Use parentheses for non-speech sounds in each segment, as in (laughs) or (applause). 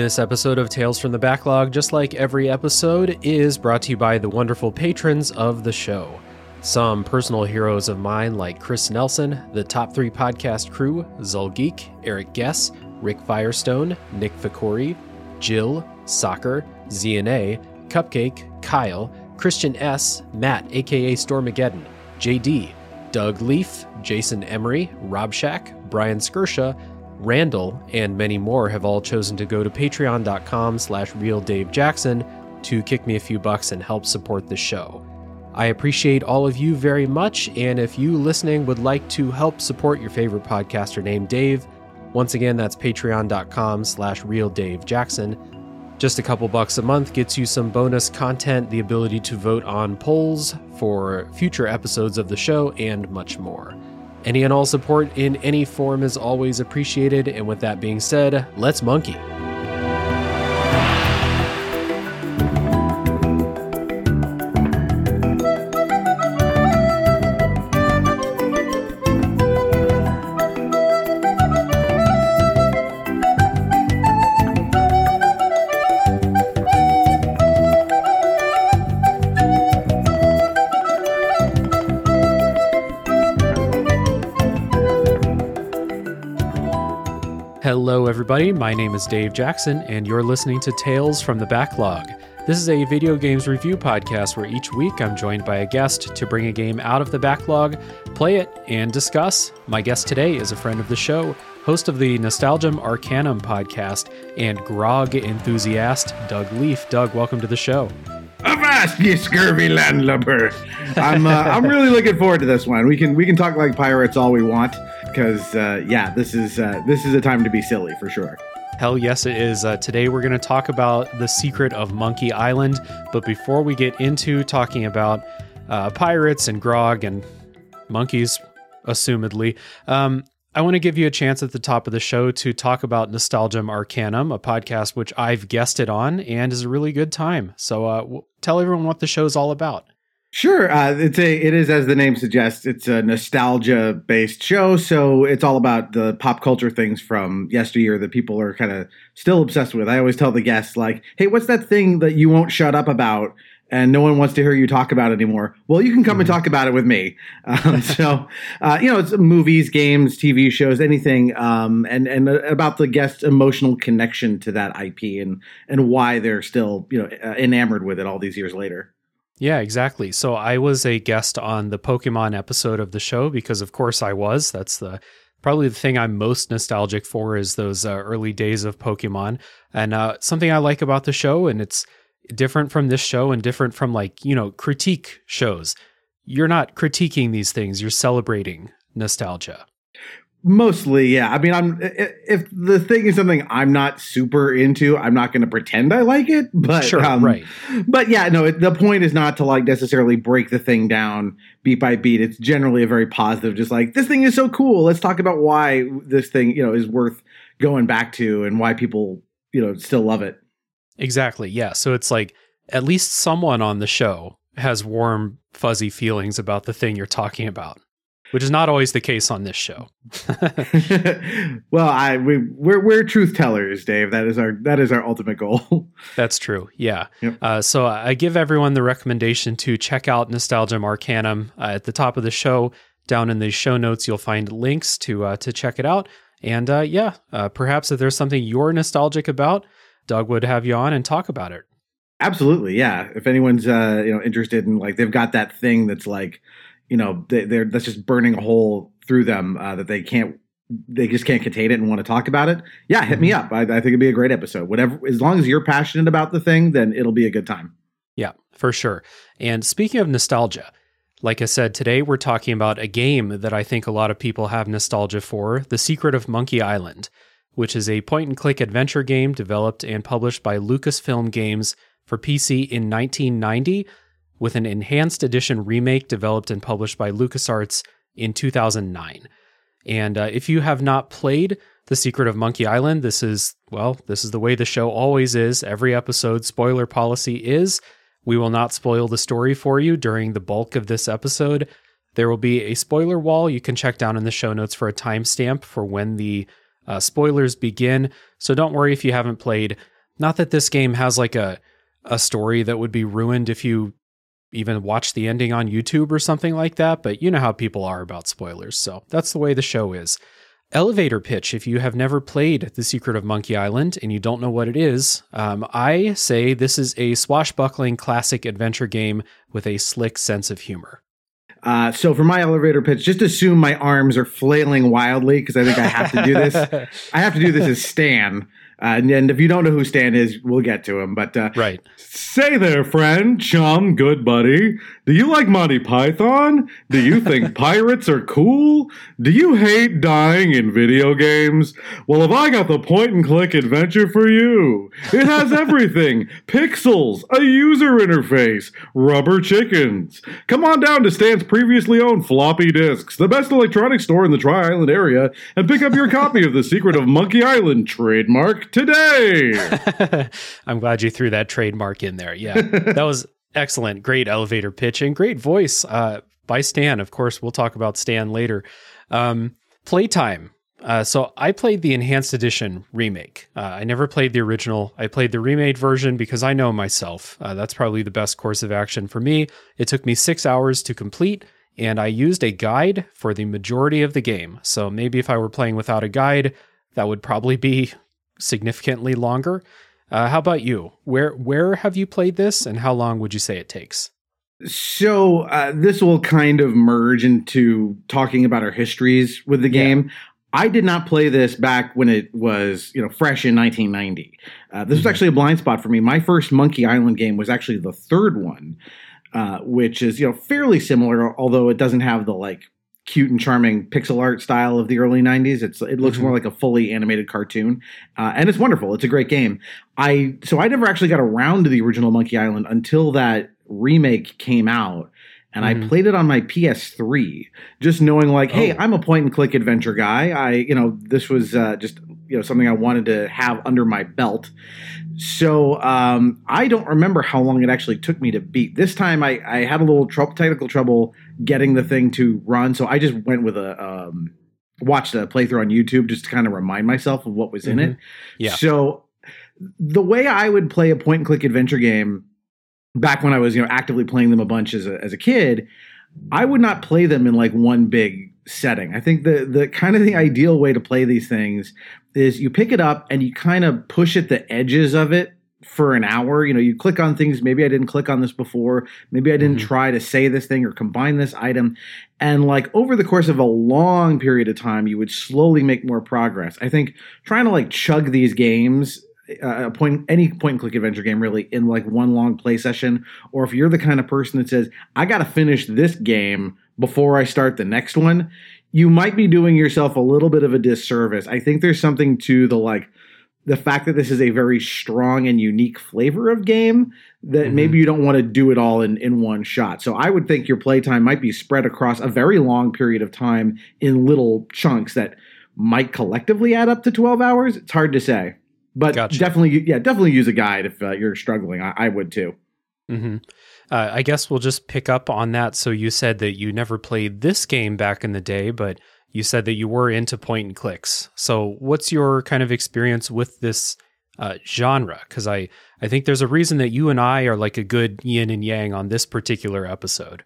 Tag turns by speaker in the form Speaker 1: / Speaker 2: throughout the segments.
Speaker 1: This episode of Tales from the Backlog, just like every episode, is brought to you by the wonderful patrons of the show. Some personal heroes of mine, like Chris Nelson, the Top 3 Podcast crew, Zulgeek, Eric Guess, Rick Firestone, Nick Vicori, Jill, Soccer, ZNA, Cupcake, Kyle, Christian S., Matt, aka Stormageddon, JD, Doug Lief, Jason Emery, Rob Shack, Brian Skirsha, Randall, and many more have all chosen to go to patreon.com slash realdavejackson to kick me a few bucks and help support the show. I appreciate all of you very much, and if you listening would like to help support your favorite podcaster named Dave, once again, that's patreon.com slash realdavejackson. Just a couple bucks a month gets you some bonus content, the ability to vote on polls for future episodes of the show, and much more. Any and all support in any form is always appreciated, and with that being said, let's monkey. Everybody. My name is Dave Jackson, and you're listening to Tales from the Backlog. This is a video games review podcast where each week I'm joined by a guest to bring a game out of the backlog, play it, and discuss. My guest today is a friend of the show, host of the Nostalgium Arcanum podcast, and grog enthusiast, Doug Lief. Doug, welcome to the show.
Speaker 2: Avast, ye scurvy landlubber! I'm uh, I'm really looking forward to this one. We can we can talk like pirates all we want because uh, yeah, this is uh, this is a time to be silly for sure.
Speaker 1: Hell yes, it is. Uh, today we're going to talk about the secret of Monkey Island. But before we get into talking about uh, pirates and grog and monkeys, assumedly, um, I want to give you a chance at the top of the show to talk about Nostalgium Arcanum, a podcast which I've guested on and is a really good time. So uh, tell everyone what the show's all about.
Speaker 2: Sure, uh, it's a it is as the name suggests. It's a nostalgia based show, so it's all about the pop culture things from yesteryear that people are kind of still obsessed with. I always tell the guests like, "Hey, what's that thing that you won't shut up about?" And no one wants to hear you talk about it anymore. Well, you can come mm-hmm. and talk about it with me. Um, (laughs) so, uh, you know, it's movies, games, TV shows, anything, um, and and about the guest's emotional connection to that IP and and why they're still you know enamored with it all these years later.
Speaker 1: Yeah, exactly. So I was a guest on the Pokemon episode of the show because, of course, I was. That's the probably the thing I'm most nostalgic for is those uh, early days of Pokemon. And uh, something I like about the show, and it's different from this show and different from like you know critique shows. You're not critiquing these things; you're celebrating nostalgia.
Speaker 2: Mostly, yeah. I mean, I'm if the thing is something I'm not super into, I'm not going to pretend I like it. But
Speaker 1: sure, um, right.
Speaker 2: But yeah, no. The point is not to like necessarily break the thing down beat by beat. It's generally a very positive, just like this thing is so cool. Let's talk about why this thing, you know, is worth going back to and why people, you know, still love it.
Speaker 1: Exactly. Yeah. So it's like at least someone on the show has warm, fuzzy feelings about the thing you're talking about which is not always the case on this show. (laughs)
Speaker 2: well, I we we're we're truth tellers, Dave. That is our that is our ultimate goal. (laughs)
Speaker 1: That's true. Yeah. Yep. Uh, so I give everyone the recommendation to check out Nostalgium Arcanum uh, at the top of the show. Down in the show notes, you'll find links to uh, to check it out. And uh, yeah, uh, perhaps if there's something you're nostalgic about, Doug would have you on and talk about it.
Speaker 2: Absolutely, yeah. If anyone's uh, you know interested in like they've got that thing that's like you know they, are that's just burning a hole through them uh, that they can't they just can't contain it and want to talk about it. Yeah hit me mm-hmm. up. I, I, think it'd be a great episode. Whatever as long as you're passionate about the thing then it'll be a good time.
Speaker 1: Yeah for sure. And speaking of nostalgia like i said today we're talking about a game that i think a lot of people have nostalgia for the secret of monkey island which is a point and click adventure game developed and published by lucasfilm games for pc in 1990 with an enhanced edition remake developed and published by LucasArts in 2009. And uh, if you have not played The Secret of Monkey Island, this is, well, this is the way the show always is. Every episode, spoiler policy is we will not spoil the story for you during the bulk of this episode. There will be a spoiler wall. You can check down in the show notes for a timestamp for when the Uh, spoilers begin, so don't worry if you haven't played. Not that this game has like a a story that would be ruined if you even watch the ending on YouTube or something like that, but you know how people are about spoilers, so that's the way the show is. Elevator pitch if you have never played The Secret of Monkey Island and you don't know what it is, um, I say this is a swashbuckling classic adventure game with a slick sense of humor.
Speaker 2: Uh, so for my elevator pitch, just assume my arms are flailing wildly because I think I have to do this. (laughs) I have to do this as Stan. Uh, and, and, if you don't know who Stan is, we'll get to him. But uh,
Speaker 1: right.
Speaker 2: Say there, friend, chum, good buddy. Do you like Monty Python? Do you think (laughs) pirates are cool? Do you hate dying in video games? Well, have I got the point and click adventure for you? It has everything (laughs) pixels, a user interface, rubber chickens. Come on down to Stan's previously owned floppy disks, the best electronics store in the Tri Island area, and pick up your (laughs) copy of The Secret of Monkey Island trademark today.
Speaker 1: I'm glad you threw that trademark in there. Yeah, that was excellent. Great elevator pitch and great voice uh, by Stan. Of course, we'll talk about Stan later. Um, playtime. Uh, so I played the enhanced edition remake. Uh, I never played the original. I played the remade version because I know myself. Uh, that's probably the best course of action for me. It took me six hours to complete, and I used a guide for the majority of the game. So maybe if I were playing without a guide, that would probably be significantly longer. Uh, how about you? Where where have you played this, and how long would you say it takes?
Speaker 2: So uh, this will kind of merge into talking about our histories with the game. Yeah. I did not play this back when it was, you know, fresh in 1990. Uh, this mm-hmm. was actually a blind spot for me. My first Monkey Island game was actually the third one, uh, which is, you know, fairly similar, although it doesn't have the like cute and charming pixel art style of the early 90s it's it looks mm-hmm. more like a fully animated cartoon uh, and it's wonderful it's a great game i so i never actually got around to the original monkey island until that remake came out and mm-hmm. I played it on my PS3, just knowing like, hey, oh. I'm a point and click adventure guy. I, you know, this was uh, just you know something I wanted to have under my belt. So um, I don't remember how long it actually took me to beat. This time I, I had a little tr- technical trouble getting the thing to run, so I just went with a um, watched a playthrough on YouTube just to kind of remind myself of what was in mm-hmm. it.
Speaker 1: Yeah.
Speaker 2: So the way I would play a point and click adventure game back when I was you know actively playing them a bunch as a, as a kid, I would not play them in like one big setting. I think the the kind of the ideal way to play these things is you pick it up and you kind of push at the edges of it for an hour. You know, you click on things. Maybe I didn't click on this before. Maybe I didn't mm-hmm. try to say this thing or combine this item. And like over the course of a long period of time, you would slowly make more progress. I think trying to like chug these games uh, a point any point and click adventure game really in like one long play session or if you're the kind of person that says i got to finish this game before i start the next one you might be doing yourself a little bit of a disservice i think there's something to the like the fact that this is a very strong and unique flavor of game that mm-hmm. maybe you don't want to do it all in, in one shot. So I would think your playtime might be spread across a very long period of time in little chunks that might collectively add up to 12 hours. It's hard to say. But gotcha. definitely, yeah, definitely use a guide if uh, you're struggling. I, I would too.
Speaker 1: Mm-hmm. Uh, I guess we'll just pick up on that. So you said that you never played this game back in the day, but you said that you were into point and clicks. So what's your kind of experience with this uh, genre? Because I I think there's a reason that you and I are like a good yin and yang on this particular episode.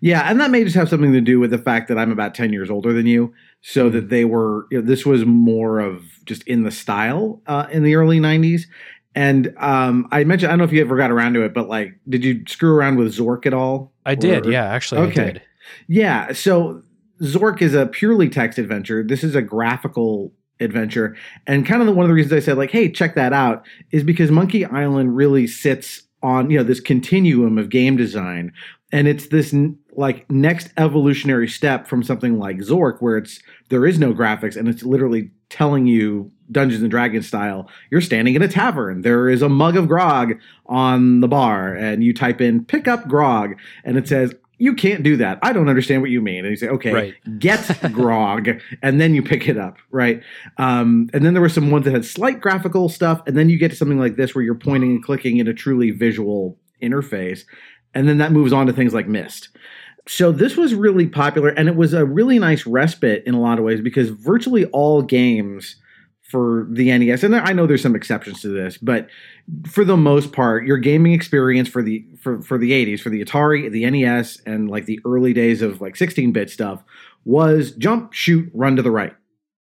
Speaker 2: Yeah, and that may just have something to do with the fact that I'm about 10 years older than you. So that they were, you know, this was more of just in the style uh, in the early 90s. And um, I mentioned, I don't know if you ever got around to it, but like, did you screw around with Zork at all?
Speaker 1: I did, yeah, actually, okay. I did.
Speaker 2: Yeah, so Zork is a purely text adventure. This is a graphical adventure. And kind of the, one of the reasons I said, like, hey, check that out is because Monkey Island really sits on, you know, this continuum of game design and it's this like next evolutionary step from something like Zork, where it's there is no graphics and it's literally telling you Dungeons and Dragons style. You're standing in a tavern. There is a mug of grog on the bar, and you type in "pick up grog," and it says. You can't do that. I don't understand what you mean. And you say, okay, right. get (laughs) grog, and then you pick it up, right? Um, and then there were some ones that had slight graphical stuff, and then you get to something like this where you're pointing and clicking in a truly visual interface and then that moves on to things like Myst. So this was really popular, and it was a really nice respite in a lot of ways because virtually all games for the NES, and I know there's some exceptions to this, but for the most part, your gaming experience for the for for the 80s, for the Atari, the NES, and like the early days of like 16-bit stuff was jump, shoot, run to the right,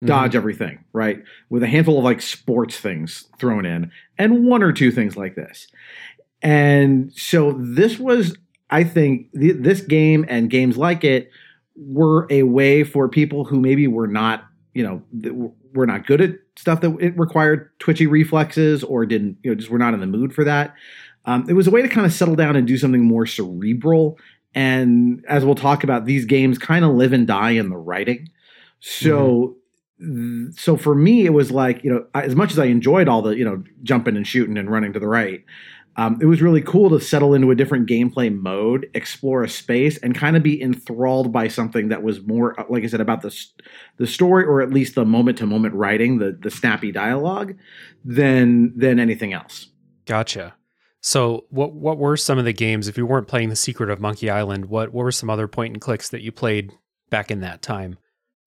Speaker 2: dodge mm-hmm. everything, right? With a handful of like sports things thrown in, and one or two things like this. And so this was, I think, th- this game and games like it were a way for people who maybe were not, you know, were not good at stuff that it required twitchy reflexes or didn't, you know, just were not in the mood for that. Um, it was a way to kind of settle down and do something more cerebral. And as we'll talk about, these games kind of live and die in the writing. So, mm-hmm. so for me, it was like you know, as much as I enjoyed all the you know jumping and shooting and running to the right, um, it was really cool to settle into a different gameplay mode, explore a space, and kind of be enthralled by something that was more, uh, like I said, about the the story or at least the moment to moment writing, the the snappy dialogue, than than anything else.
Speaker 1: Gotcha. So, what what were some of the games if you weren't playing The Secret of Monkey Island? What what were some other point and clicks that you played back in that time?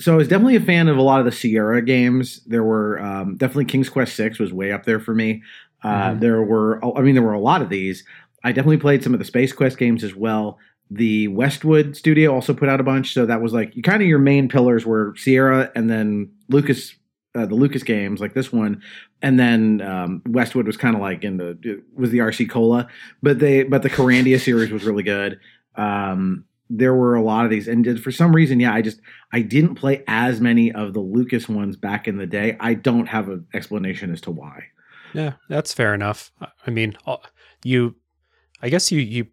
Speaker 2: So I was definitely a fan of a lot of the Sierra games. There were um, definitely King's Quest Six was way up there for me. Uh, mm-hmm. There were, I mean, there were a lot of these. I definitely played some of the Space Quest games as well. The Westwood studio also put out a bunch, so that was like you kind of your main pillars were Sierra and then Lucas, uh, the Lucas games like this one, and then um, Westwood was kind of like in the was the RC Cola, but they but the Kyrandia (laughs) series was really good. Um, there were a lot of these, and for some reason, yeah, I just I didn't play as many of the Lucas ones back in the day. I don't have an explanation as to why.
Speaker 1: Yeah, that's fair enough. I mean, uh, you, I guess you you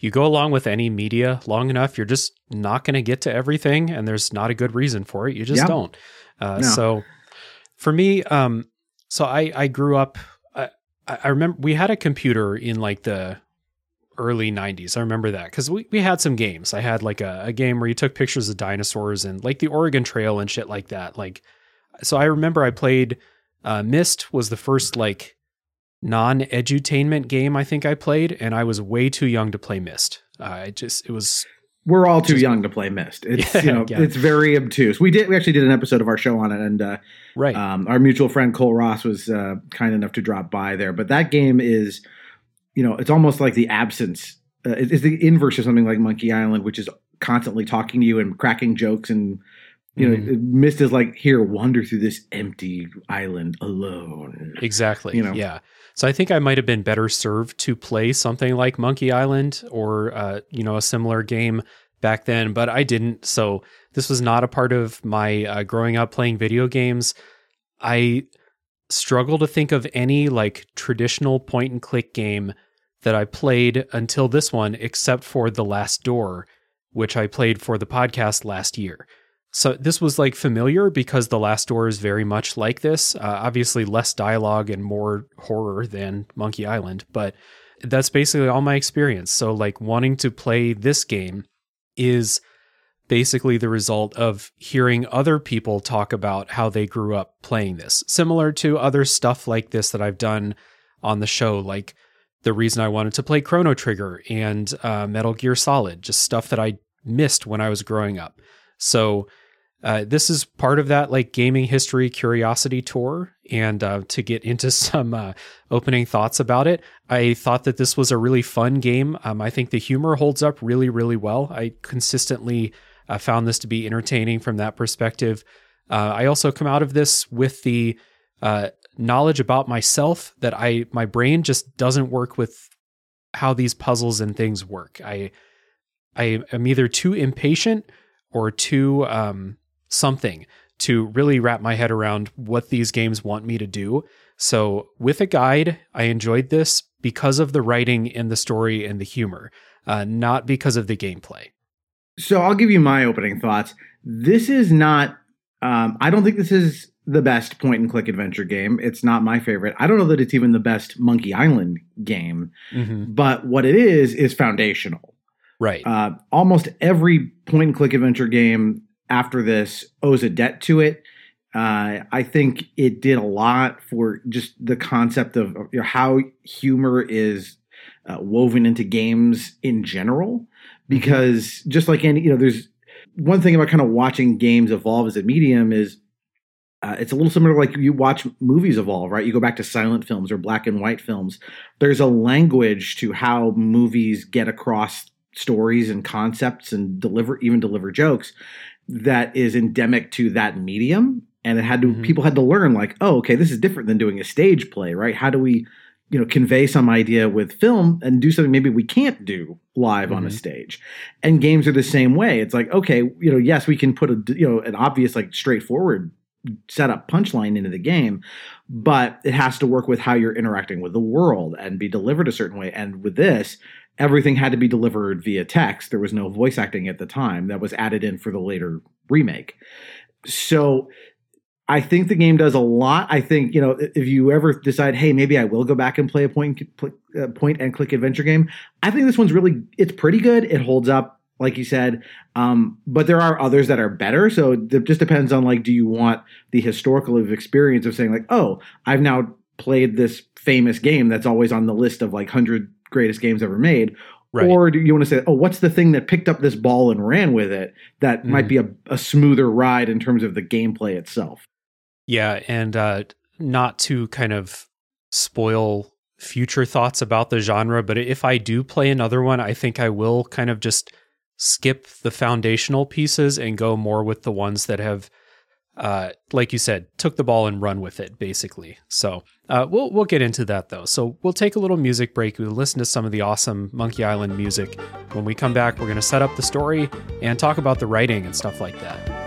Speaker 1: you go along with any media long enough, you're just not going to get to everything, and there's not a good reason for it. You just don't. Uh, no. So, for me, um, so I I grew up. I, I remember we had a computer in like the early 90s. I remember that because we, we had some games. I had like a, a game where you took pictures of dinosaurs and like the Oregon Trail and shit like that. Like, so I remember I played uh, Myst was the first like non-edutainment game I think I played, and I was way too young to play Myst. Uh, it just it was.
Speaker 2: We're all too just, young to play Myst. It's (laughs) yeah, you know yeah. it's very obtuse. We did we actually did an episode of our show on it, and uh,
Speaker 1: right,
Speaker 2: um, our mutual friend Cole Ross was uh, kind enough to drop by there. But that game is, you know, it's almost like the absence. Uh, it's the inverse of something like Monkey Island, which is constantly talking to you and cracking jokes and you know, mm. Myst is like here, wander through this empty island alone.
Speaker 1: Exactly. You know, yeah. So I think I might have been better served to play something like Monkey Island or uh, you know a similar game back then, but I didn't. So this was not a part of my uh, growing up playing video games. I struggle to think of any like traditional point and click game that I played until this one, except for The Last Door, which I played for the podcast last year. So this was like familiar because The Last Door is very much like this. Uh, obviously, less dialogue and more horror than Monkey Island, but that's basically all my experience. So, like, wanting to play this game is basically the result of hearing other people talk about how they grew up playing this, similar to other stuff like this that I've done on the show, like the reason I wanted to play Chrono Trigger and uh, Metal Gear Solid, just stuff that I missed when I was growing up. So, uh, this is part of that like gaming history curiosity tour and uh, to get into (laughs) some uh, opening thoughts about it. I thought that this was a really fun game. Um, i think the humor holds up really really well. I consistently uh, found this to be entertaining from that perspective. Uh, i also come out of this with the knowledge about myself that i my brain just doesn't work with how these puzzles and things work. I i am either too impatient or too um, something to really wrap my head around what these games want me to do. So, with a guide, I enjoyed this because of the writing and the story and the humor, uh, not because of the gameplay.
Speaker 2: So, I'll give you my opening thoughts. This is not, um, I don't think this is the best point and click adventure game. It's not my favorite. I don't know that it's even the best Monkey Island game, mm-hmm. but what it is, is foundational.
Speaker 1: Right.
Speaker 2: Uh, almost every point and click adventure game after this owes a debt to it. Uh, I think it did a lot for just the concept of you know, how humor is uh, woven into games in general. Mm-hmm. Because just like any, you know, there's one thing about kind of watching games evolve as a medium is uh, it's a little similar to like you watch movies evolve, right? You go back to silent films or black and white films. There's a language to how movies get across stories and concepts and deliver even deliver jokes that is endemic to that medium and it had to mm-hmm. people had to learn like oh okay this is different than doing a stage play right how do we you know convey some idea with film and do something maybe we can't do live mm-hmm. on a mm-hmm. stage and games are the same way it's like okay you know yes we can put a you know an obvious like straightforward set up punchline into the game but it has to work with how you're interacting with the world and be delivered a certain way and with this everything had to be delivered via text there was no voice acting at the time that was added in for the later remake so I think the game does a lot. I think you know if you ever decide, hey, maybe I will go back and play a point, uh, point and click adventure game. I think this one's really it's pretty good. It holds up, like you said. Um, but there are others that are better. So it just depends on like, do you want the historical experience of saying like, oh, I've now played this famous game that's always on the list of like hundred greatest games ever made, Right. Or do you want to say, oh, what's the thing that picked up this ball and ran with it that mm. might be a, a, smoother ride in terms of the gameplay itself?
Speaker 1: Yeah, and uh, not to kind of spoil future thoughts about the genre, but if I do play another one, I think I will kind of just skip the foundational pieces and go more with the ones that have, uh, like you said, took the ball and run with it, basically. So uh, we'll we'll get into that though. So we'll take a little music break. We'll listen to some of the awesome Monkey Island music. When we come back, we're going to set up the story and talk about the writing and stuff like that.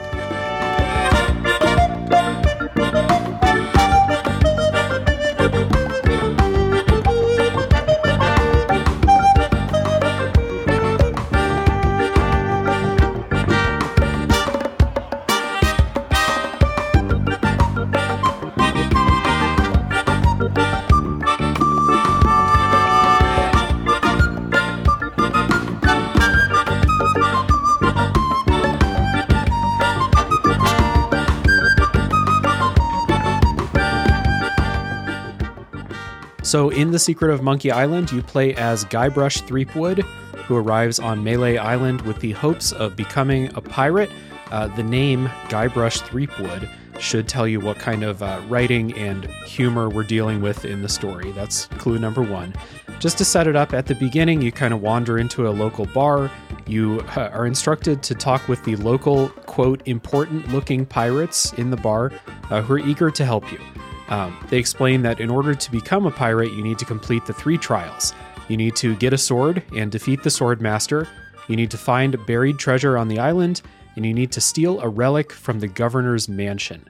Speaker 1: So, in The Secret of Monkey Island, you play as Guybrush Threepwood, who arrives on Melee Island with the hopes of becoming a pirate. Uh, the name Guybrush Threepwood should tell you what kind of uh, writing and humor we're dealing with in the story. That's clue number one. Just to set it up at the beginning, you kind of wander into a local bar. You uh, are instructed to talk with the local, quote, important looking pirates in the bar uh, who are eager to help you. Um, they explain that in order to become a pirate, you need to complete the three trials. You need to get a sword and defeat the sword master. You need to find buried treasure on the island, and you need to steal a relic from the governor's mansion.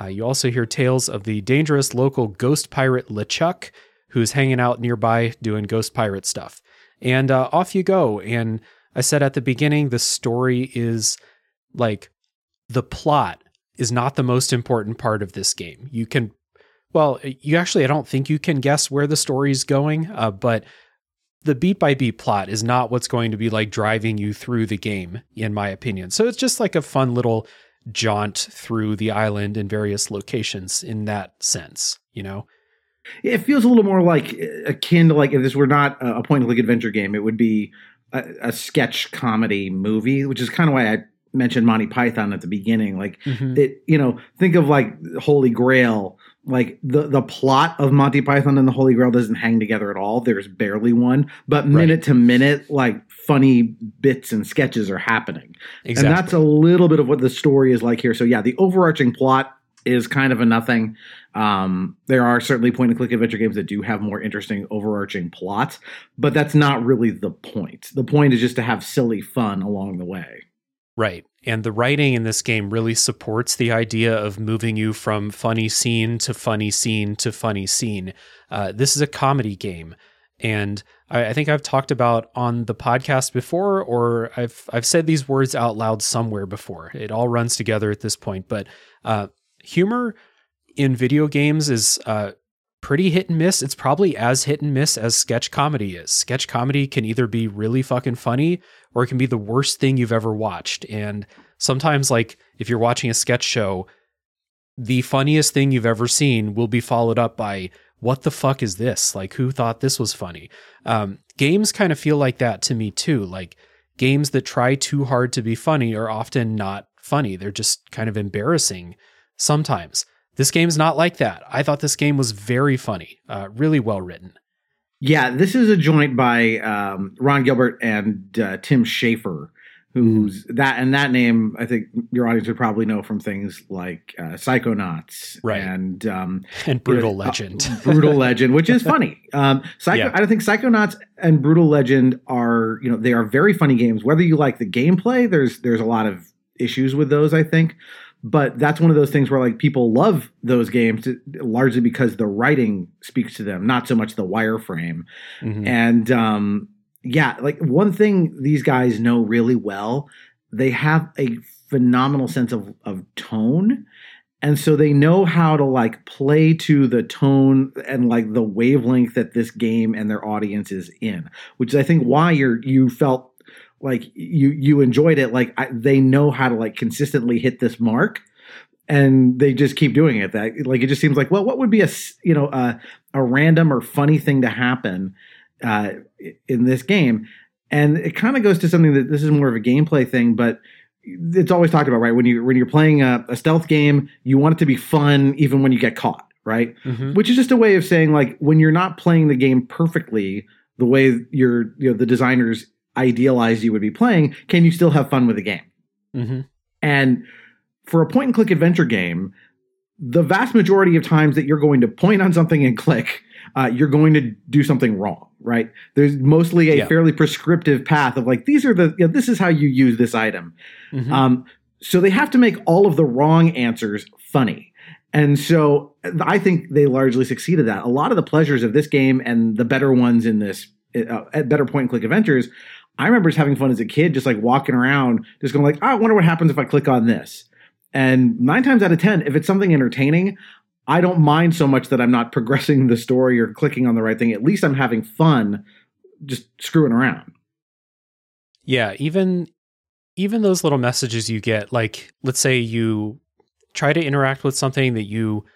Speaker 1: Uh, you also hear tales of the dangerous local ghost pirate LeChuck, who's hanging out nearby doing ghost pirate stuff. And uh, off you go. And I said at the beginning, the story is like the plot is not the most important part of this game. You can well, you actually, I don't think you can guess where the story's going, uh, but the beat by beat plot is not what's going to be like driving you through the game, in my opinion. So it's just like a fun little jaunt through the island in various locations in that sense, you know?
Speaker 2: It feels a little more like akin to like if this were not a point and click adventure game, it would be a, a, sketch comedy movie, which is kind of why I mentioned Monty Python at the beginning. Like mm-hmm. it, you know, think of like Holy Grail like the the plot of Monty Python and the Holy Grail doesn't hang together at all. There's barely one, but minute right. to minute, like funny bits and sketches are happening, exactly. and that's a little bit of what the story is like here. So yeah, the overarching plot is kind of a nothing. Um, there are certainly point and click adventure games that do have more interesting overarching plots, but that's not really the point. The point is just to have silly fun along the way.
Speaker 1: Right. And the writing in this game really supports the idea of moving you from funny scene to funny scene to funny scene. Uh, this is a comedy game. And I, I, think I've talked about on the podcast before, or I've I've said these words out loud somewhere before. It all runs together at this point. But uh, humor in video games is uh, pretty hit and miss. It's probably as hit and miss as sketch comedy is. Sketch comedy can either be really fucking funny or it can be the worst thing you've ever watched. And sometimes, like, if you're watching a sketch show, the funniest thing you've ever seen will be followed up by, what the fuck is this? Like, who thought this was funny? Um, games kind of feel like that to me too. Like, games that try too hard to be funny are often not funny. They're just kind of embarrassing sometimes. This game's not like that. I thought this game was very funny, uh, really well written.
Speaker 2: Yeah, this is a joint by um, Ron Gilbert and uh, Tim Schafer, who's mm-hmm. that and that name I think your audience would probably know from things like uh, Psychonauts
Speaker 1: right.
Speaker 2: and um,
Speaker 1: and Brutal uh, Legend, (laughs)
Speaker 2: Brutal Legend, which is funny. (laughs) Um, Psycho, yeah. I don't think Psychonauts and Brutal Legend are you know they are very funny games. Whether you like the gameplay, there's there's a lot of issues with those. I think, but that's one of those things where like people love those games largely because the writing speaks to them not so much the wireframe mm-hmm. and um yeah like one thing these guys know really well they have a phenomenal sense of of tone and so they know how to like play to the tone and like the wavelength that this game and their audience is in which is i think why you're you felt like you you enjoyed it like I, they know how to like consistently hit this mark and they just keep doing it. That like it just seems like well what would be a you know a, a random or funny thing to happen uh, in this game? And it kind of goes to something that this is more of a gameplay thing but it's always talked about right? When you when you're playing a, a stealth game you want it to be fun even when you get caught right? Mm-hmm. which is just a way of saying like when you're not playing the game perfectly the way your you know the designers idealized you would be playing, can you still have fun with the game? Mm-hmm. And for a point and click adventure game, the vast majority of times that you're going to point on something and click, uh, you're going to do something wrong, right? There's mostly a yeah. fairly prescriptive path of like, these are the, you know, this is how you use this item. Mm-hmm. Um, so they have to make all of the wrong answers funny. And so I think they largely succeeded that. A lot of the pleasures of this game and the better ones in this, uh, at better point and click adventures I remember just having fun as a kid, just like walking around, just going like, oh, I wonder what happens if I click on this. And nine times out of ten, if it's something entertaining, I don't mind so much that I'm not progressing the story or clicking on the right thing. At least I'm having fun just screwing around.
Speaker 1: Yeah, even even those little messages you get, like let's say you try to interact with something that you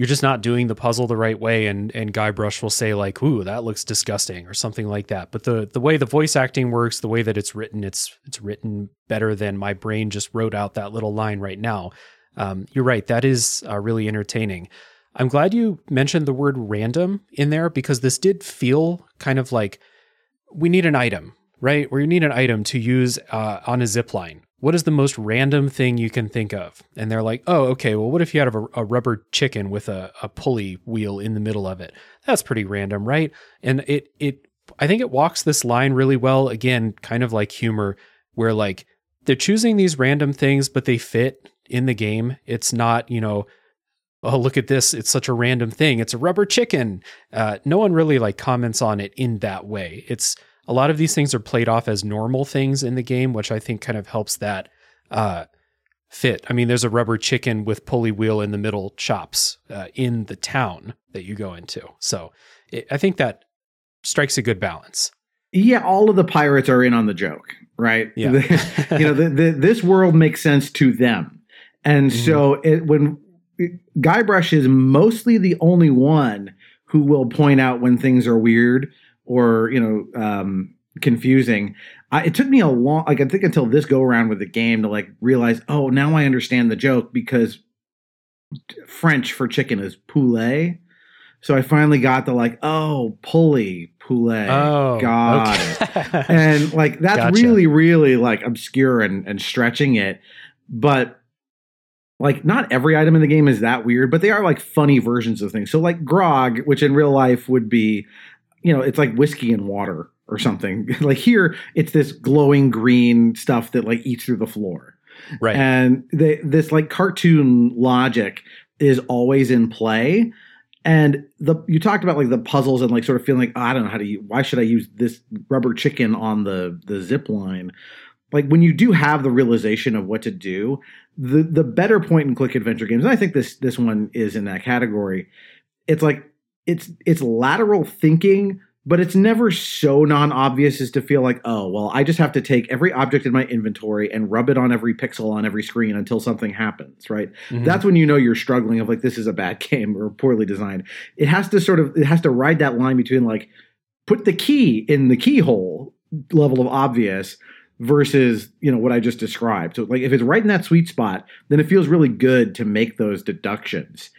Speaker 1: you're just not doing the puzzle the right way and and Guybrush will say like ooh that looks disgusting or something like that. But the the way the voice acting works the way that it's written it's it's written better than my brain just wrote out that little line right now. Um, you're right that is uh, really entertaining. I'm glad you mentioned the word random in there because this did feel kind of like we need an item right? You need an item to use uh, on a zip line what is the most random thing you can think of? And they're like, oh, okay, well, what if you had a, a, rubber chicken with a, a pulley wheel in the middle of it? That's pretty random, right? And it, it, I think it walks this line really well. Again, kind of like humor, where like they're choosing these random things, but they fit in the game. It's not, you know, oh, look at this. It's such a random thing. It's a rubber chicken. Uh, no one really like comments on it in that way. It's, a lot of these things are played off as normal things in the game, which I think kind of helps that uh, fit. I mean, there's a rubber chicken with pulley wheel in the middle shops uh, in the town that you go into. So it, I think that strikes a good balance.
Speaker 2: Yeah, all of the pirates are in on the joke, right?
Speaker 1: Yeah. (laughs)
Speaker 2: you know, the, the, this world makes sense to them. And mm-hmm. so it, when Guybrush is mostly the only one who will point out when things are weird or you know um, confusing. I, it took me a long, like I think until this go around with the game to like realize, oh, now I understand the joke because French for chicken is poulet. So I finally got the like, oh, pulley, poulet.
Speaker 1: Oh,
Speaker 2: God. okay. (laughs) and like that's gotcha. really, really like obscure and, and stretching it. But like not every item in the game is that weird, but they are like funny versions of things. So like grog, which in real life would be you know, it's like whiskey and water or something. (laughs) like here, it's this glowing green stuff that like eats through the floor.
Speaker 1: Right.
Speaker 2: And they, this like cartoon logic is always in play. And the you talked about like the puzzles and like sort of feeling like oh, I don't know how to use, why should I use this rubber chicken on the the zip line? Like when you do have the realization of what to do, the the better point and click adventure games, and I think this this one is in that category. It's like it's it's lateral thinking but it's never so non-obvious as to feel like oh well i just have to take every object in my inventory and rub it on every pixel on every screen until something happens right? Mm-hmm. that's when you know you're struggling of like this is a bad (laughs) game or poorly designed. It has to sort of it has to ride that line between like put the key in the keyhole level of obvious versus you know what i just described. So like if it's right in that sweet spot then it feels really good to make those deductions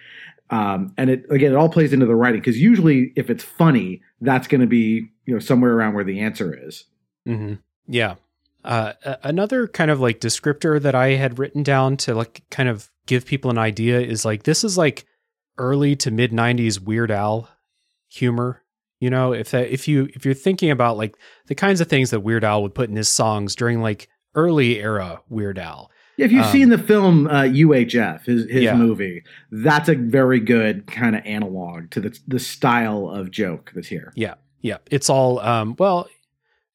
Speaker 2: Um, and it again, it all plays into the writing because usually, if it's funny, that's going to be you know somewhere around where the answer is.
Speaker 1: Mm-hmm. Yeah. Uh, another kind of like descriptor that I had written down to like kind of give people an idea is like this is like early to mid '90s Weird Al humor. You know, if that if you if you're thinking about like the kinds of things that Weird Al would put in his songs during like early era Weird Al.
Speaker 2: Yeah, if you've um, seen the film uh, UHF, his his yeah. movie, that's a very good kind of analog to the the style of joke that's here.
Speaker 1: Yeah, yeah, it's all um, well,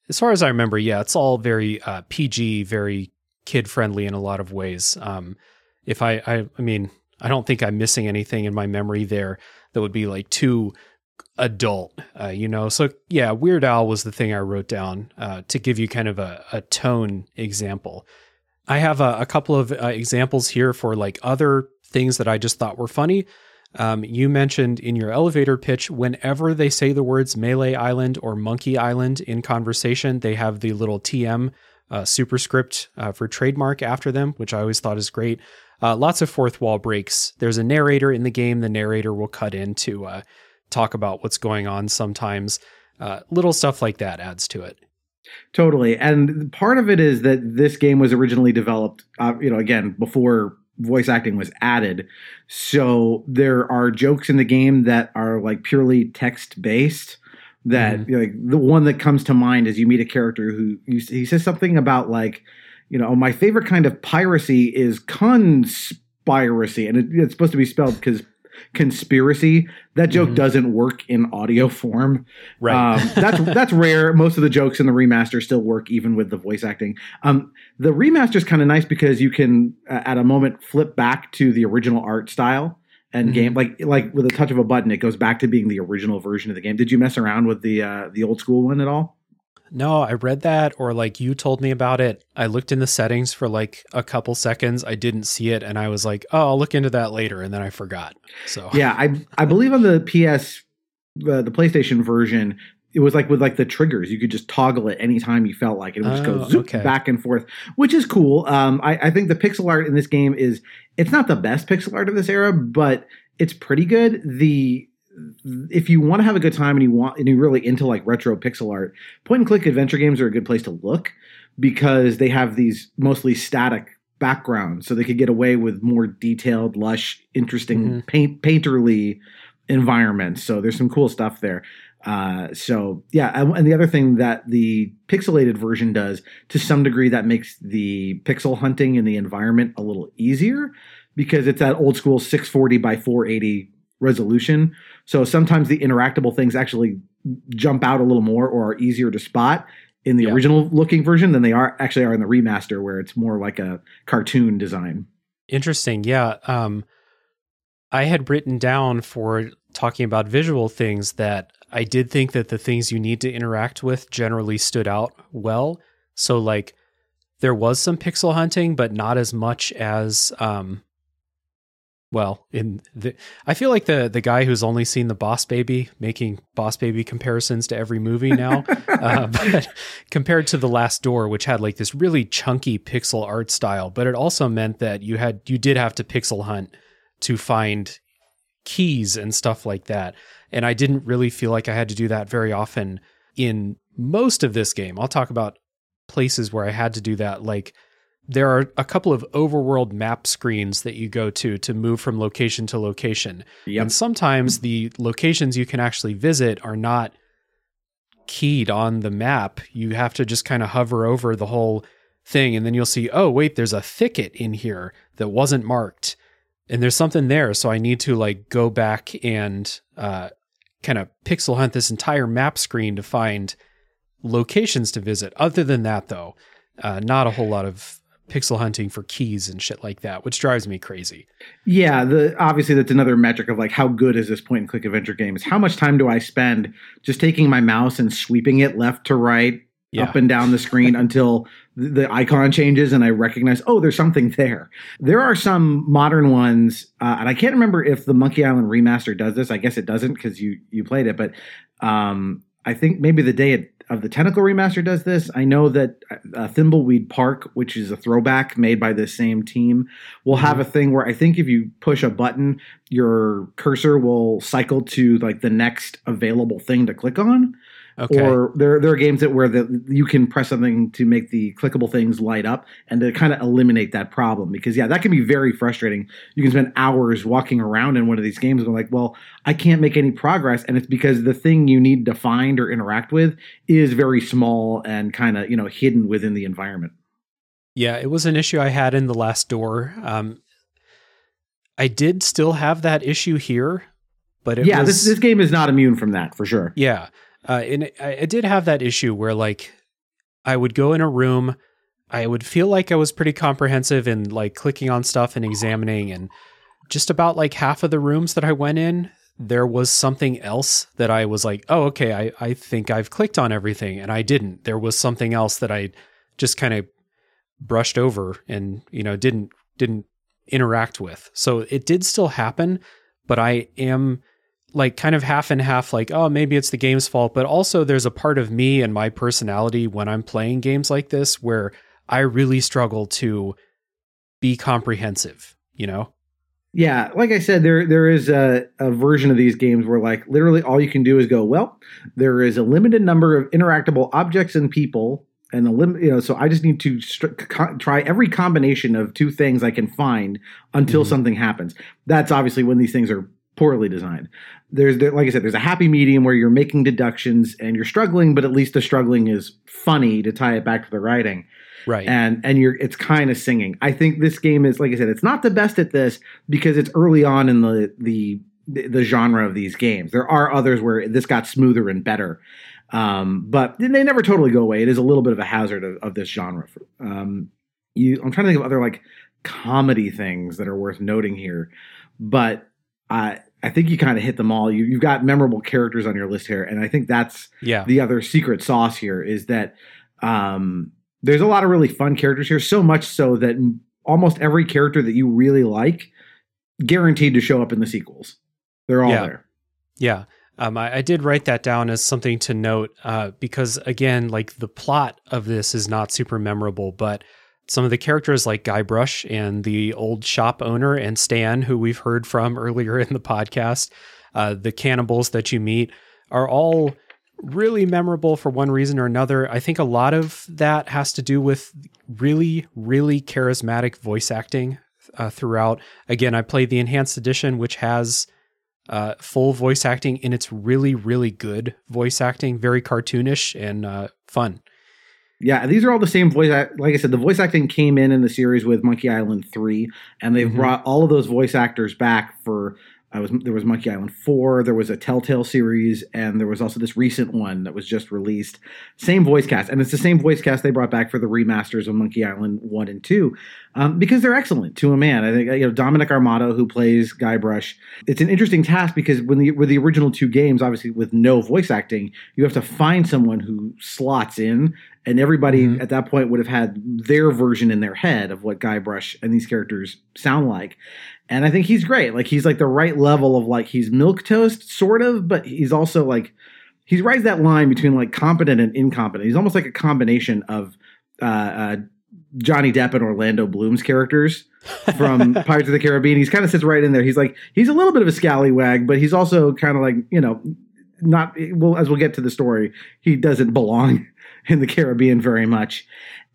Speaker 1: as far as I remember, yeah, it's all very uh, PG, very kid friendly in a lot of ways. Um, if I, I, I mean, I don't think I'm missing anything in my memory there that would be like too adult, uh, you know. So yeah, Weird Al was the thing I wrote down uh, to give you kind of a, a tone example. I have a, a couple of uh, examples here for like other things that I just thought were funny. Um, you mentioned in your elevator pitch, whenever they say the words Melee Island or Monkey Island in conversation, they have the little TM uh, superscript uh, for trademark after them, which I always thought is great. Uh, lots of fourth wall breaks. There's a narrator in the game. The narrator will cut in to uh, talk about what's going on sometimes. Uh, little stuff like that adds to it.
Speaker 2: Totally. And part of it is that this game was originally developed, uh, you know, again, before voice acting was added. So there are jokes in the game that are like purely text based. That mm-hmm. like the one that comes to mind is you meet a character who you, he says something about like, you know, my favorite kind of piracy is conspiracy, and it, it's supposed to be spelled because conspiracy. That joke mm-hmm. doesn't work in audio form.
Speaker 1: Right.
Speaker 2: Um, that's (laughs) that's rare. Most of the jokes in the remaster still work, even with the voice acting. Um, the remaster is kind of nice because you can, uh, at a moment, flip back to the original art style and mm-hmm. game. Like like with a touch of a button, it goes back to being the original version of the game. Did you mess around with the uh, the old school one at all?
Speaker 1: No, I read that or like you told me about it. I looked in the settings for like a couple seconds. I didn't see it and I was like, "Oh, I'll look into that later." And then I forgot. So (laughs)
Speaker 2: Yeah, I I believe on the PS uh, the PlayStation version it was like with like the triggers you could just toggle it anytime you felt like it, it would just oh, go zoop okay. back and forth which is cool um, I, I think the pixel art in this game is it's not the best pixel art of this era but it's pretty good the if you want to have a good time and you want and you're really into like retro pixel art, point and click adventure games are a good place to look because they have these mostly static backgrounds, so they could get away with more detailed, lush, interesting, mm-hmm. paint painterly environments. So there's some cool stuff there. Uh, so yeah, and the other thing that the pixelated version does to some degree that makes the pixel hunting in the environment a little easier because it's that old school 640 by 480 resolution. So sometimes the interactable things actually jump out a little more or are easier to spot in the yeah. original looking version than they are actually are in the remaster where it's more like a cartoon design.
Speaker 1: Interesting. Yeah. Um I had written down for talking about visual things that I did think that the things you need to interact with generally stood out well. So like there was some pixel hunting, but not as much as um well in the i feel like the the guy who's only seen the boss baby making boss baby comparisons to every movie now (laughs) uh, (laughs) but compared to the last door which had like this really chunky pixel art style but it also meant that you had you did have to pixel hunt to find keys and stuff like that. And i didn't really feel like i had to do that very often in most of this game. I'll talk about places where i had to do that like there are a couple of overworld map screens that you go to to move from location to location. Yep. And sometimes the locations you can actually visit are not keyed on the map. You have to just kind of hover over the whole thing and then you'll see, "Oh, wait, there's a thicket in here that wasn't marked." And there's something there, so I need to like go back and uh, kind of pixel hunt this entire map screen to find locations to visit. Other than that, though, uh, not a whole lot of pixel hunting for keys and shit like that, which drives me crazy.
Speaker 2: Yeah, the obviously that's another metric of like how good is this point and click adventure game is how much time do I spend just taking my mouse and sweeping it left to right, yeah. up and down the screen (laughs) until the icon changes and I recognize, oh, there's something there. There are some modern ones, uh, and I can't remember if the Monkey Island remaster does this. I guess it doesn't because you you played it, but um, I think maybe the day it, of the Tentacle remaster does this. I know that uh, Thimbleweed Park, which is a throwback made by the same team, will have a thing where I think if you push a button, your cursor will cycle to like the next available thing to click on.
Speaker 1: Okay.
Speaker 2: Or there, there are games that where the, you can press something to make the clickable things light up and to kind of eliminate that problem because yeah, that can be very frustrating. You can spend hours walking around in one of these games going like, well, I can't make any progress, and it's because the thing you need to find or interact with is very small and kind of you know hidden within the environment.
Speaker 1: Yeah, it was an issue I had in the last door. Um, I did still have that issue here, but
Speaker 2: yeah,
Speaker 1: was,
Speaker 2: this this game is not immune from that for sure.
Speaker 1: Yeah, uh, and I, I did have that issue where like I would go in a room, I would feel like I was pretty comprehensive in like clicking on stuff and examining, and just about like half of the rooms that I went in, there was something else that I was like, oh, okay, I, I think I've clicked on everything, and I didn't. There was something else that I just kind of brushed over and you know didn't didn't interact with. So it did still happen, but I am like kind of half and half like oh maybe it's the game's fault but also there's a part of me and my personality when i'm playing games like this where i really struggle to be comprehensive you know
Speaker 2: yeah like i said there there is a, a version of these games where like literally all you can do is go well there is a limited number of interactable objects and people and the limit you know so i just need to st- co- try every combination of two things i can find until
Speaker 1: Mhm.
Speaker 2: something happens that's obviously when these things are poorly designed. There's there, like i said there's a happy medium where you're making deductions and you're struggling but at least the struggling is funny to tie it back to the writing.
Speaker 1: Right.
Speaker 2: And and you're it's kind of singing. I think this game is like i said it's not the best at this because it's early on in the the the genre of these games. There are others where this got smoother and better um, but they never totally go away. It is a little bit of a hazard of, of this genre. Um, you i'm trying to think of other like comedy things that are worth noting here but i i think you kind of hit them all you, you've got memorable characters on your list here and i think that's
Speaker 1: yeah
Speaker 2: the other secret sauce here is that um, there's a lot of really fun characters here. So much so that almost every character that you really like, guaranteed to show up in the sequels. They're all
Speaker 1: Yeah.
Speaker 2: there.
Speaker 1: Yeah. Um, I, I did write that down as something to note uh, because, again, like the plot of this is not super memorable, but some of the characters like Guybrush and the old shop owner and Stan, who we've heard from (laughs) earlier in the podcast, uh, the cannibals that you meet are all really memorable for one reason or another. I think a lot of that has to do with really, really charismatic voice acting uh, throughout. Again, I played the enhanced edition, which has uh, full voice acting, and it's really, really good voice acting, very cartoonish and uh, fun.
Speaker 2: Yeah, these are all the same voice. Act- like I said, the voice acting came in in the series with Monkey Island three, and they've
Speaker 1: Mhm.
Speaker 2: brought all of those voice actors back for. I was there was Monkey Island four. There was a Telltale series, and there was also this recent one that was just released. Same voice cast, and it's the same voice cast they brought back for the remasters of Monkey Island one and two, um, because they're excellent to a man. I think you know Dominic Armato who plays Guybrush. It's an interesting task because when the with the original two games, obviously with no voice acting, you have to find someone who slots in and everybody
Speaker 1: Mhm.
Speaker 2: at that point would have had their version in their head of what Guybrush and these characters sound like. And I think he's great. Like he's like the right level of like he's milk toast sort of, but he's also like he rides that line between like competent and incompetent. He's almost like a combination of uh, uh, Johnny Depp and Orlando Bloom's characters from (laughs) Pirates of the Caribbean. He's kind of sits right in there. He's like he's a little bit of a scallywag, but he's also kind of like you know not well as we'll get to the story. He doesn't belong (laughs) in the Caribbean very much.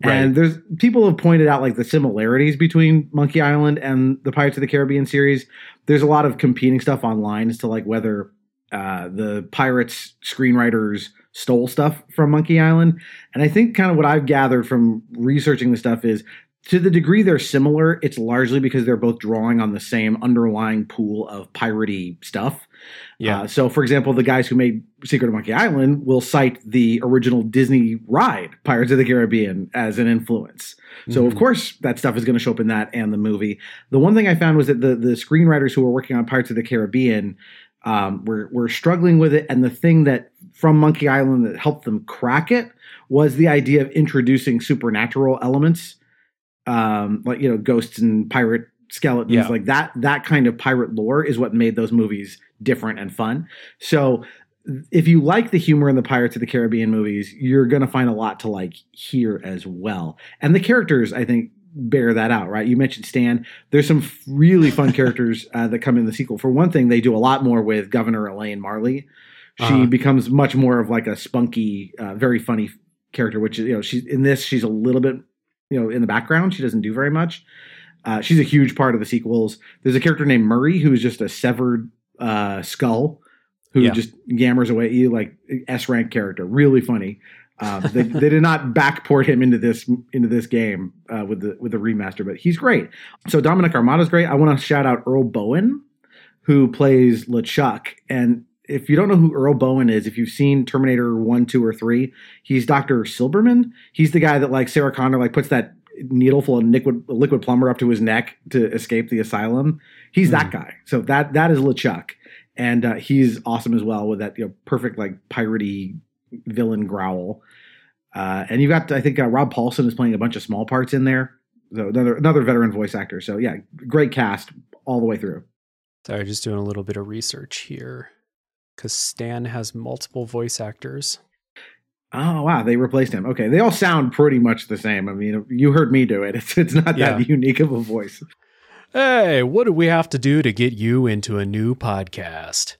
Speaker 2: And there's people have pointed out like the similarities between Monkey Island and the Pirates of the Caribbean series. There's a lot of competing stuff online as to like whether uh, the pirates screenwriters stole stuff from Monkey Island. And I think kind of what I've gathered from researching the stuff is to the degree they're similar, it's largely because they're both drawing on the same underlying pool of piratey stuff.
Speaker 1: Yeah.
Speaker 2: Uh, so, for example, the guys who made Secret of Monkey Island will cite the original Disney ride, Pirates of the Caribbean, as an influence. So, of
Speaker 1: Mhm.
Speaker 2: course, that stuff is going to show up in that and the movie. The one thing I found was that the the screenwriters who were working on Pirates of the Caribbean um, were were struggling with it, and the thing that from Monkey Island that helped them crack it was the idea of introducing supernatural elements, um, like you know, ghosts and pirate skeletons,
Speaker 1: Yeah.
Speaker 2: like that. That kind of pirate lore is what made those movies different and fun. So if you like the humor in the Pirates of the Caribbean movies, you're going to find a lot to like here as well. And the characters, I think, bear that out, right? You mentioned Stan. There's some really fun (laughs) characters uh, that come in the sequel. For one thing, they do a lot more with Governor Elaine Marley. She uh-huh. becomes much more of like a spunky, uh, very funny character. Which you know, she's in this. She's a little bit, you know, in the background. She doesn't do very much. Uh, she's a huge part of the sequels. There's a character named Murray who's just a severed uh, skull who yeah. just yammers away at you like S rank character. Really funny. Um, they, they, did not backport him into this into this game uh, with the with the remaster, but he's great. So Dominic Armato's great. I want to shout out Earl Boen, who plays LeChuck. And if you don't know who Earl Boen is, if you've seen Terminator One, Two, or Three, he's Doctor Silberman. He's the guy that like Sarah Connor like puts that needle full of liquid liquid plumber up to his neck to escape the asylum. He's mm. that hmm. guy. So that that is LeChuck and uh, he's awesome as well with that you know perfect like piratey villain growl. Uh, and you've got I think uh, Rob Paulsen is playing a bunch of small parts in there. So another another veteran voice actor. So yeah, great cast all the way through.
Speaker 1: Sorry, just doing a little bit of research here because Stan has multiple voice actors.
Speaker 2: Oh wow, they replaced him. Okay, they all sound pretty much the same. I mean, you heard me do it. It's it's not yeah. that unique of a voice.
Speaker 1: Hey, what do we have to do to get you into a new podcast?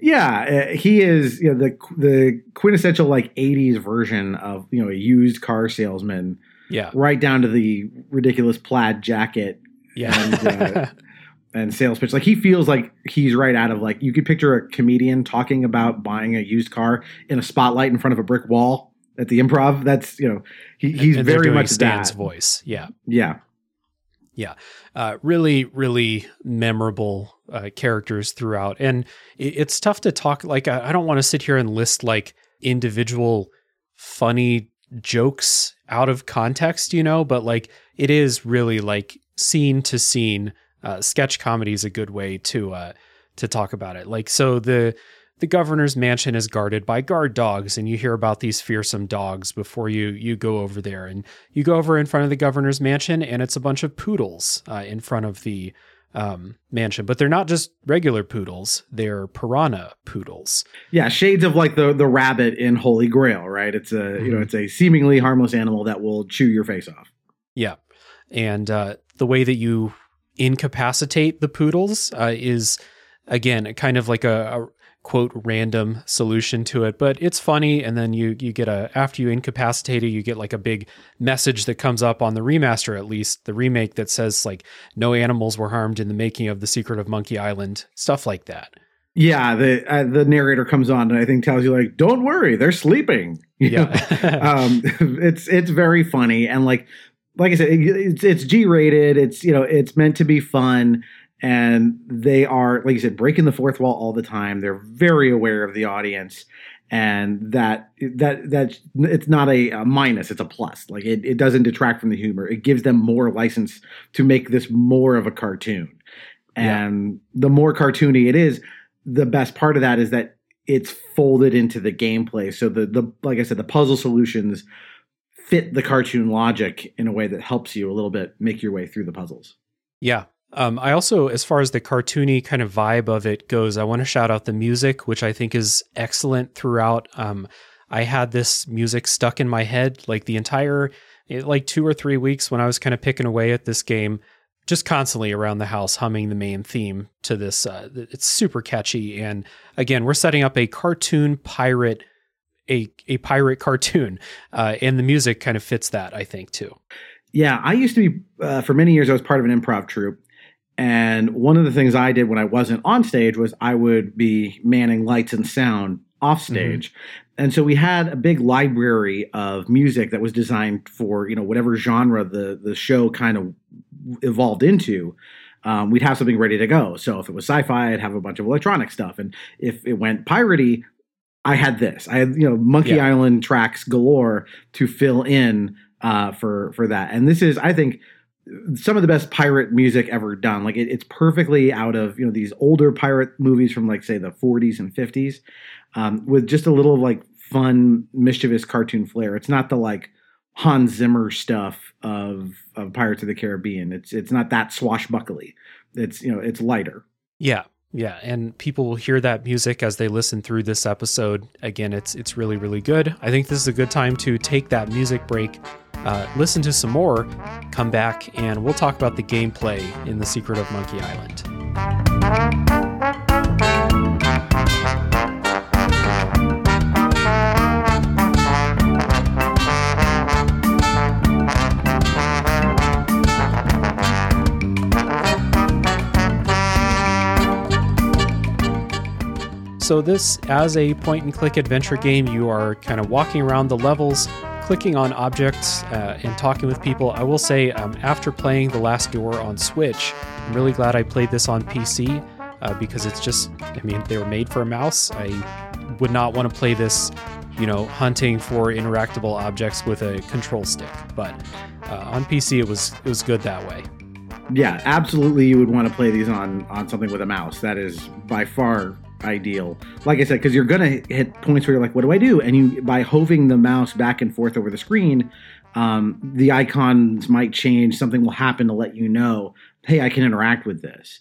Speaker 2: Yeah, uh, he is you know, the the quintessential like '80s version of you know a used car salesman.
Speaker 1: Yeah,
Speaker 2: right down to the ridiculous plaid jacket.
Speaker 1: Yeah,
Speaker 2: and, uh, (laughs) and sales pitch. Like he feels like he's right out of like you could picture a comedian talking about buying a used car in a spotlight in front of a brick wall at the improv. That's you know he, he's and very much
Speaker 1: Stan's
Speaker 2: that.
Speaker 1: voice. Yeah,
Speaker 2: yeah.
Speaker 1: Yeah, uh, really, really memorable uh, characters throughout, and it, it's tough to talk. Like, I, I don't want to sit here and list like individual funny jokes out of context, you know, but like it is really like scene to scene. Uh, sketch comedy is a good way to uh, to talk about it. Like, so the the governor's mansion is guarded by guard dogs and you hear about these fearsome dogs before you you go over there. And you go over in front of the governor's mansion and it's a bunch of poodles uh, in front of the um, mansion. But they're not just regular poodles they're piranha poodles.
Speaker 2: Yeah shades of like the the rabbit in holy grail right? It's a mm-hmm. you know mm-hmm. it's a seemingly harmless animal that will chew your face off.
Speaker 1: Yeah. And uh, the way that you incapacitate the poodles uh, is again kind of like a, a quote random solution to it but it's funny. And then you you get a after you incapacitate it you get like a big message that comes up on the remaster at least the remake that says like no animals were harmed in the making of the secret of monkey island stuff like that.
Speaker 2: Yeah the uh, the narrator comes on and i think tells you like don't worry they're sleeping. (laughs)
Speaker 1: Yeah.
Speaker 2: um it's it's very funny. And like like i said it's it's g rated it's you know it's meant to be fun and they are like you said breaking the fourth wall all the time. They're very aware of the audience. And that that that it's not a, a, minus it's a plus. Like it, it doesn't detract from the humor. It gives them more license to make this more of a cartoon. And yeah. the more cartoony it is the best part of that is that it's folded into the gameplay. So the the like i said the puzzle solutions fit the cartoon logic in a way that helps you a little bit make your way through the puzzles.
Speaker 1: Yeah um, I also, as far as the cartoony kind of vibe of it goes, I want to shout out the music, which I think is excellent throughout. Um, I had this music stuck in my head like the entire, eh, like two or three weeks when I was kind of picking away at this game, just constantly around the house humming the main theme to this. Uh, it's super catchy, and again, we're setting up a cartoon pirate, a a pirate (laughs) cartoon, uh, and the music kind of fits that, I think, too.
Speaker 2: Yeah, I used to be uh, for many years. I was part of an improv troupe, and one of the things I did when I wasn't on stage was I would be manning lights and sound off mm-hmm. stage. Mm-hmm. And so we had a big library of music that was designed for, you know, whatever genre the the show kind of evolved into. Um, we'd have something ready to go. So if it was sci-fi, I'd have a bunch of electronic stuff. And if it went piratey, I had this. I had, you know, Monkey yeah. Island tracks galore to fill in uh, for for that. And this is, I think, some of the best pirate music ever done. Like it, it's perfectly out of you know these older pirate movies from like say the 40s and 50s, um, with just a little like fun, mischievous cartoon flair. It's not the like Hans Zimmer stuff of of Pirates of the Caribbean. It's it's not that swashbuckly. It's you know it's lighter.
Speaker 1: Yeah, Yeah, and people will hear that music as they listen through this episode. Again, it's it's really really good. I think this is a good time to take that music break, uh, listen to some more, come back, and we'll talk about the gameplay in The Secret of Monkey Island. So, this, as a point and click adventure game, you are kind of walking around the levels, clicking on objects, uh, and talking with people. I will say, um, after playing The Last Door on Switch, I'm really glad I played this on PC uh, because it's just, I mean, they were made for a mouse. I would not want to play this, you know, hunting for interactable objects with a control stick. But uh, on PC, it was it was good that way.
Speaker 2: Yeah, absolutely. You would want to play these on on something with a mouse. That is by far ideal. Like I said, because you're gonna hit points where you're like, "What do I do?" And you by hoving the mouse back and forth over the screen, um, the icons might change. Something will happen to let you know, "Hey, I can interact with this."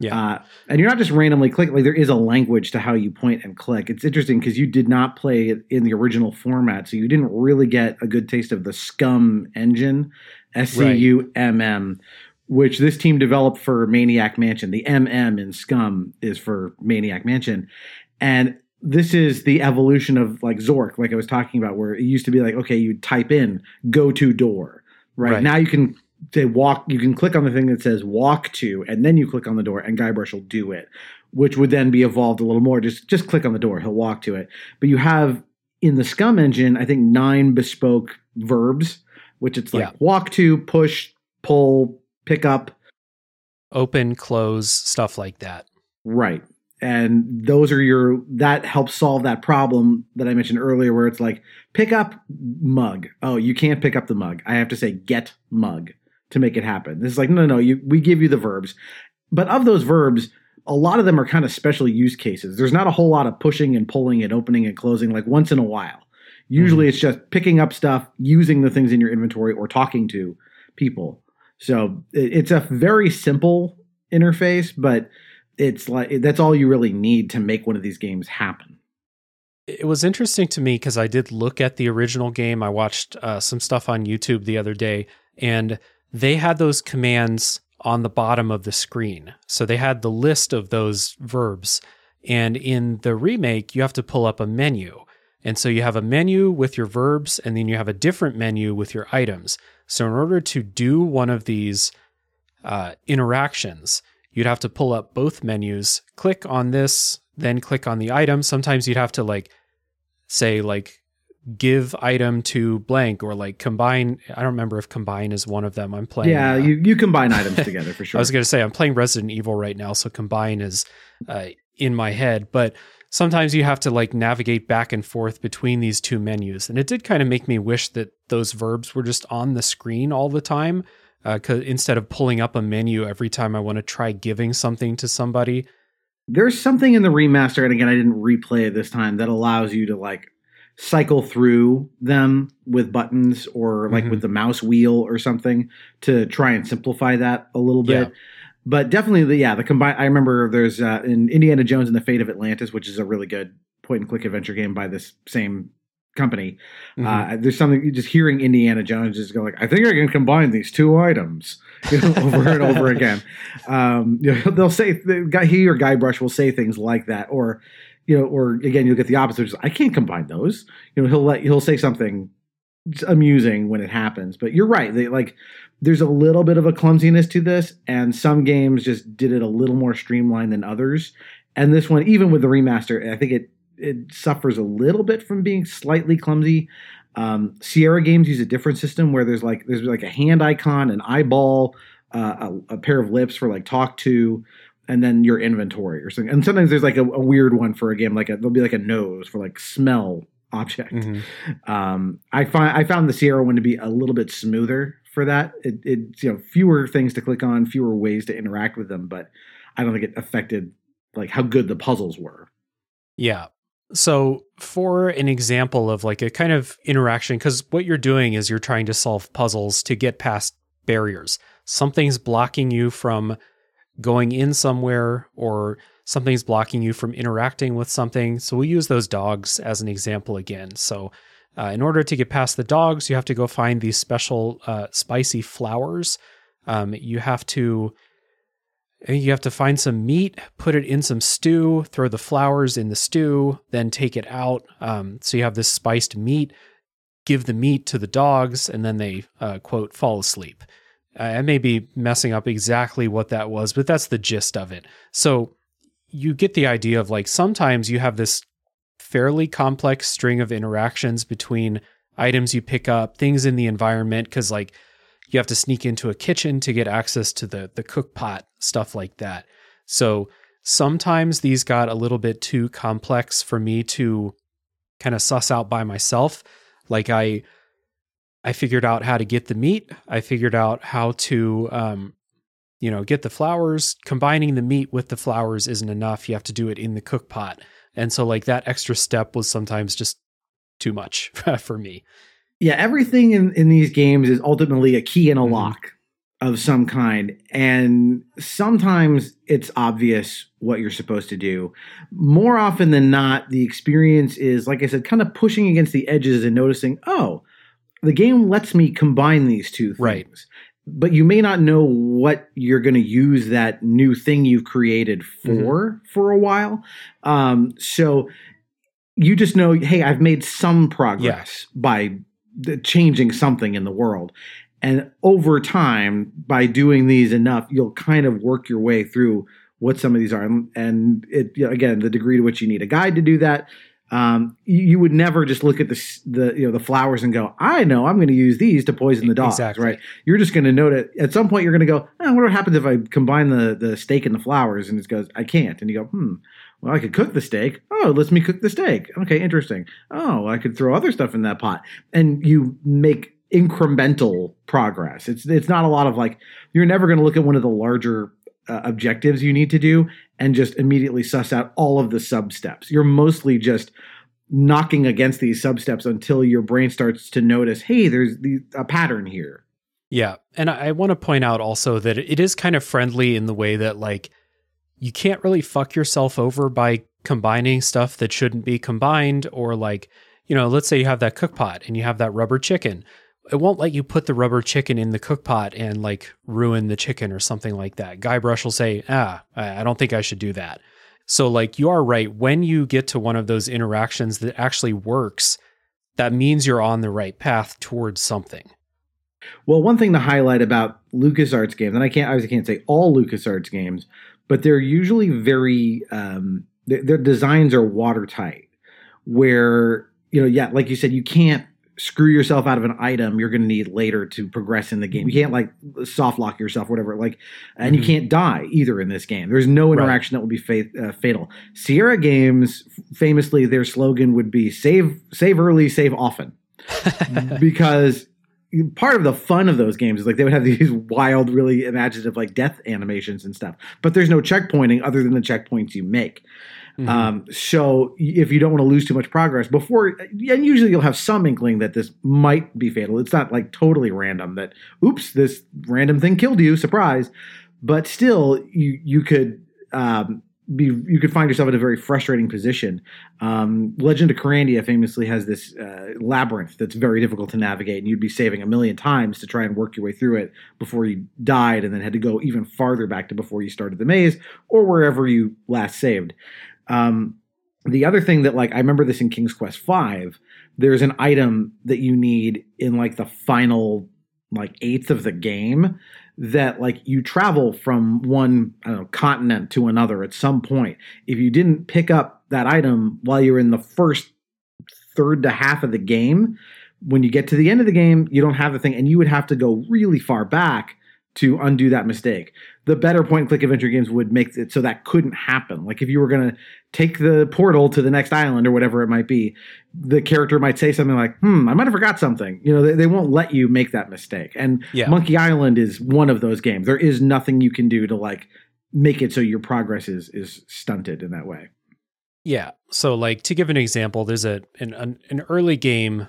Speaker 1: Yeah, uh,
Speaker 2: and you're not just randomly clicking. Like there is a language to how you point and click. It's interesting because you did not play it in the original format, so you didn't really get a good taste of the SCUMM engine, S C U M M which this team developed for Maniac Mansion. The MM in SCUMM is for Maniac Mansion. And this is the evolution of like Zork, like I was talking about, where it used to be like, okay, you type in go to door, right? right? Now you can say walk, you can click on the thing that says walk to, and then you click on the door, and Guybrush will do it, which would then be evolved a little more. Just just click on the door, he'll walk to it. But you have in the SCUMM engine, I think nine bespoke verbs, which it's like yeah. walk to, push, pull, pick up,
Speaker 1: open, close, stuff like that.
Speaker 2: Right. And those are your that helps solve that problem that I mentioned earlier where it's like pick up mug. Oh, you can't pick up the mug. I have to say get mug to make it happen. This is like no no, no you we give you the verbs. But of those verbs, a lot of them are kind of special use cases. There's not a whole lot of pushing and pulling and opening and closing like once in a while. Usually mm-hmm. it's just picking up stuff, using the things in your inventory or talking to people. So it's a very simple interface, but it's like that's all you really need to make one of these games happen.
Speaker 1: It was interesting to me because I did look at the original game. I watched uh, some stuff on YouTube the other day, and they had those commands on the bottom of the screen. So they had the list of those verbs. And in the remake, you have to pull up a menu. And so you have a menu with your verbs, and then you have a different menu with your items. So, in order to do one of these uh, interactions, you'd have to pull up both menus, click on this, then click on the item. Sometimes you'd have to like say like give item to blank or like combine. I don't remember if combine is one of them. I'm playing.
Speaker 2: Yeah, uh, you you combine items (laughs) together for sure.
Speaker 1: I was going to say I'm playing Resident Evil right now, so combine is uh, in my head, but sometimes you have to like navigate back and forth between these two menus. And it did kind of make me wish that those verbs were just on the screen all the time. Uh, instead of pulling up a menu every time I want to try giving something to somebody.
Speaker 2: There's something in the remaster, and again, I didn't replay it this time, that allows you to like cycle through them with buttons or like mm-hmm. with the mouse wheel or something to try and simplify that a little bit. Yeah but definitely the yeah the combine. I remember there's uh, in Indiana Jones and the Fate of Atlantis, which is a really good point and click adventure game by this same company. Mm-hmm. Uh, there's something just hearing Indiana Jones just go like, I think I can combine these two items (laughs) you know, over and over (laughs) again. Um, (laughs) you know, they'll say the guy he or Guybrush will say things like that, or you know, or again you'll get the opposite. Just, I can't combine those. You know, he'll let he'll say something amusing when it happens. But you're right. They like there's a little bit of a clumsiness to this, and some games just did it a little more streamlined than others. And this one, even with the remaster, I think it it suffers a little bit from being slightly clumsy. Um, Sierra games use a different system where there's like there's like a hand icon, an eyeball, uh, a, a, pair of lips for like talk to, and then your inventory or something. And sometimes there's like a, a weird one for a game, like a, there'll be like a nose for like smell object. Mm-hmm. Um, I find I found the Sierra one to be a little bit smoother for that. It, you know fewer things to click on, fewer ways to interact with them, but I don't think it affected like how good the puzzles were.
Speaker 1: Yeah. So for an example of like a kind of interaction, because what you're doing is you're trying to solve puzzles to get past barriers. Something's blocking you from going in somewhere or something's blocking you from interacting with something. So we'll use those dogs as an example again. So uh, in order to get past the dogs, you have to go find these special uh, spicy flowers. Um, you have to you have to find some meat, put it in some stew, throw the flowers in the stew, then take it out. Um, so you have this spiced meat. Give the meat to the dogs, and then they uh, quote fall asleep. I may be messing up exactly what that was, but that's the gist of it. So you get the idea of like sometimes you have this fairly complex string of interactions between items you pick up, things in the environment, because like you have to sneak into a kitchen to get access to the the cook pot, stuff like that. So sometimes these got a little bit too complex for me to kind of suss out by myself. Like I I figured out how to get the meat. I figured out how to um, you know, get the flowers. Combining the meat with the flowers isn't enough. You have to do it in the cook pot. And so like that extra step was sometimes just too much (laughs) for me
Speaker 2: yeah, everything in, in these games is ultimately a key and a mm-hmm. lock of some kind. And sometimes it's obvious what you're supposed to do. More often than not, the experience is, like I said, kind of pushing against the edges and noticing, oh, the game lets me combine these two things.
Speaker 1: Right.
Speaker 2: But you may not know what you're going to use that new thing you've created mm-hmm. for mm-hmm. for a while. Um, so you just know, hey, I've made some progress yeah. by changing something in the world. And over time, by doing these enough, you'll kind of work your way through what some of these are. And it again, the degree to which you need a guide to do that. Um, you, would never just look at the the you know the flowers and go, I know I'm going to use these to poison the dogs, exactly. right? You're just going to note it. At some point, you're going to go, oh, what happens if I combine the the steak and the flowers? And it goes, I can't. And you go, hmm, well, I could cook the steak. Oh, it lets me cook the steak. Okay, interesting. Oh, I could throw other stuff in that pot. And you make incremental progress. It's it's not a lot of like you're never going to look at one of the larger uh, objectives you need to do and just immediately suss out all of the sub steps. You're mostly just knocking against these sub steps until your brain starts to notice, hey, there's the, a pattern here.
Speaker 1: Yeah, and I, I want to point out also that it is kind of friendly in the way that like you can't really fuck yourself over by combining stuff that shouldn't be combined or like you know let's say you have that cook pot and you have that rubber chicken it won't let you put the rubber chicken in the cook pot and like ruin the chicken or something like that. Guybrush will say ah i don't think i should do that. So like you are right. When you get to one of those interactions that actually works that means you're on the right path towards something.
Speaker 2: Well, one thing to highlight about LucasArts games, and I can't I can't say all LucasArts games, but they're usually very um, their designs are watertight. Where you know, yeah, like you said, you can't screw yourself out of an item you're going to need later to progress in the game. You can't like soft lock yourself, whatever. Like, and mm-hmm. you can't die either in this game. There's no interaction right. that will be fa- uh, fatal. Sierra Games, famously, their slogan would be "save, save early, save often," (laughs) because part of the fun of those games is like they would have these (laughs) wild, really imaginative like death animations and stuff. But there's no checkpointing other than the checkpoints you make. Mm-hmm. Um, so if you don't want to lose too much progress before, and usually you'll have some inkling that this might be fatal. It's not like totally random that, oops, this random thing killed you, surprise. But still, you you could um, be you could find yourself in a very frustrating position. Um, Legend of Kyrandia famously has this uh, labyrinth that's very difficult to navigate, and you'd be saving a million times to try and work your way through it before you died, and then had to go even farther back to before you started the maze or wherever you last saved. Um, the other thing that like I remember this in King's Quest Five, there's an item that you need in like the final like eighth of the game that like you travel from one know, continent to another at some point. If you didn't pick up that item while you're in the first third to half of the game, when you get to the end of the game, you don't have the thing, and you would have to go really far back to undo that mistake. The better point and click adventure games would make it so that couldn't happen. Like if you were going to take the portal to the next island or whatever it might be, the character might say something like, "Hmm, I might have forgot something." You know, they, they won't let you make that mistake. And yeah. Monkey Island is one of those games. There is nothing you can do to like make it so your progress is is stunted in that way.
Speaker 1: Yeah. So like to give an example, there's a an an early game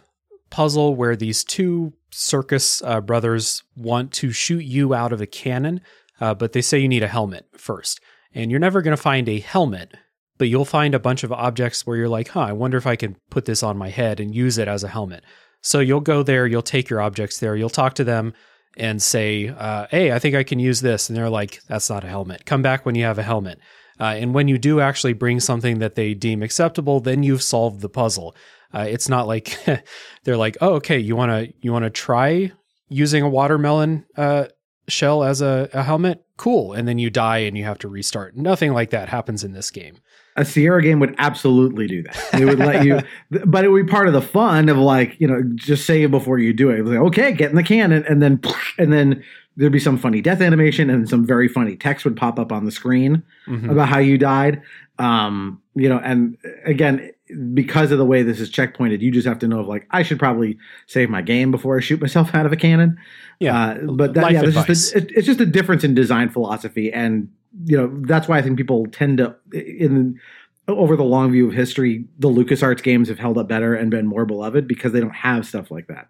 Speaker 1: puzzle where these two circus uh, brothers want to shoot you out of a cannon, uh, but they say you need a helmet first. and you're never going to find a helmet, but you'll find a bunch of objects where you're like, huh, I wonder if I can put this on my head and use it as a helmet. So you'll go there, you'll take your objects there, you'll talk to them and say, uh, hey, I think I can use this. And they're like, that's not a helmet. Come back when you have a helmet. Uh, and when you do actually bring something that they deem acceptable, then you've solved the puzzle. Uh, it's not like (laughs) they're like, oh, okay, you want to you want to try using a watermelon uh, shell as a, a helmet? Cool. And then you die and you have to restart. Nothing like that happens in this game
Speaker 2: a Sierra game would absolutely do that. They would let you, (laughs) but it would be part of the fun of like you know just save before you do it. it like, okay, get in the can, and, and then and then there'd be some funny death animation and some very funny text would pop up on the screen mm-hmm. about how you died. Um, you know, and again, because of the way this is checkpointed, you just have to know of like I should probably save my game before I shoot myself out of a cannon.
Speaker 1: Yeah,
Speaker 2: uh, but that, yeah, just a, it's just a difference in design philosophy, and you know that's why I think people tend to in over the long view of history, the LucasArts games have held up better and been more beloved because they don't have stuff like that.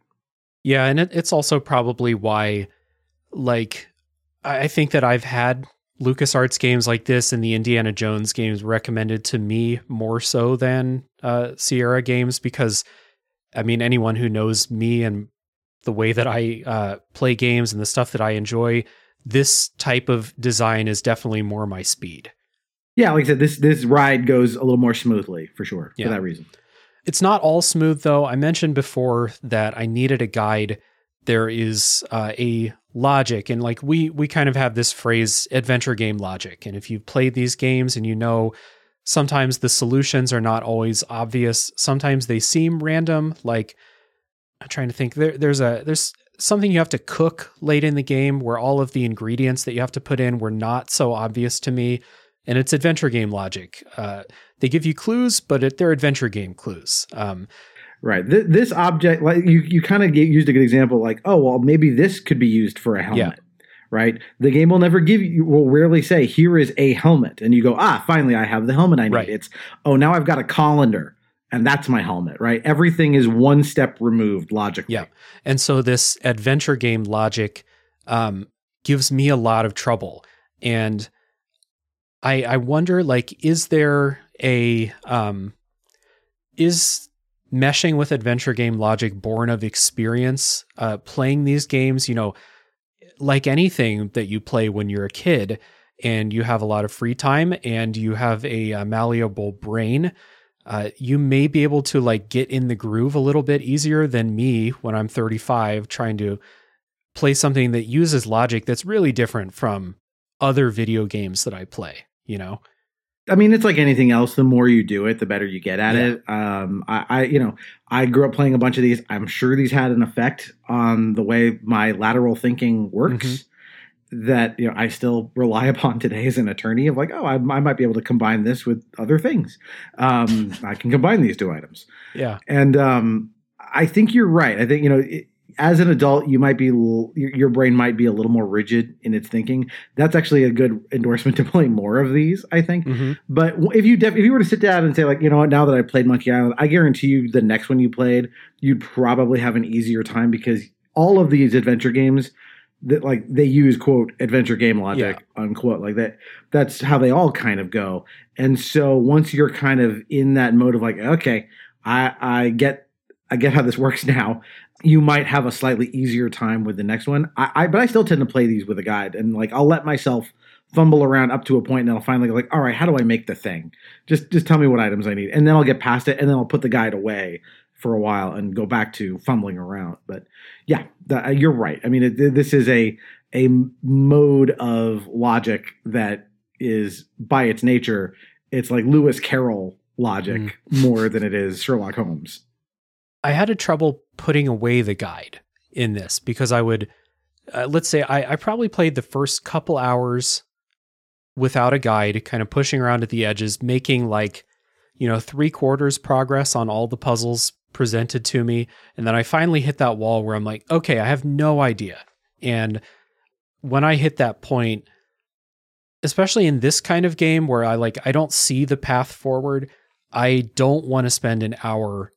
Speaker 1: Yeah, and it, it's also probably why, like, I think that I've had LucasArts games like this and the Indiana Jones games recommended to me more so than uh, Sierra games because, I mean, anyone who knows me and the way that I uh, play games and the stuff that I enjoy, this type of design is definitely more my speed.
Speaker 2: Yeah, like I said, this this ride goes a little more smoothly for sure yeah. for that reason.
Speaker 1: It's not all smooth though. I mentioned before that I needed a guide. There is uh, a logic and like we we kind of have this phrase adventure game logic and if you've played these games and you know sometimes the solutions are not always obvious sometimes they seem random like i'm trying to think there, there's a there's something you have to cook late in the game where all of the ingredients that you have to put in were not so obvious to me and it's adventure game logic uh, they give you clues but it, they're adventure game clues um,
Speaker 2: Right. Th- this object, like you, you kind of used a good example, like, oh, well, maybe this could be used for a helmet. Yeah. Right. The game will never give you, will rarely say, here is a helmet. And you go, ah, finally, I have the helmet I need. Right. It's, oh, now I've got a colander and that's my helmet, right? Everything is one step removed logically.
Speaker 1: Yeah. And so this adventure game logic um, gives me a lot of trouble. And I, I wonder, like, is there a, um, is meshing with adventure game logic born of experience uh, playing these games you know like anything that you play when you're a kid and you have a lot of free time and you have a, a malleable brain uh, you may be able to like get in the groove a little bit easier than me when i'm 35 trying to play something that uses logic that's really different from other video games that i play you know
Speaker 2: I mean, it's like anything else. The more you do it, the better you get at yeah. it. Um, I, I, you know, I grew up playing a bunch of these. I'm sure these had an effect on the way my lateral thinking works. Mm-hmm. That you know, I still rely (laughs) upon today as an attorney. Of like, oh, I, I might be able to combine this with other things. Um, I can combine these two items.
Speaker 1: Yeah,
Speaker 2: and um, I think you're right. I think you know. It, as an adult, you might be your brain might be a little more rigid in its thinking. That's actually a good endorsement (laughs) to play more of these, I think. Mm-hmm. But if you def- if you were to sit down and say like, you know what, now that I played Monkey Island, I guarantee you the next one you played, you'd probably have an easier time because all of these adventure games that like they use quote adventure game logic yeah. unquote like that that's how they all kind of go and so once you're kind of in that mode of like okay i i get I get how this (laughs) works now you might have a slightly easier time with the next one. I, I, but I still tend to play these with a guide, and like I'll let myself fumble around up to a point, and I'll finally go like, all right, how do I make the thing? Just just tell me what items I need, and then I'll get past it, and then I'll put the guide away for a while and go back to fumbling around. But yeah, the, uh, you're right. I mean, it, this is a a mode of logic that is by its nature, it's like Lewis Carroll logic mm. more than it is Sherlock Holmes.
Speaker 1: I had a trouble putting away the guide in this because I would, uh, let's say, I, I probably played the first couple hours without a guide, kind of pushing around at the edges, making like, you know, three quarters progress on all the puzzles presented to me. And then I finally hit that wall where I'm like, okay, I have no idea. And when I hit that point, especially in this kind of game where I like, I don't see the path forward, I don't want to spend an hour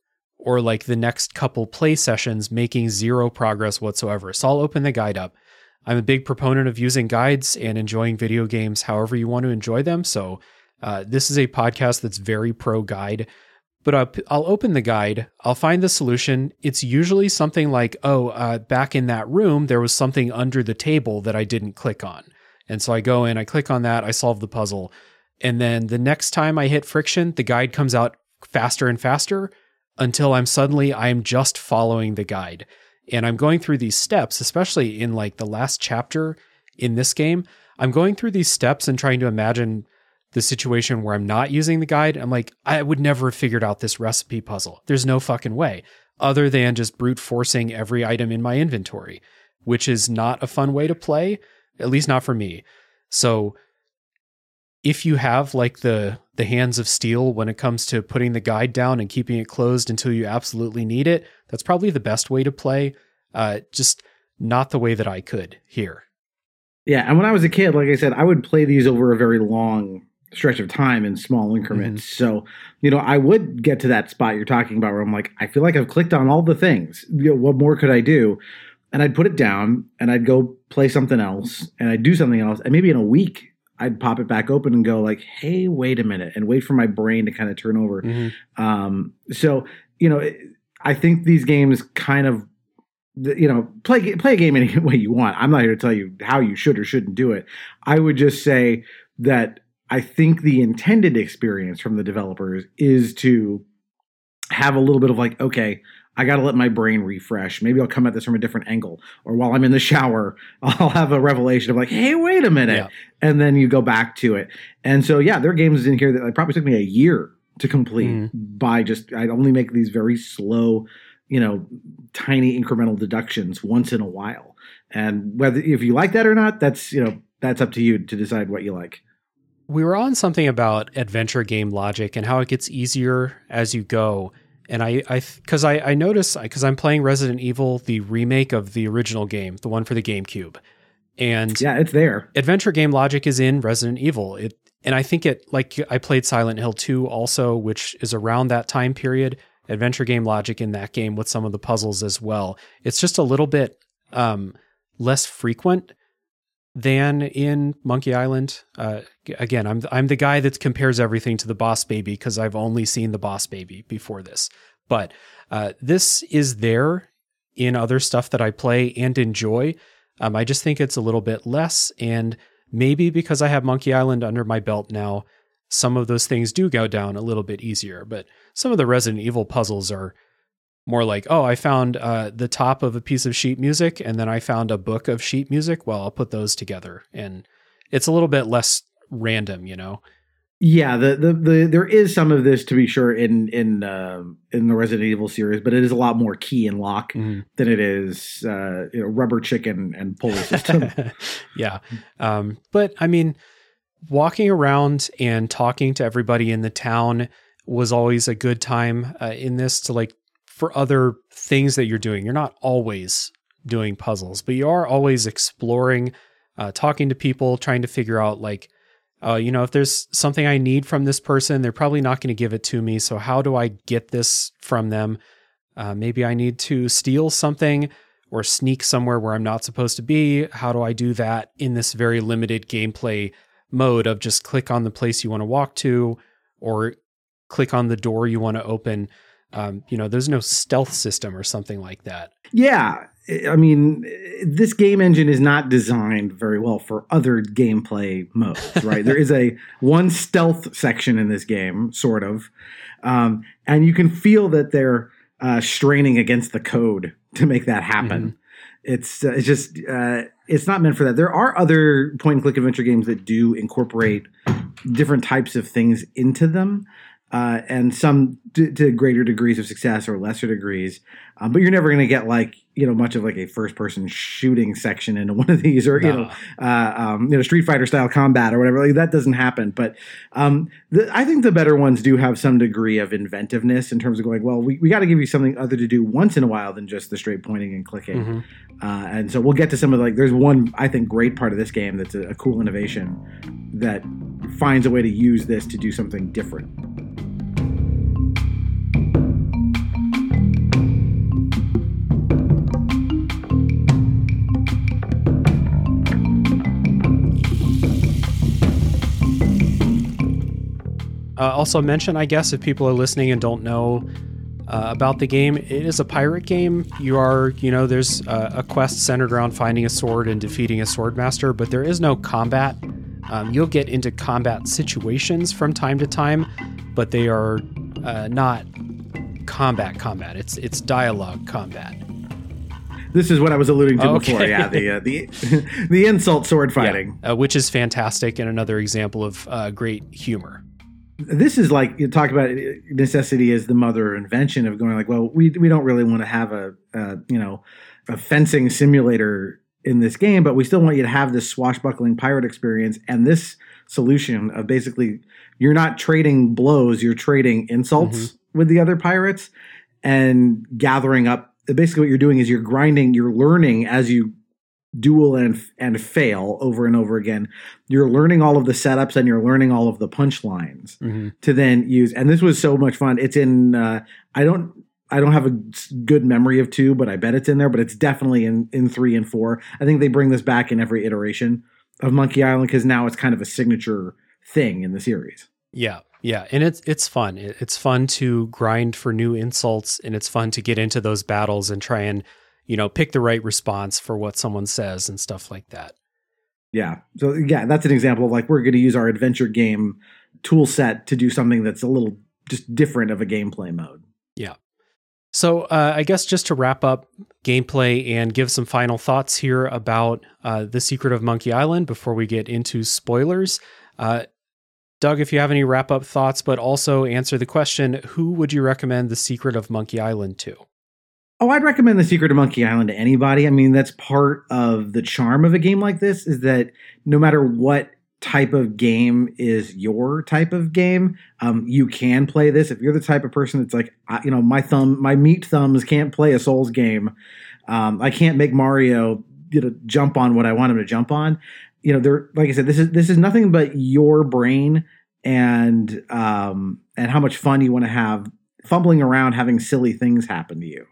Speaker 1: or like the next couple play sessions making zero progress whatsoever. So I'll open the guide up. I'm a big proponent of using guides and enjoying video games however you want to enjoy them. So, uh, this is a podcast that's very pro guide. But I'll, I'll, open the guide, I'll find the solution. It's usually something like, oh, uh, back in that room, there was something under the table that I didn't click on. And so I go in, I click on that, I solve the puzzle. And then the next time I hit friction, the guide comes out faster and faster until I'm suddenly, I'm just following the guide. And I'm going through these steps, especially in like the last chapter in this game. I'm going through these steps and trying to imagine the situation where I'm not using the guide. I'm like, I would never have figured out this recipe puzzle. There's no fucking way, other than just brute forcing every item in my inventory, which is not a fun way to play, at least not for me. So if you have like the the hands of steel when it comes to putting the guide down and keeping it closed until you absolutely need it, that's probably the best way to play. Uh, just not the way that I could here.
Speaker 2: Yeah, and when I was a kid, like I said, I would play these over a very long stretch of time in small increments. Mm-hmm. So, you know, I would get to that spot you're talking about where I'm like, I feel like I've clicked on all the things. You know, what more could I do? And I'd put it down and I'd go play something else and I'd do something else. And maybe in a week, I'd pop it back open and go like, "Hey, wait a minute," and wait for my brain to kind of turn over. Mm-hmm. Um, so you know, I think these games kind of, you know, play play a game any (laughs) way you want. I'm not here to tell you how you should or shouldn't do it. I would just say that I think the intended experience from the developers is to have a little bit of like, okay, I got to let my brain refresh. Maybe I'll come at this from a different angle. Or while I'm in the shower, (laughs) I'll have a revelation of like, hey, wait a minute. Yeah. And then you go back to it. And so, yeah, there are games in here that it probably took me a year to complete mm. by just, I only make these very slow, you know, tiny incremental deductions once in a while. And whether, if you like that or not, that's, you know, that's up to you to decide what you like.
Speaker 1: We were on something about adventure game logic and how it gets easier as you go and I, I, because I, I notice because I'm playing Resident Evil, the remake of the original game, the one for the GameCube, and
Speaker 2: yeah, it's there.
Speaker 1: Adventure game logic is in Resident Evil. It, and I think it like I played Silent Hill 2 also, which is around that time period. Adventure game logic in that game with some of the puzzles as well. It's just a little bit um, less frequent than in Monkey Island. Uh, again, I'm I'm the guy that compares everything to the Boss Baby because I've only seen the Boss Baby before this. But uh, this is there in other stuff that I play and enjoy. Um, I just think it's a little bit less, and maybe because I have Monkey Island under my belt now, some of those things do go down a little bit easier. But some of the Resident Evil puzzles are more like, oh, I found uh, the top of a piece of sheet music and then I found a book of sheet music. Well, I'll put those together. And it's a little bit less random, you know?
Speaker 2: Yeah, the, the, the there is some of this to be sure in in uh, in the Resident Evil series, but it is a lot more key and lock mm-hmm. than it is uh, you know, rubber chicken and pulley (laughs) system.
Speaker 1: yeah, um, but I mean, walking around and talking to everybody in the town was always a good time uh, in this to like for other things that you're doing. You're not always doing puzzles, but you are always exploring, uh, talking to people, trying to figure out like, uh, you know, if there's something I need from this person, they're probably not going to give it to me. So how do I get this from them? Uh, maybe I need to steal something or sneak somewhere where I'm not supposed to be. How do I do that in this very limited gameplay mode of just click on the place you want to walk to or click on the door you want to open? Um, you know, there's no stealth system or something like that.
Speaker 2: Yeah. I mean, this game engine is not designed very well for other gameplay modes, (laughs) right? there is a one stealth section in this game, sort of, um, and you can feel that they're uh, straining against the code (laughs) to make that happen. Mm-hmm. It's uh, it's just uh, it's not meant for that. There are other point and click adventure games that do incorporate different types of things into them uh, and some to, to, greater degrees of success or lesser degrees. Um, but you're never going to get like you know much of like a first person shooting section into (laughs) one of these or no. you know uh, um, you know Street Fighter style combat or whatever. Like that doesn't happen. But um, the, I think the better ones do have some degree of inventiveness in terms of going. Well, we, we got to give you something other to do once in a while than just the straight pointing and clicking. Mm-hmm. Uh, and so we'll get to some of the, like. There's one I think great part of this game that's a, a cool innovation that finds a way to use this to do something different.
Speaker 1: Uh, also, mention, I guess, if people are listening and don't know uh, about the game, it is a pirate game. You are, you know, there's a, a quest centered around finding a sword and defeating a sword master, but there is no combat. Um, you'll get into combat situations from time to time, but they are uh, not combat combat. It's it's dialogue combat.
Speaker 2: This is what I was alluding to okay. before. Yeah, the uh, the (laughs) the insult sword fighting,
Speaker 1: yeah, uh, which is fantastic and another example of uh, great humor.
Speaker 2: This is like you talk about necessity as the mother invention of going like, well, we we don't really want to have a, a you know a fencing simulator in this game, but we still want you to have this swashbuckling pirate experience and this solution of basically you're not trading blows, you're trading insults mm-hmm. with the other pirates and gathering up basically what you're doing is you're grinding, you're learning as you duel and and fail over and over again. You're learning all of the setups and you're learning all of the punchlines mm-hmm. to then use. And this was so much fun. It's in uh, I don't I don't have a good memory of two, but I bet it's in there. But it's definitely in in three and four. I think they bring this back in every iteration of Monkey Island because now it's kind of a signature thing in the series.
Speaker 1: Yeah, yeah, and it's it's fun. It's fun to grind for new insults, and it's fun to get into those battles and try and you know pick the right response for what someone says and stuff like that.
Speaker 2: Yeah. So yeah, that's an example of like we're going to use our adventure game tool set to do something that's a little just different of a gameplay mode.
Speaker 1: Yeah. So uh, I guess just to wrap up gameplay and give some final thoughts here about uh, the Secret of Monkey Island before we get into spoilers. Uh, Doug, if you have any wrap up thoughts, but also answer the question who would you recommend The Secret of Monkey Island to?
Speaker 2: Oh, I'd recommend The Secret of Monkey Island to anybody. I mean, that's part of the charm of a game like this is that no matter what type of game is your type of game, um, you can play this. If you're the type of person that's like, you know, my thumb, my meat thumbs can't play a Souls game. Um, I can't make Mario, you know, jump on what I want him to jump on you know, there, like I said, this is this is nothing but your brain and um and how much fun you want to have fumbling around having silly things happen to you.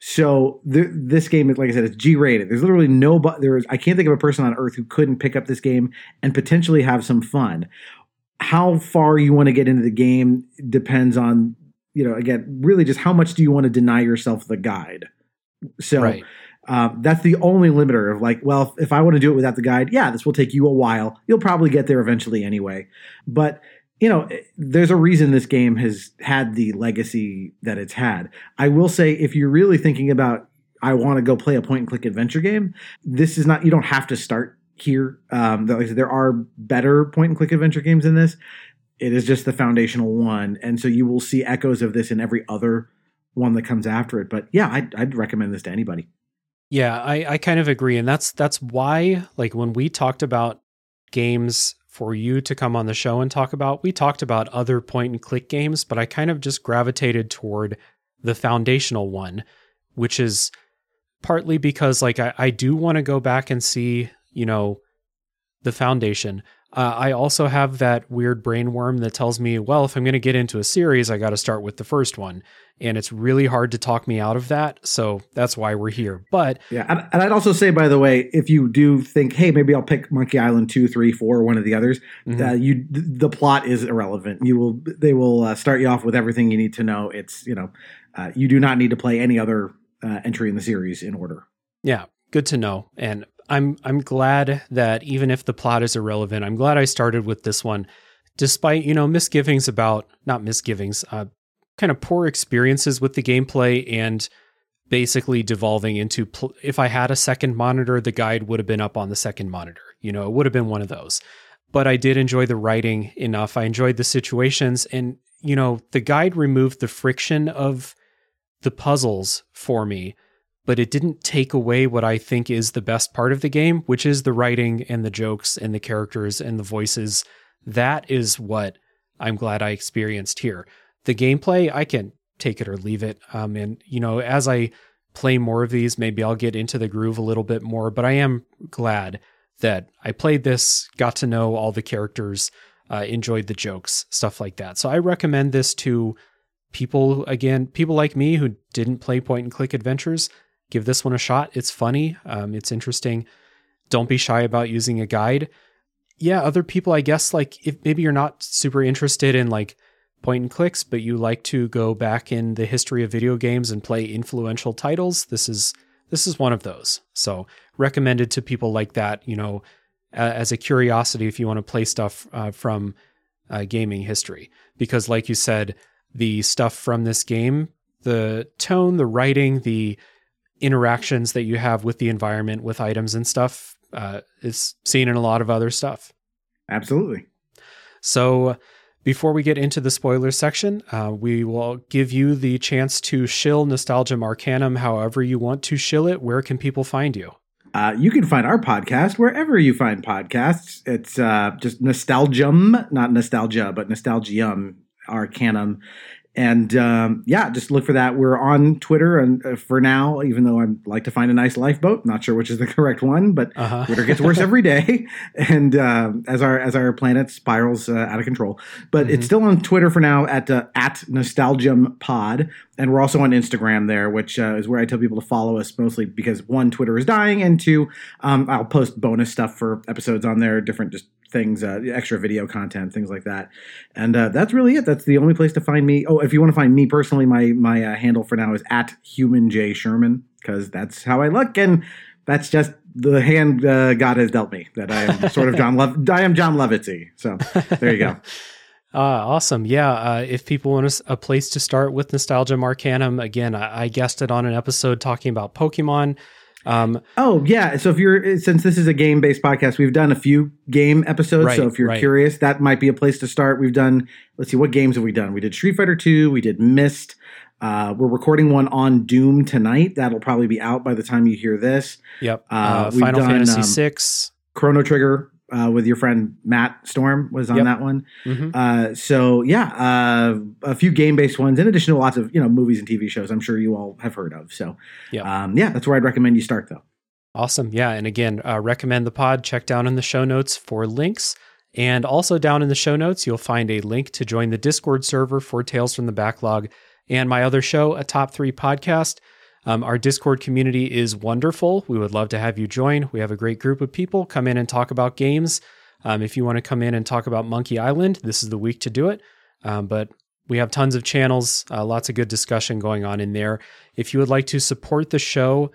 Speaker 2: So th- this game is, like I said, it's G rated. There's literally no, but there's I can't think of a person on earth who couldn't pick up this game and potentially have some fun. How far you want to get into the game depends on, you know, again, really just how much do you want to deny yourself the guide. So right. Um, that's the only limiter of like, well, if I want to do it without the guide, yeah, this will take you a while. You'll probably get there eventually anyway. But you know, there's a reason this game has had the legacy that it's had. I will say, if you're really thinking about, I want to go play a point and click adventure game, this is not. You don't have to start here. Um, there are better point and click adventure games in this. It is just the foundational one, and so you will see echoes of this in every other one that comes after it. But yeah, I'd, I'd recommend this to anybody.
Speaker 1: Yeah, I, I kind of agree. And that's that's why like when we talked about games for you to come on the show and talk about, we talked about other point and click games, but I kind of just gravitated toward the foundational one, which is partly because like I, I do want to go back and see, you know, the foundation. Uh, I also have that weird brain worm that tells me, well, if I'm going to get into a series, I got to start with the first one and it's really hard to talk me out of that. So that's why we're here. But
Speaker 2: yeah, and, and, I'd also say, by the way, if you do think, hey, maybe I'll pick Monkey Island two, three, four, one of the others, mm-hmm. uh, you the plot is irrelevant. You will they will uh, start you off with everything you need to know. It's you know, uh, you do not need to play any other uh, entry in the series in order.
Speaker 1: Yeah, good to know. And I'm I'm glad that even if the plot is irrelevant, I'm glad I started with this one despite you know misgivings about not misgivings uh, kind of poor experiences with the gameplay and basically devolving into pl- if I had a second monitor, the guide would have been up on the second monitor. You know, it would have been one of those. But I did enjoy the writing enough. I enjoyed the situations. And, you know, the guide removed the friction of the puzzles for me, but it didn't take away what I think is the best part of the game, which is the writing and the jokes and the characters and the voices. That is what I'm glad I experienced here the gameplay, I can take it or leave it. Um, and you know, as I play more of these, maybe I'll get into the groove a little bit more. But I am glad that I played this, got to know all the characters, uh, enjoyed the jokes, stuff like that. So I recommend this to people again, people like me who didn't play point and click adventures. Give this one a shot. It's funny. Um, it's interesting. Don't be shy about using a guide. yeah, other people, I guess, like if maybe you're not super interested in like point and clicks, but you like to go back in the history of video games and play influential titles, this is this is one of those. So recommended to people like that, you know, as a curiosity if you want to play stuff uh, from uh, gaming history. Because, like you said, the stuff from this game, the tone, the writing, the interactions that you have with the environment, with items and stuff, uh, is seen in a lot of other stuff.
Speaker 2: Absolutely.
Speaker 1: So, before we get into the spoiler section, uh, we will give you the chance to shill Nostalgia Arcanum however you want to shill it. Where can people find you?
Speaker 2: Uh, you can find our podcast wherever you find podcasts. It's uh, just Nostalgium, not nostalgia, but Nostalgium Arcanum. And um, yeah, just look for that. We're on Twitter, and uh, for now, even though I'd like to find a nice lifeboat, not sure which is the (laughs) correct one, but uh-huh. (laughs) Twitter gets worse every day, and uh, as our as our planet spirals uh, out of control. But mm-hmm. it's still on Twitter for now at uh, at Nostalgium Pod, and we're also on Instagram there, which uh, is where I tell people to follow us mostly because one, Twitter is dying, and two, um, I'll post bonus stuff for episodes on there, different just things, uh, extra video content, things like that. And uh, that's really it. That's the only place to find me. Oh, if you want to find me personally, my my uh, handle for now is at human j sherman because that's how I look, and that's just the hand uh, God has dealt me. That I am sort of John Love. I am Jon Lovitzy. So there you go.
Speaker 1: Uh, (laughs) awesome. Yeah. Uh, if people want a, a, place to start with Nostalgia Arcanum, again, I, I guessed it on an episode talking about Pokemon.
Speaker 2: Um, oh yeah. So if you're since this is a game based podcast, we've done a few game episodes. Right, so if you're right. curious, that might be a place to start. We've done. Let's see, what games have we done? We did Street Fighter Two. We did Myst. Uh, we're recording one on Doom tonight. That'll probably be out by the time you hear this.
Speaker 1: Yep. Uh, uh, Final done, Fantasy um, Six.
Speaker 2: Chrono Trigger uh, with your friend Matt Storm was on yep. that one. Mm-hmm. Uh, so yeah, uh, a few game based ones in addition to lots of you know movies and TV shows. I'm sure you all have heard of. So yep. um, yeah, that's where I'd recommend you start though.
Speaker 1: Awesome. Yeah, and again, uh, recommend the pod. Check down in the show notes for links. And also down in the show notes, you'll find a link to join the Discord server for Tales from the Backlog and my other show, a top three podcast. Um, our Discord community is wonderful. We would love to have you join. We have a great group of people come in and talk about games. Um, if you want to come in and talk about Monkey Island, this is the week to do it. Um, but we have tons of channels, uh, lots of good discussion going on in there. If you would like to support the show,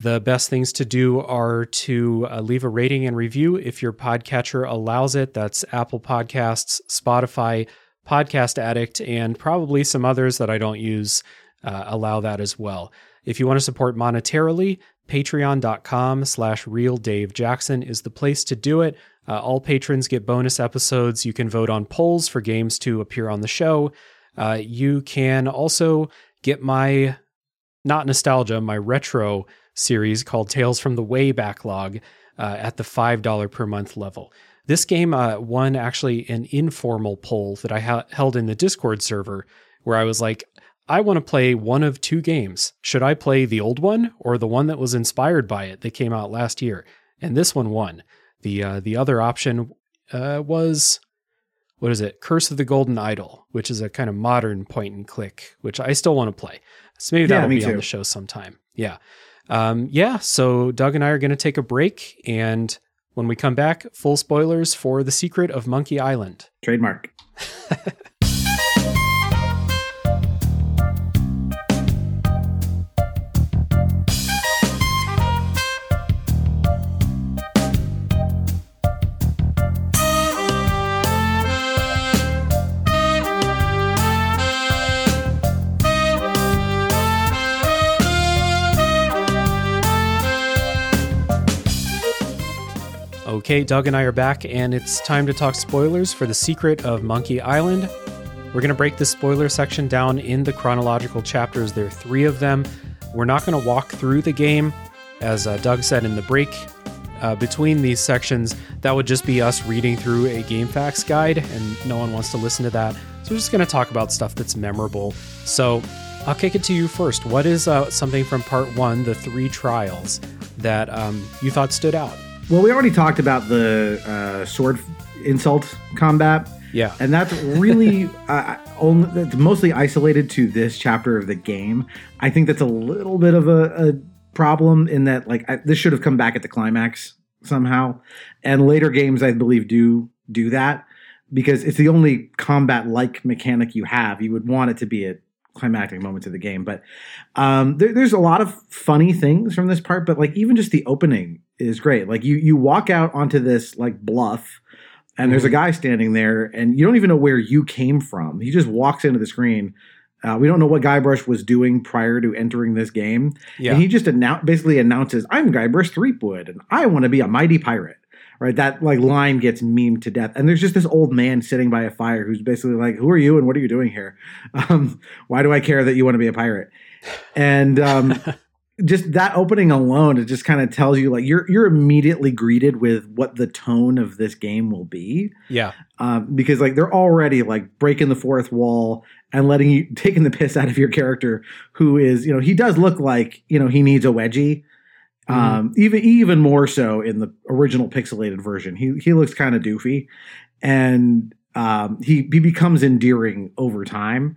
Speaker 1: the best things to do are to uh, leave a rating and review if your podcatcher allows it. That's Apple Podcasts, Spotify, Podcast Addict, and probably some others that I don't use uh, allow that as well. If you want to support monetarily, patreon.com slash real Dave Jackson is the place to do it. Uh, all patrons get bonus episodes. You can vote on polls for games to appear on the show. Uh, you can also get my, not nostalgia, my retro series called Tales from the Way Backlog uh, at the $5 per month level. This game uh, won actually an informal poll that I ha- held in the Discord server where I was like, I want to play one of two games. Should I play the old one or the one that was inspired by it that came out last year? And this one won. The uh, the other option uh, was what is it? Curse of the Golden Idol, which is a kind of modern point and click, which I still want to play. So maybe that'll be too. on the show sometime. Yeah. Um, yeah. So Doug and I are going to take a break. And when we come back, full spoilers for The Secret of Monkey Island.
Speaker 2: Trademark. (laughs)
Speaker 1: Okay, Doug and I are back, and it's time to talk spoilers for The Secret of Monkey Island. We're going to break the spoiler section down in the chronological chapters. There are three of them. We're not going to walk through the game, as uh, Doug said in the break. Uh, between these sections, that would just be us reading through a GameFAQs guide, and no one wants to listen to that. So we're just going to talk about stuff that's memorable. So I'll kick it to you first. What is uh, something from part one, the three trials, that um, you thought stood out?
Speaker 2: Well, we already talked about the uh, sword insult combat.
Speaker 1: Yeah,
Speaker 2: and that's really (laughs) uh, only that's mostly isolated to this chapter of the game. I think that's a little bit of a, a problem in that like I, this should have come back at the climax somehow, and later games I believe do do that because it's the only combat like mechanic you have. You would want it to be a climactic moment to the game, but um, there, there's a lot of funny things from this part. But like even just the opening is great. Like you you walk out onto this like bluff. And there's a guy standing there, and you don't even know where you came from. He just walks into the screen. Uh, we don't know what Guybrush was doing prior to entering this game.
Speaker 1: Yeah.
Speaker 2: And he just annou- basically announces, I'm Guybrush Threepwood, and I want to be a mighty pirate. Right? That like line gets memed to death. And there's just this old man sitting by a fire who's basically like, Who are you and what are you doing here? Um, why do I care that you want to be a pirate? And um, (laughs) just that opening alone, it just kind of tells you like you're you're immediately greeted with what the tone of this game will be.
Speaker 1: Yeah.
Speaker 2: um, because like they're already like breaking the fourth wall and letting you (laughs) taking the piss out of your character who is you know he does look like you know he needs a wedgie. Um, even even more so in the original pixelated version. He he looks kind of doofy. And um, he he becomes endearing over time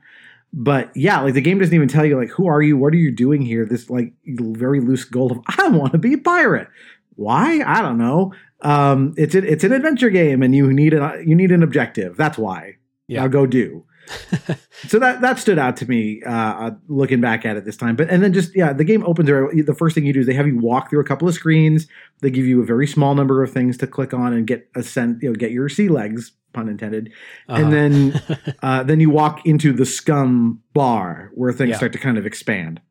Speaker 2: but yeah like the game doesn't even tell you like who are you what are you doing here this like very loose goal of i want to be a pirate why i don't know um it's a, it's an adventure game and you need an you need an objective that's why
Speaker 1: Yeah.
Speaker 2: now go do (laughs) so that that stood out to me uh, uh, looking back at it this time. But and then just yeah, the game opens. The first thing you do is they have you walk through a couple of screens. They give you a very small number of things to click on and get a sense, you know, get your sea legs, pun intended.
Speaker 1: Uh-huh.
Speaker 2: And then (laughs) uh, then you walk into the SCUMM Bar where things
Speaker 1: Yeah.
Speaker 2: start to kind of expand.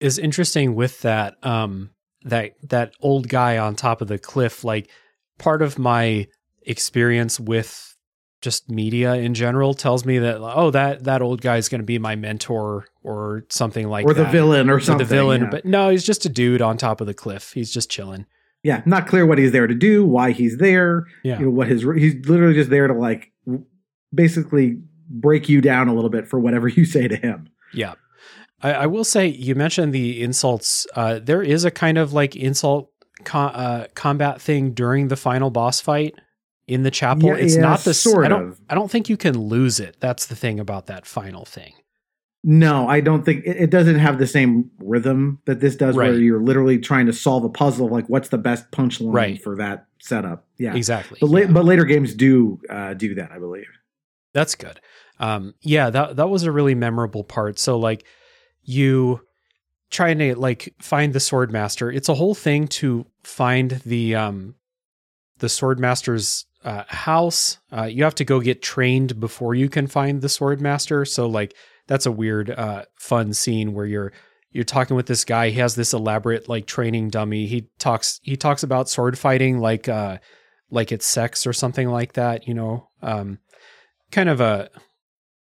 Speaker 1: is interesting with that um that that old guy on top of the cliff like part of my experience with just media in general tells me that oh that that old guy is going to be my mentor or something like
Speaker 2: or the villain or
Speaker 1: or
Speaker 2: something.
Speaker 1: the villain
Speaker 2: yeah.
Speaker 1: but no he's just a dude on top of the cliff he's just chilling
Speaker 2: yeah, not clear what he's there to do, why he's there.
Speaker 1: yeah
Speaker 2: You know what his he's literally just there to like basically break you down a little bit for whatever (laughs) you say to him.
Speaker 1: Yeah. I, I will say, you mentioned the insults. Uh, there is a kind of like insult co- uh, combat thing during the final boss fight in the chapel.
Speaker 2: Yeah,
Speaker 1: it's
Speaker 2: yeah,
Speaker 1: not the
Speaker 2: sort
Speaker 1: I don't.
Speaker 2: of.
Speaker 1: I don't think you can lose it. That's the thing about that final thing.
Speaker 2: No, I don't think it, it doesn't have the same rhythm that this does, where you're literally trying to solve a puzzle. of, Like, what's the best punchline
Speaker 1: Right.
Speaker 2: for that setup? Yeah,
Speaker 1: Exactly.
Speaker 2: but la-
Speaker 1: yeah.
Speaker 2: but later games do uh, do that, I believe.
Speaker 1: That's good. Um, yeah, that that was a really memorable part. So like you trying to like find the sword master. It's a whole thing to find the um the sword master's uh, house. Uh, you have to go get trained before you can find the sword master. So like that's a weird uh fun scene where you're you're talking with this guy. He has this elaborate like training dummy. He talks he talks about sword fighting like uh like it's sex or something like that, you know. Um kind of a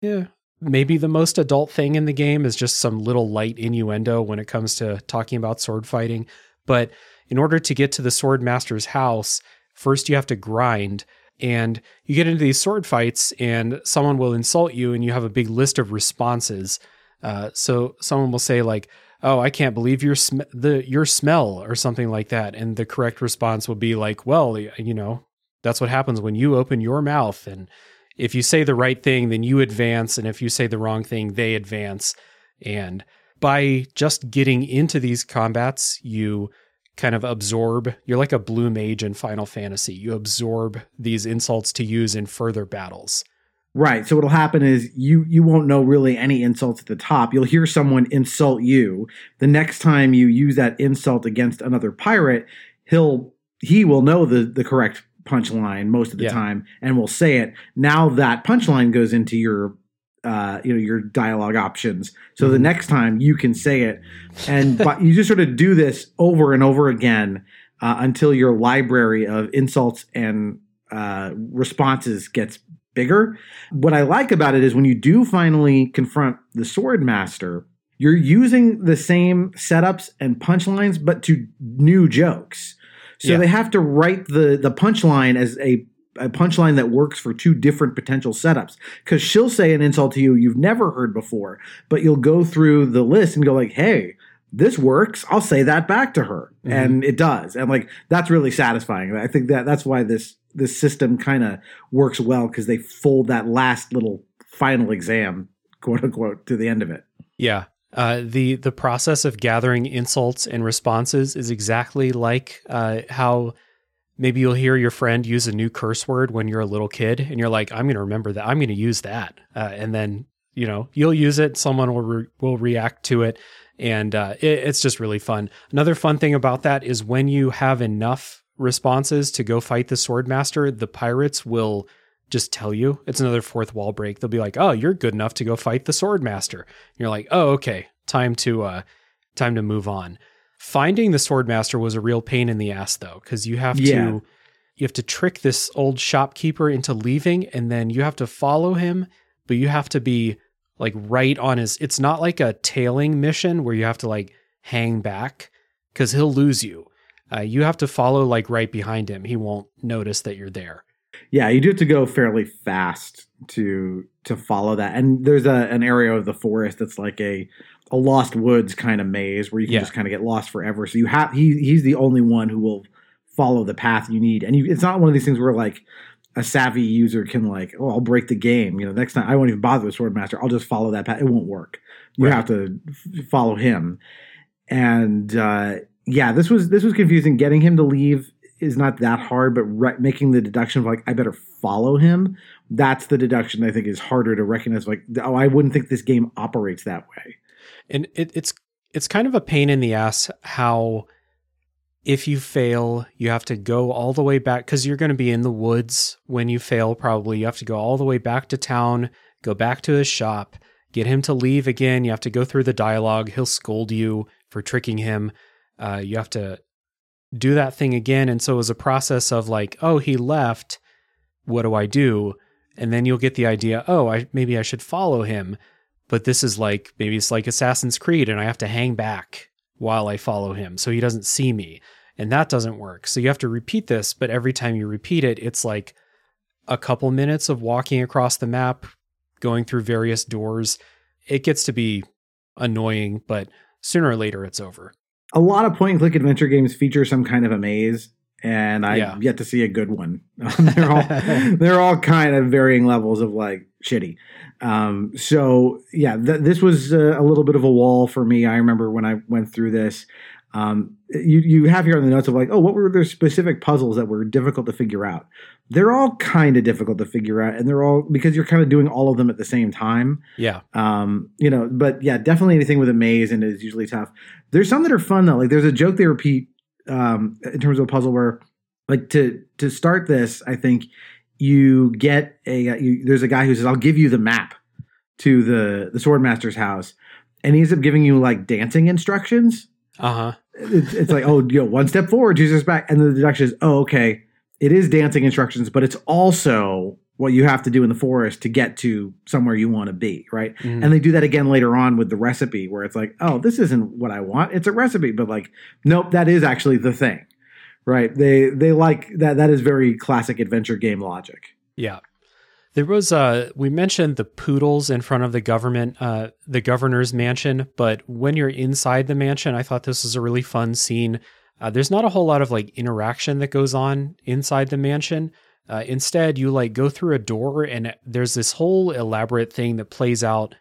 Speaker 1: yeah maybe the most adult thing in the game is just some little light innuendo when it comes to talking about sword fighting but in order to get to the sword master's house first you have to grind and you get into these sword fights and someone will insult you and you have a big list of responses uh, so someone will say like oh i can't believe your sm- the your smell or something like that and the correct response will be like well you know that's what happens when you open your mouth and if you say the right thing, then you advance. And if you say the wrong thing, they advance. And by just getting into these combats, you kind of absorb, you're like a blue mage in Final Fantasy. You absorb these insults to use in further battles.
Speaker 2: Right. So what'll happen is you you won't know really any insults at the top. You'll hear someone insult you. The next time you use that insult against another pirate, he'll he will know the the correct punchline most of the
Speaker 1: Yeah.
Speaker 2: time and will say it. Now that punchline goes into your uh, you know your dialogue options. So the
Speaker 1: Mhm.
Speaker 2: next time you can say it, and (laughs) but you just sort of do this over and over again uh, until your library of insults and uh, responses gets bigger. What I like about it is when you do finally confront the sword master, you're using the same setups and punchlines, but to new jokes. So
Speaker 1: Yeah.
Speaker 2: they have to write the the punchline as a a punchline that works for two different potential setups. Because she'll say an insult to you you've never heard before, but you'll go through the list and go like, "Hey, this works. I'll say that back to her,"
Speaker 1: Mhm.
Speaker 2: and it does. And like that's really satisfying. I think that that's why this this system kind of works well because they fold that last little final exam, quote unquote, to the end of it.
Speaker 1: Yeah. Uh, the the process of gathering insults and responses is exactly like uh, how maybe you'll hear your friend use a new curse word when you're a little kid and you're like i'm going to remember that. I'm going to use that. Uh, and then you know you'll use it. Someone will re- will react to it. And uh, it, it's just really fun. Another fun thing about that is when you have enough responses to go fight the sword master the pirates will just tell you. It's another fourth wall break. They'll be like oh you're good enough to go fight the sword master. And you're like oh okay. Time to uh time to move on finding the sword master was a real pain in the ass though because you have
Speaker 2: Yeah.
Speaker 1: to you have to trick this old shopkeeper into leaving and then you have to follow him but you have to be like right on his it's not like a tailing mission where you have to like hang back because he'll lose you uh, you have to follow like right behind him he won't notice that you're there
Speaker 2: Yeah, you do have to go fairly fast to to follow that. And there's a an area of the forest that's like a a lost woods kind of maze where you can
Speaker 1: Yeah.
Speaker 2: just kind of get lost forever. So you have he he's the only one who will follow the path you need. And you, it's not one of these things where like a savvy user can like, oh, I'll break the game. You know, next time I won't even bother with Swordmaster. I'll just follow that path. It won't work. You
Speaker 1: Right.
Speaker 2: have to f- follow him. And uh, yeah, this was this was confusing. Getting him to leave is not that hard, but re- making the deduction of like I better follow him. That's the deduction I think is harder to recognize. Like, oh, I wouldn't think this game operates that way.
Speaker 1: And it, it's it's kind of a pain in the ass how if you fail you have to go all the way back because you're going to be in the woods when you fail probably. You have to go all the way back to town go back to his shop get him to leave again. You have to go through the dialogue. He'll scold you for tricking him. Uh, you have to do that thing again. And so it was a process of like oh he left. What do i do? And then you'll get the idea oh i maybe i should follow him but this is like maybe it's like Assassin's Creed and I have to hang back while I follow him so he doesn't see me and that doesn't work. So you have to repeat this, but every time you repeat it it's like a couple minutes of walking across the map, going through various doors. It gets to be annoying, but sooner or later it's over.
Speaker 2: A lot of point and click adventure games feature some kind of a maze, and I've
Speaker 1: Yeah.
Speaker 2: yet to see a good one. (laughs) they're all (laughs) they're all kind of varying levels of like shitty. Um, so yeah, th- this was uh, a little bit of a wall for me. I remember when I went through this. Um, you you have here on the notes of like, oh, what were the specific puzzles that were difficult to figure out? They're all kind of difficult to figure out, and they're all because you're kind of doing all of them at the same time.
Speaker 1: Yeah.
Speaker 2: Um, you know, but yeah, definitely anything with a maze and is usually tough. There's some that are fun though. Like there's a joke they repeat um, in terms of a puzzle where, like to to start this, I think you get a uh, you, there's a guy who says, "I'll give you the map to the the swordmaster's house," and he ends up giving you like dancing instructions.
Speaker 1: Uh-huh.
Speaker 2: It's, it's like, oh, you know, one step forward, two steps back, and the deduction is, oh, okay, it is dancing instructions, but it's also what you have to do in the forest to get to somewhere you want to be, right?
Speaker 1: Mhm.
Speaker 2: And they do that again later on with the recipe, where it's like, oh, this isn't what I want. It's a recipe, but like, nope, that is actually the thing, right? They they like that. That is very classic adventure game logic.
Speaker 1: Yeah. There was uh we mentioned the poodles in front of the government uh the governor's mansion, but when you're inside the mansion, I thought this was a really fun scene. Uh, there's not a whole lot of like interaction that goes on inside the mansion. Uh, instead, you like go through a door and there's this whole elaborate thing that plays out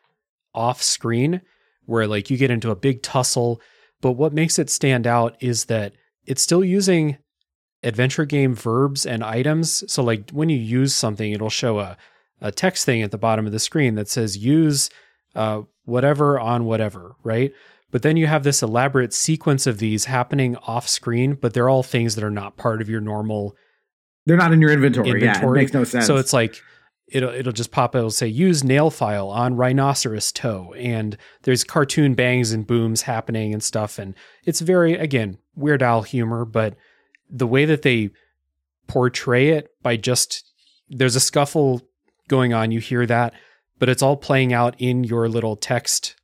Speaker 1: off screen where like you get into a big tussle. But what makes it stand out is that it's still using adventure game verbs and items. So like when you use something, it'll show a, a text thing at the bottom of the screen that says use uh, whatever on whatever, right? But then you have this elaborate sequence of these happening off screen, but they're all things that are not part of your normal
Speaker 2: They're not in your inventory. Yeah, it makes no sense.
Speaker 1: so it's like it'll it'll just pop. up. It'll say use nail file on rhinoceros toe, and there's cartoon bangs and booms happening and stuff, and it's very again Weird Al humor, but the way that they portray it by just there's a scuffle going on, you hear that, but it's all playing out in your little text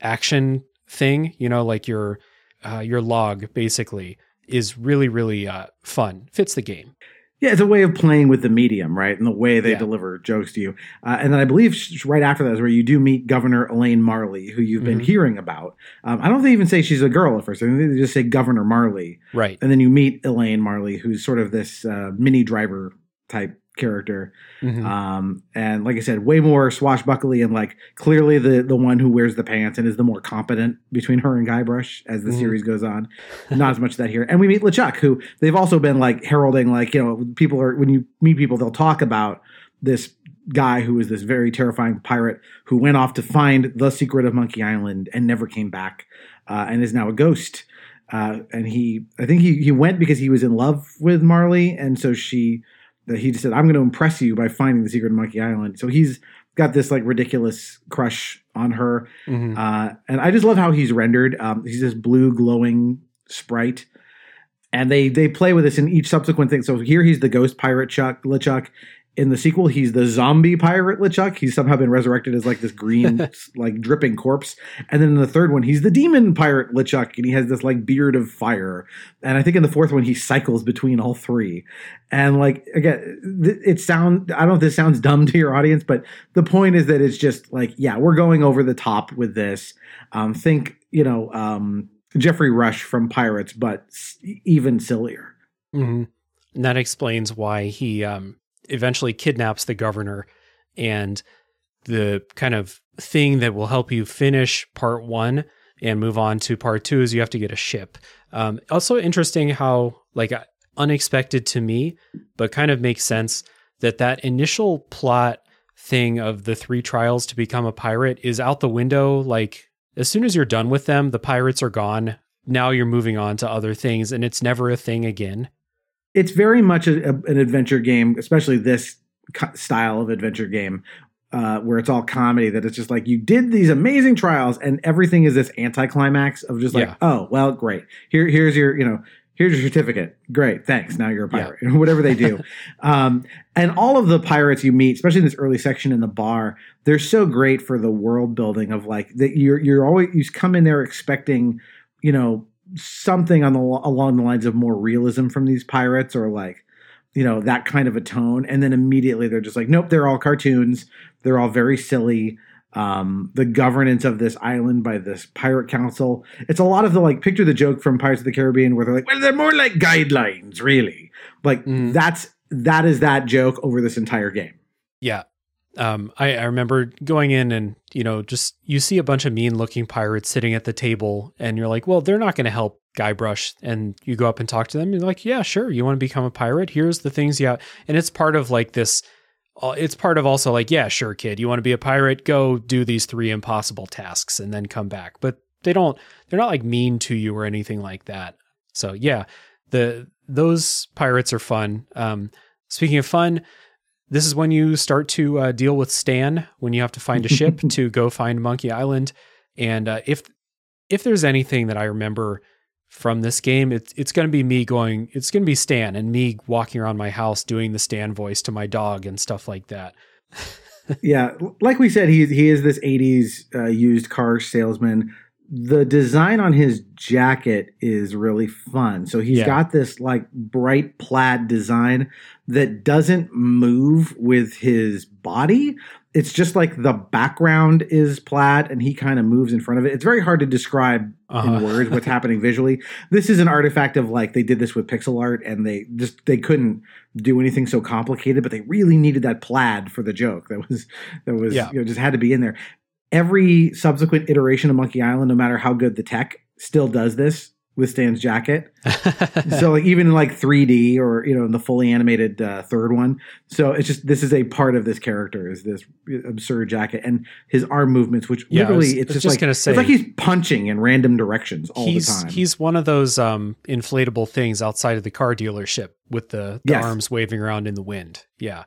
Speaker 1: action thing, you know, like your uh, your log basically is really really uh, fun. Fits the game.
Speaker 2: Yeah, it's a way of playing with the medium, right? And the way they
Speaker 1: Yeah.
Speaker 2: deliver jokes to you. Uh, and then I believe right after that is where you do meet Governor Elaine Marley, who you've been
Speaker 1: Mhm.
Speaker 2: hearing about. Um, I don't think they even say she's a girl at first. I think they just say Governor Marley.
Speaker 1: Right.
Speaker 2: And then you meet Elaine Marley, who's sort of this uh, Minnie Driver type character.
Speaker 1: Mhm.
Speaker 2: Um, and like I said, way more swashbuckly and like clearly the the one who wears the pants and is the more competent between her and Guybrush as the
Speaker 1: Mhm.
Speaker 2: series goes on. (laughs) Not as much of that here. And we meet LeChuck, who they've also been like heralding, like you know, people are when you meet people, they'll talk about this guy who is this very terrifying pirate who went off to find the secret of Monkey Island and never came back, uh, and is now a ghost. Uh, and he, I think he he went because he was in love with Marley, and so she, that he just said, "I'm going to impress you by finding the secret of Monkey Island." So he's got this like ridiculous crush on her,
Speaker 1: Mhm.
Speaker 2: uh, and I just love how he's rendered. Um, he's this blue glowing sprite, and they they play with this in each subsequent thing. So here he's the ghost pirate Chuck LeChuck. In the sequel, he's the zombie pirate LeChuck. He's somehow been resurrected as like this green, (laughs) like dripping corpse. And then in the third one, he's the demon pirate LeChuck, and he has this like beard of fire. And I think in the fourth one, he cycles between all three. And like again, th- it sound I don't know if this sounds dumb to your audience, but the point is that it's just like yeah, we're going over the top with this. Um, think you know um, Geoffrey Rush from Pirates, but even sillier.
Speaker 1: hmm And that explains why he um, eventually kidnaps the governor. And the kind of thing that will help you finish part one and move on to part two is you have to get a ship. Um, also, interesting how, like, uh, unexpected to me, but kind of makes sense that that initial plot thing of the three trials to become a pirate is out the window. Like, as soon as you're done with them, the pirates are gone. Now you're moving on to other things, and it's never a thing again.
Speaker 2: It's very much a, a- an adventure game, especially this co- style of adventure game. Uh, where it's all comedy, that it's just like you did these amazing trials, and everything is this anticlimax of just like,
Speaker 1: Yeah.
Speaker 2: oh, well, great. Here, here's your, you know, here's your certificate. Great, thanks. Now you're a pirate. (laughs) Whatever they do, (laughs) um, and all of the pirates you meet, especially in this early section in the bar, they're so great for the world building of like that. You're you're always you come in there expecting, you know, something on the along the lines of more realism from these pirates, or like, you know, that kind of a tone, and then immediately they're just like, nope, they're all cartoons. They're all very silly. Um, the governance of this island by this pirate council. It's a lot of the like picture the joke from Pirates of the Caribbean where they're like, well, they're more like guidelines, really. Like
Speaker 1: Mm.
Speaker 2: that's that is that joke over this entire game.
Speaker 1: Yeah. Um, I, I remember going in and, you know, just you see a bunch of mean looking pirates sitting at the table and you're like, well, they're not going to help Guybrush. And you go up and talk to them. And you're like, yeah, sure. You want to become a pirate? Here's the things have. And it's part of like this, uh, it's part of also like, yeah, sure, kid. You want to be a pirate? Go do these three impossible tasks and then come back. But they don't, they're not like mean to you or anything like that. So yeah, the, those pirates are fun. Um, speaking of fun, this is when you start to uh, deal with Stan when you have to find a ship (laughs) to go find Monkey Island. And uh, if if there's anything that I remember from this game, it's it's going to be me going. It's going to be Stan and me walking around my house doing the Stan voice to my dog and stuff like that. (laughs)
Speaker 2: yeah, like we said, he he is this '80s uh, used car salesman. The design on his jacket is really fun. So he's
Speaker 1: Yeah.
Speaker 2: got this like bright plaid design that doesn't move with his body. It's just like the background is plaid and he kind of moves in front of it. It's very hard to describe
Speaker 1: Uh-huh.
Speaker 2: in words what's happening visually. This is an artifact of like they did this with pixel art and they just they couldn't do anything so complicated, but they really needed that plaid for the joke. That was that was
Speaker 1: Yeah.
Speaker 2: you know just had to be in there. Every subsequent iteration of Monkey Island, no matter how good the tech, still does this with Stan's jacket. (laughs) so like even in like 3D or you know in the fully animated uh, third one. So it's just this is a part of this character is this absurd jacket and his arm movements, which
Speaker 1: Yeah,
Speaker 2: literally
Speaker 1: was-
Speaker 2: it's just,
Speaker 1: just
Speaker 2: like
Speaker 1: gonna say-
Speaker 2: it's like he's punching in random directions all
Speaker 1: he's
Speaker 2: the time.
Speaker 1: he's one of those um, inflatable things outside of the car dealership with the, the
Speaker 2: Yes.
Speaker 1: arms waving around in the wind. Yeah.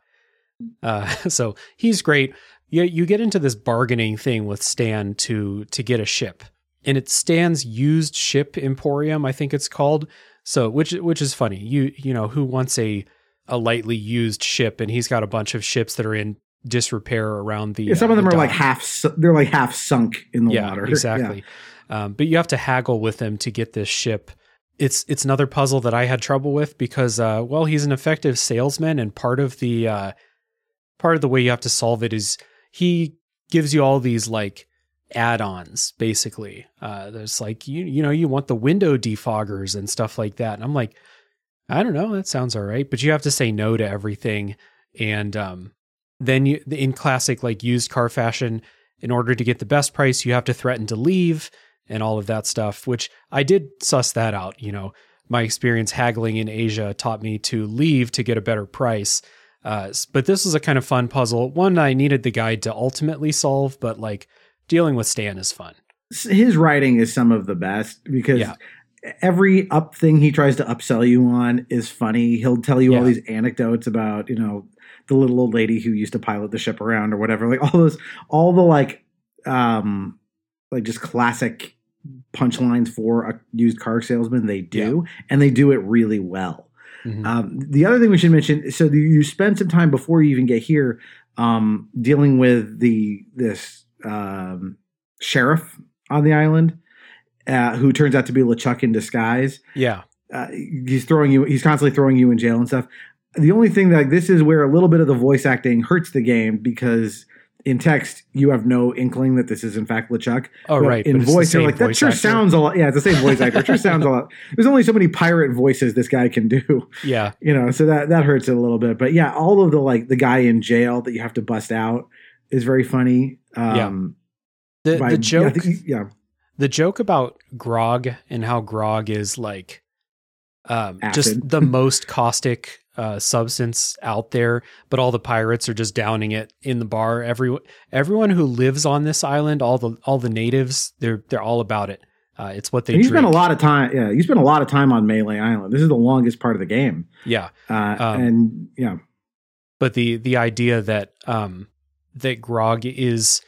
Speaker 1: Uh, (laughs) so he's great. You, you get into this bargaining thing with Stan to to get a ship, and it's Stan's used ship emporium, I think it's called. So which which is funny. You you know who wants a a lightly used ship, and he's got a bunch of ships that are in disrepair around the.
Speaker 2: Yeah, some
Speaker 1: uh,
Speaker 2: of them
Speaker 1: the
Speaker 2: are like half su- they're like half sunk in the
Speaker 1: yeah,
Speaker 2: water. (laughs)
Speaker 1: exactly. Um, but you have to haggle with him to get this ship. It's it's another puzzle that I had trouble with because uh, well he's an effective salesman and part of the uh, part of the way you have to solve it is he gives you all these like add-ons basically. Uh, there's like you you know you want the window defoggers and stuff like that and I'm like I don't know that sounds all right but you have to say no to everything and um, then you in classic like used car fashion, in order to get the best price, you have to threaten to leave and all of that stuff. Which I did suss that out. You know, my experience haggling in Asia taught me to leave to get a better price. Uh, but this is a kind of fun puzzle. One I needed the guide to ultimately solve, but like dealing with Stan is fun.
Speaker 2: His writing is some of the best because
Speaker 1: Yeah.
Speaker 2: every up thing he tries to upsell you on is funny. He'll tell you all these anecdotes about, you know, the little old lady who used to pilot the ship around or whatever. Like all those, all the like, um, like just classic punchlines for a used car salesman. They do, and they do it really well.
Speaker 1: Mhm.
Speaker 2: Um, the other thing we should mention, so the, you spend some time before you even get here, um, dealing with the this um, sheriff on the island, uh, who turns out to be LeChuck in disguise.
Speaker 1: yeah.
Speaker 2: Uh, he's throwing you. He's constantly throwing you in jail and stuff. The only thing that this is where a little bit of the voice acting hurts the game because in text you have no inkling that this is in fact LeChuck.
Speaker 1: Oh,
Speaker 2: But
Speaker 1: right.
Speaker 2: In voice, you're like that sure
Speaker 1: actor.
Speaker 2: sounds a lot. Yeah, it's the same voice actor. It sure sounds a lot. There's only so many pirate voices this guy can do
Speaker 1: Yeah.
Speaker 2: you know so that that hurts it a little bit but yeah all of the like the guy in jail that you have to bust out is very funny um
Speaker 1: The
Speaker 2: by-
Speaker 1: the joke
Speaker 2: yeah, think yeah
Speaker 1: the joke about grog and how grog is like um, just the most caustic uh, substance out there, but all the pirates are just downing it in the bar. Every everyone who lives on this island, all the all the natives, they're they're all about it. Uh, it's what they
Speaker 2: and you
Speaker 1: drink.
Speaker 2: spent a lot of time yeah you spent a lot of time on Mêlée Island this is the longest part of the game
Speaker 1: yeah,
Speaker 2: uh
Speaker 1: Um,
Speaker 2: and yeah
Speaker 1: but the the idea that um that grog is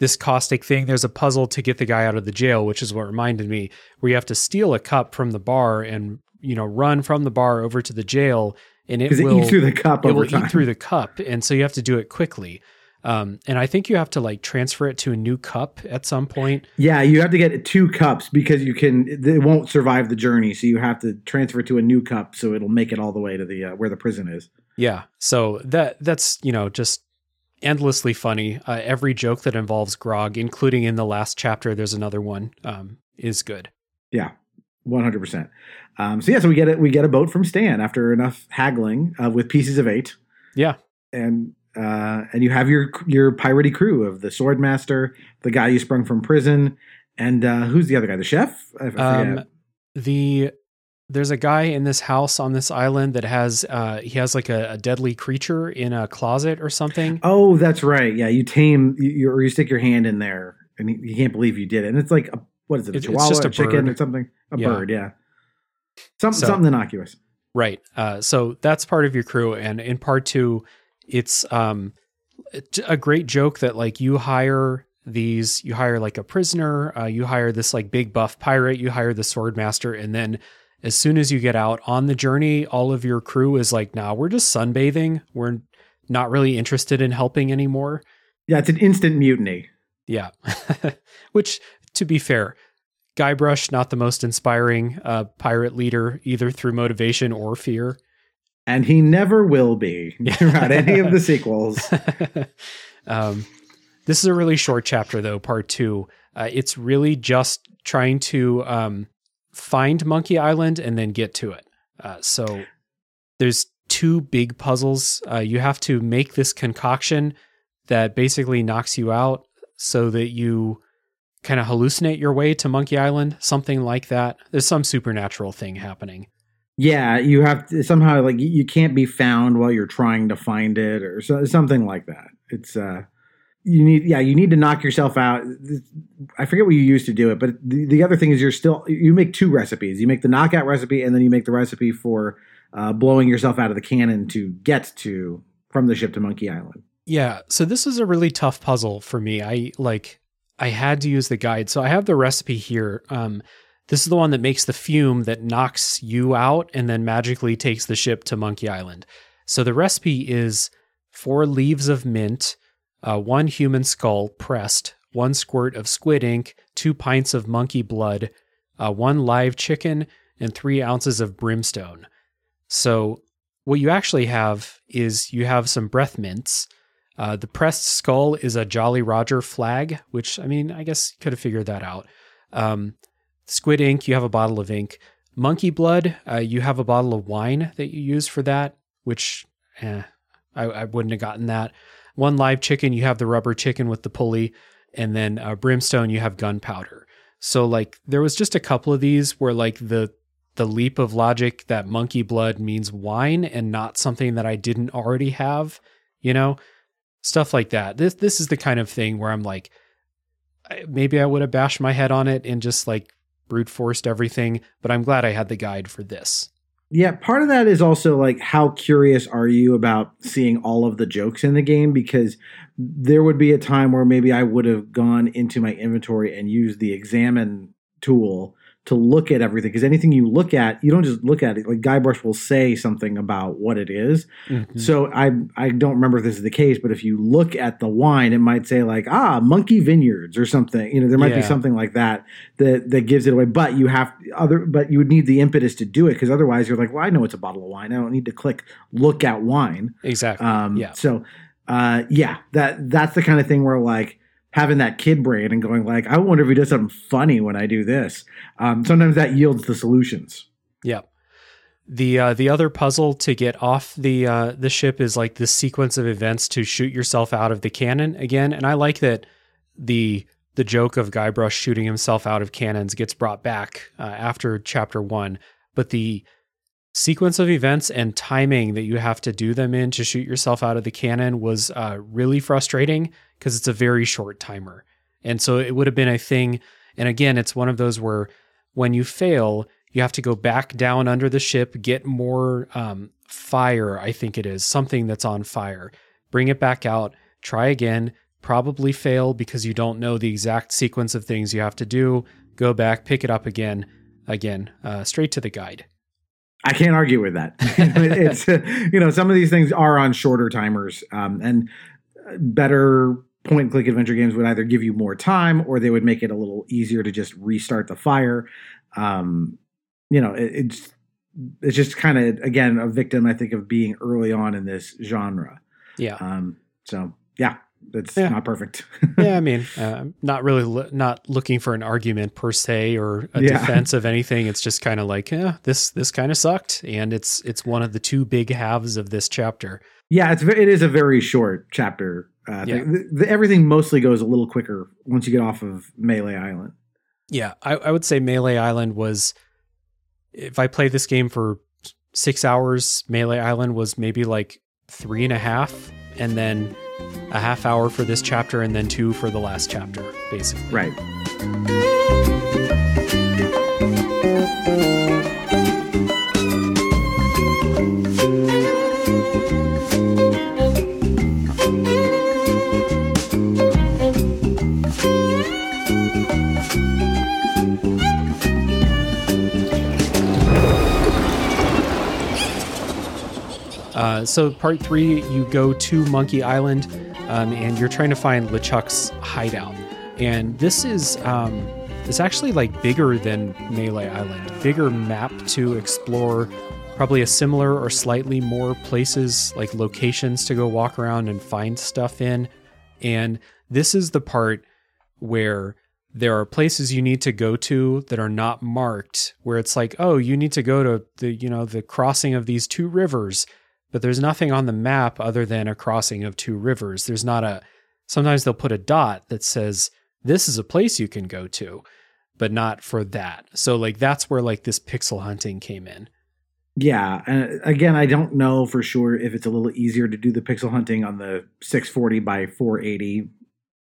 Speaker 1: this caustic thing there's a puzzle to get the guy out of the jail which is what reminded me where you have to steal a cup from the bar and you know run from the bar over to the jail and it will
Speaker 2: eats through the cup
Speaker 1: it
Speaker 2: over
Speaker 1: will
Speaker 2: time.
Speaker 1: eat through the cup and so you have to do it quickly. Um, and i think you have to like transfer it to a new cup at some point.
Speaker 2: Yeah you have to get two cups because you can it won't survive the journey so you have to transfer it to a new cup so it'll make it all the way to the uh, where the prison is.
Speaker 1: Yeah so that that's you know just endlessly funny. Uh, every joke that involves grog including in the last chapter there's another one um, is good.
Speaker 2: Yeah, one hundred percent. Um, so yeah, so we get it. We get a boat from Stan after enough haggling uh, with pieces of eight.
Speaker 1: Yeah.
Speaker 2: and uh, and you have your your piratey crew of the swordmaster, the guy you sprung from prison, and uh, who's the other guy? The chef.
Speaker 1: Um, the there's a guy in this house on this island that has uh, he has like a, a deadly creature in a closet or something.
Speaker 2: oh, that's right. Yeah, you tame you, you- or you stick your hand in there, and you, you can't believe you did it. And it's like a, what is it? A
Speaker 1: it's
Speaker 2: chihuahua,
Speaker 1: just
Speaker 2: a
Speaker 1: a
Speaker 2: chicken,
Speaker 1: bird.
Speaker 2: or something? A
Speaker 1: Yeah.
Speaker 2: bird. Yeah. Something
Speaker 1: So-
Speaker 2: something innocuous.
Speaker 1: Right. Uh, so that's part of your crew, and in part two, it's um, a great joke that like you hire these, you hire like a prisoner, uh, you hire this like big buff pirate, you hire the swordmaster, and then as soon as you get out on the journey, all of your crew is like, "Nah, we're just sunbathing. We're not really interested in helping anymore."
Speaker 2: Yeah, it's an instant mutiny.
Speaker 1: Yeah. (laughs) Which, to be fair, Guybrush, not the most inspiring uh, pirate leader, either through motivation or fear.
Speaker 2: And he never will be (laughs) throughout any of the sequels. (laughs)
Speaker 1: um, this is a really short chapter, though, part two. Uh, it's really just trying to um, find Monkey Island and then get to it. Uh, so there's two big puzzles. Uh, you have to make this concoction that basically knocks you out so that you kind of hallucinate your way to Monkey Island, something like that. There's some supernatural thing happening.
Speaker 2: Yeah, you have to somehow like you- can't be found while you're trying to find it or so, something like that. It's uh you need yeah, you need to knock yourself out. I forget what you used to do it, but the, the other thing is you're still you make two recipes. You make the knockout recipe and then you make the recipe for uh, blowing yourself out of the cannon to get to from the ship to Monkey Island.
Speaker 1: Yeah, so this is a really tough puzzle for me. I like I had to use the guide. So I have the recipe here. Um this is the one that makes the fume that knocks you out and then magically takes the ship to Monkey Island. So the recipe is four leaves of mint, uh, one human skull pressed, one squirt of squid ink, two pints of monkey blood, uh, one live chicken, and three ounces of brimstone. So what you actually have is you have some breath mints. Uh, the pressed skull is a Jolly Roger flag, which I mean, I guess you could have figured that out. Um, squid ink, you have a bottle of ink. Monkey blood, uh, you have a bottle of wine that you use for that, which, eh, I, I wouldn't have gotten that. One live chicken, you have the rubber chicken with the pulley, and then uh, brimstone, you have gunpowder. So like there was just a couple of these where like the the leap of logic that monkey blood means wine and not something that I didn't already have, you know, stuff like that. This this is the kind of thing where I'm like, maybe I would have bashed my head on it and just like brute forced everything, but I'm glad I had the guide for this.
Speaker 2: Yeah, part of that is also like how curious are you about seeing all of the jokes in the game because there would be a time where maybe I would have gone into my inventory and used the examine tool to look at everything because anything you look at, you don't just look at it. Like Guybrush will say something about what it is. Mm-hmm. So I I don't remember if this is the case, but if you look at the wine, it might say like ah Monkey Vineyards or something. You know, there might yeah. be something like that that that gives it away. But you have other, but you would need the impetus to do it because otherwise you're like, well, I know it's a bottle of wine. I don't need to click look at wine.
Speaker 1: Exactly.
Speaker 2: Um,
Speaker 1: yeah.
Speaker 2: So uh, yeah, that that's the kind of thing where like having that kid brain and going like, I wonder if he does something funny when I do this. Um, sometimes that yields the solutions.
Speaker 1: Yeah. The uh, the other puzzle to get off the uh, the ship is like this sequence of events to shoot yourself out of the cannon again, and I like that the the joke of Guybrush shooting himself out of cannons gets brought back uh, after chapter one, but the sequence of events and timing that you have to do them in to shoot yourself out of the cannon was uh, really frustrating because it's a very short timer. And so it would have been a thing. And again, it's one of those where when you fail, you have to go back down under the ship, get more um, fire, I think it is, something that's on fire, bring it back out, try again, probably fail because you don't know the exact sequence of things you have to do, go back, pick it up again, again, uh, straight to the guide.
Speaker 2: I can't argue with that. (laughs) it's you know some of these things are on shorter timers, um, and better point and click adventure games would either give you more time or they would make it a little easier to just restart the fire. Um, you know, it, it's it's just kind of again a victim, I think, of being early on in this genre.
Speaker 1: Yeah.
Speaker 2: Um, so yeah, it's yeah. not perfect. (laughs)
Speaker 1: yeah, I mean, uh, not really lo- not looking for an argument per se or a yeah. defense of anything. It's just kind of like, yeah, this this kind of sucked, and it's it's one of the two big halves of this chapter.
Speaker 2: Yeah, it's it is a very short chapter. Uh, yeah. The, the, everything mostly goes a little quicker once you get off of Mêlée Island.
Speaker 1: Yeah, I, I would say Mêlée Island was. If I played this game for six hours, Mêlée Island was maybe like three and a half, and then a half hour for this chapter and then two for the last chapter, basically.
Speaker 2: Right.
Speaker 1: Uh, so part three, you go to Monkey Island, um, and you're trying to find LeChuck's hideout. And this is um, it's actually like bigger than Mêlée Island, bigger map to explore. Probably a similar or slightly more places, like locations to go walk around and find stuff in. And this is the part where there are places you need to go to that are not marked where it's like oh you need to go to the you know the crossing of these two rivers but there's nothing on the map other than a crossing of two rivers. There's not a, sometimes they'll put a dot that says, this is a place you can go to, but not for that. So, like, that's where like this pixel hunting came in.
Speaker 2: Yeah. And uh, again, I don't know for sure if it's a little easier to do the pixel hunting on the 640 by 480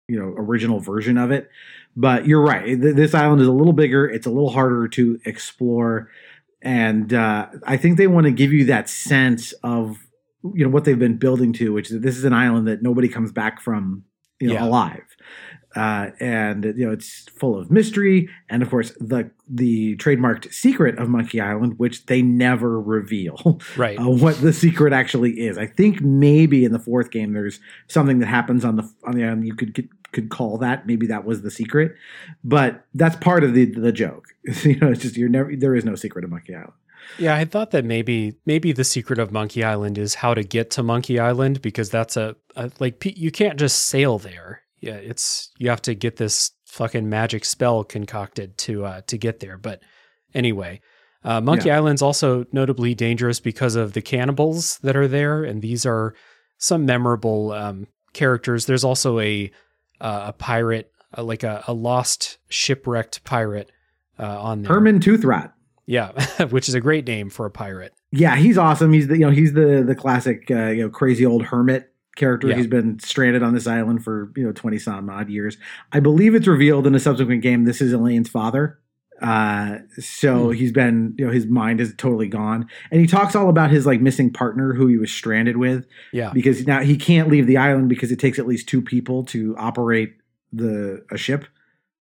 Speaker 2: you know original version of it but you're right this island is a little bigger it's a little harder to explore and uh, I think they want to give you that sense of you know what they've been building to, which is this is an island that nobody comes back from you know yeah. alive. Uh, and you know it's full of mystery, and of course the the trademarked secret of Monkey Island, which they never reveal, (laughs)
Speaker 1: right?
Speaker 2: Uh, what the secret actually is. I think maybe in the fourth game there's something that happens on the on the island you could could call that. Maybe that was the secret, but that's part of the the joke. (laughs) you know, it's just you're never there is no secret of Monkey Island.
Speaker 1: Yeah, I thought that maybe maybe the secret of Monkey Island is how to get to Monkey Island because that's a, a like you can't just sail there. Yeah, it's you have to get this fucking magic spell concocted to uh, to get there. But anyway, uh, Monkey yeah. Island's also notably dangerous because of the cannibals that are there, and these are some memorable um, characters. There's also a uh, a pirate, uh, like a, a lost shipwrecked pirate uh, on there.
Speaker 2: Herman Toothrot.
Speaker 1: Yeah, (laughs) which is a great name for a pirate.
Speaker 2: Yeah, he's awesome. He's the you know he's the the classic uh, you know crazy old hermit character.
Speaker 1: Yeah.
Speaker 2: He's been stranded on this island for you know twenty some odd years. I believe it's revealed in a subsequent game. This is Elaine's father. Uh, so
Speaker 1: Hmm.
Speaker 2: he's been you know his mind is totally gone, and he talks all about his like missing partner who he was stranded with
Speaker 1: Yeah,
Speaker 2: because now he can't leave the island because it takes at least two people to operate the a ship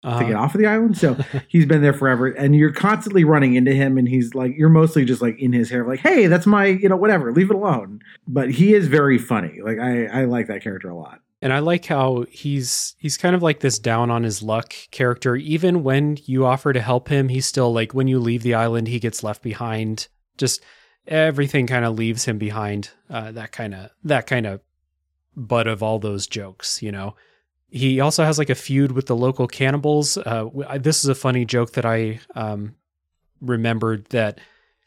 Speaker 2: to get
Speaker 1: uh,
Speaker 2: off of the island. So (laughs) he's been there forever, and you're constantly running into him, and he's like, you're mostly just like in his hair, like, hey, that's my, you know, whatever, leave it alone. But he is very funny. Like I, I like that character a lot.
Speaker 1: and I like how he's he's kind of like this down on his luck character. Even when you offer to help him, he's still like when you leave the island, he gets left behind. Just everything kind of leaves him behind. Uh, that kind of that kind of butt of all those jokes, you know. He also has like a feud with the local cannibals. Uh, this is a funny joke that I um, remembered that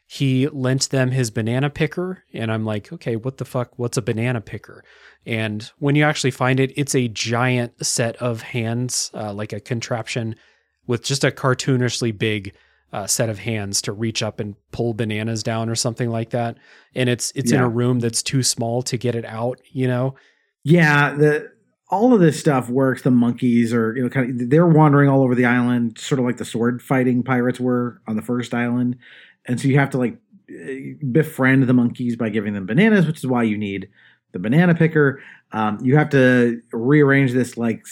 Speaker 1: he lent them his banana picker, and I'm like, okay, what the fuck? What's a banana picker? And when you actually find it, it's a giant set of hands, uh, like a contraption with just a cartoonishly big uh, set of hands to reach up and pull bananas down or something like that. And it's it's in a room that's too small to get it out. You know?
Speaker 2: Yeah, the all of this stuff works. The monkeys are, you know, kind of they're wandering all over the island, sort of like the sword fighting pirates were on the first island. And so you have to like eh, befriend the monkeys by giving them bananas, which is why you need the banana picker. Um, you have to rearrange this like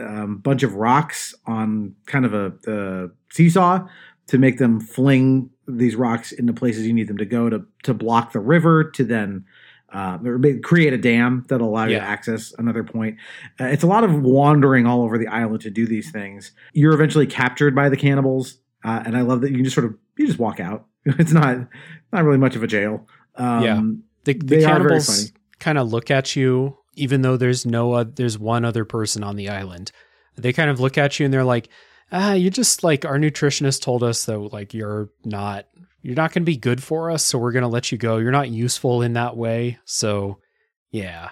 Speaker 2: um, bunch of rocks on kind of a, a seesaw to make them fling these rocks into places you need them to go to to block the river to then uh, create a dam that'll allow you to access another point. Uh, it's a lot of wandering all over the island to do these things. You're eventually captured by the cannibals, uh, and I love that you can just sort of you just walk out. (laughs) It's not not really much of a jail. Um,
Speaker 1: Yeah. The, the
Speaker 2: They are very
Speaker 1: cannibals kind of look at you, even though there's no uh, there's one other person on the island. They kind of look at you and they're like, ah, you just like our nutritionist told us that like you're not you're not going to be good for us, so we're going to let you go. You're not useful in that way, so yeah,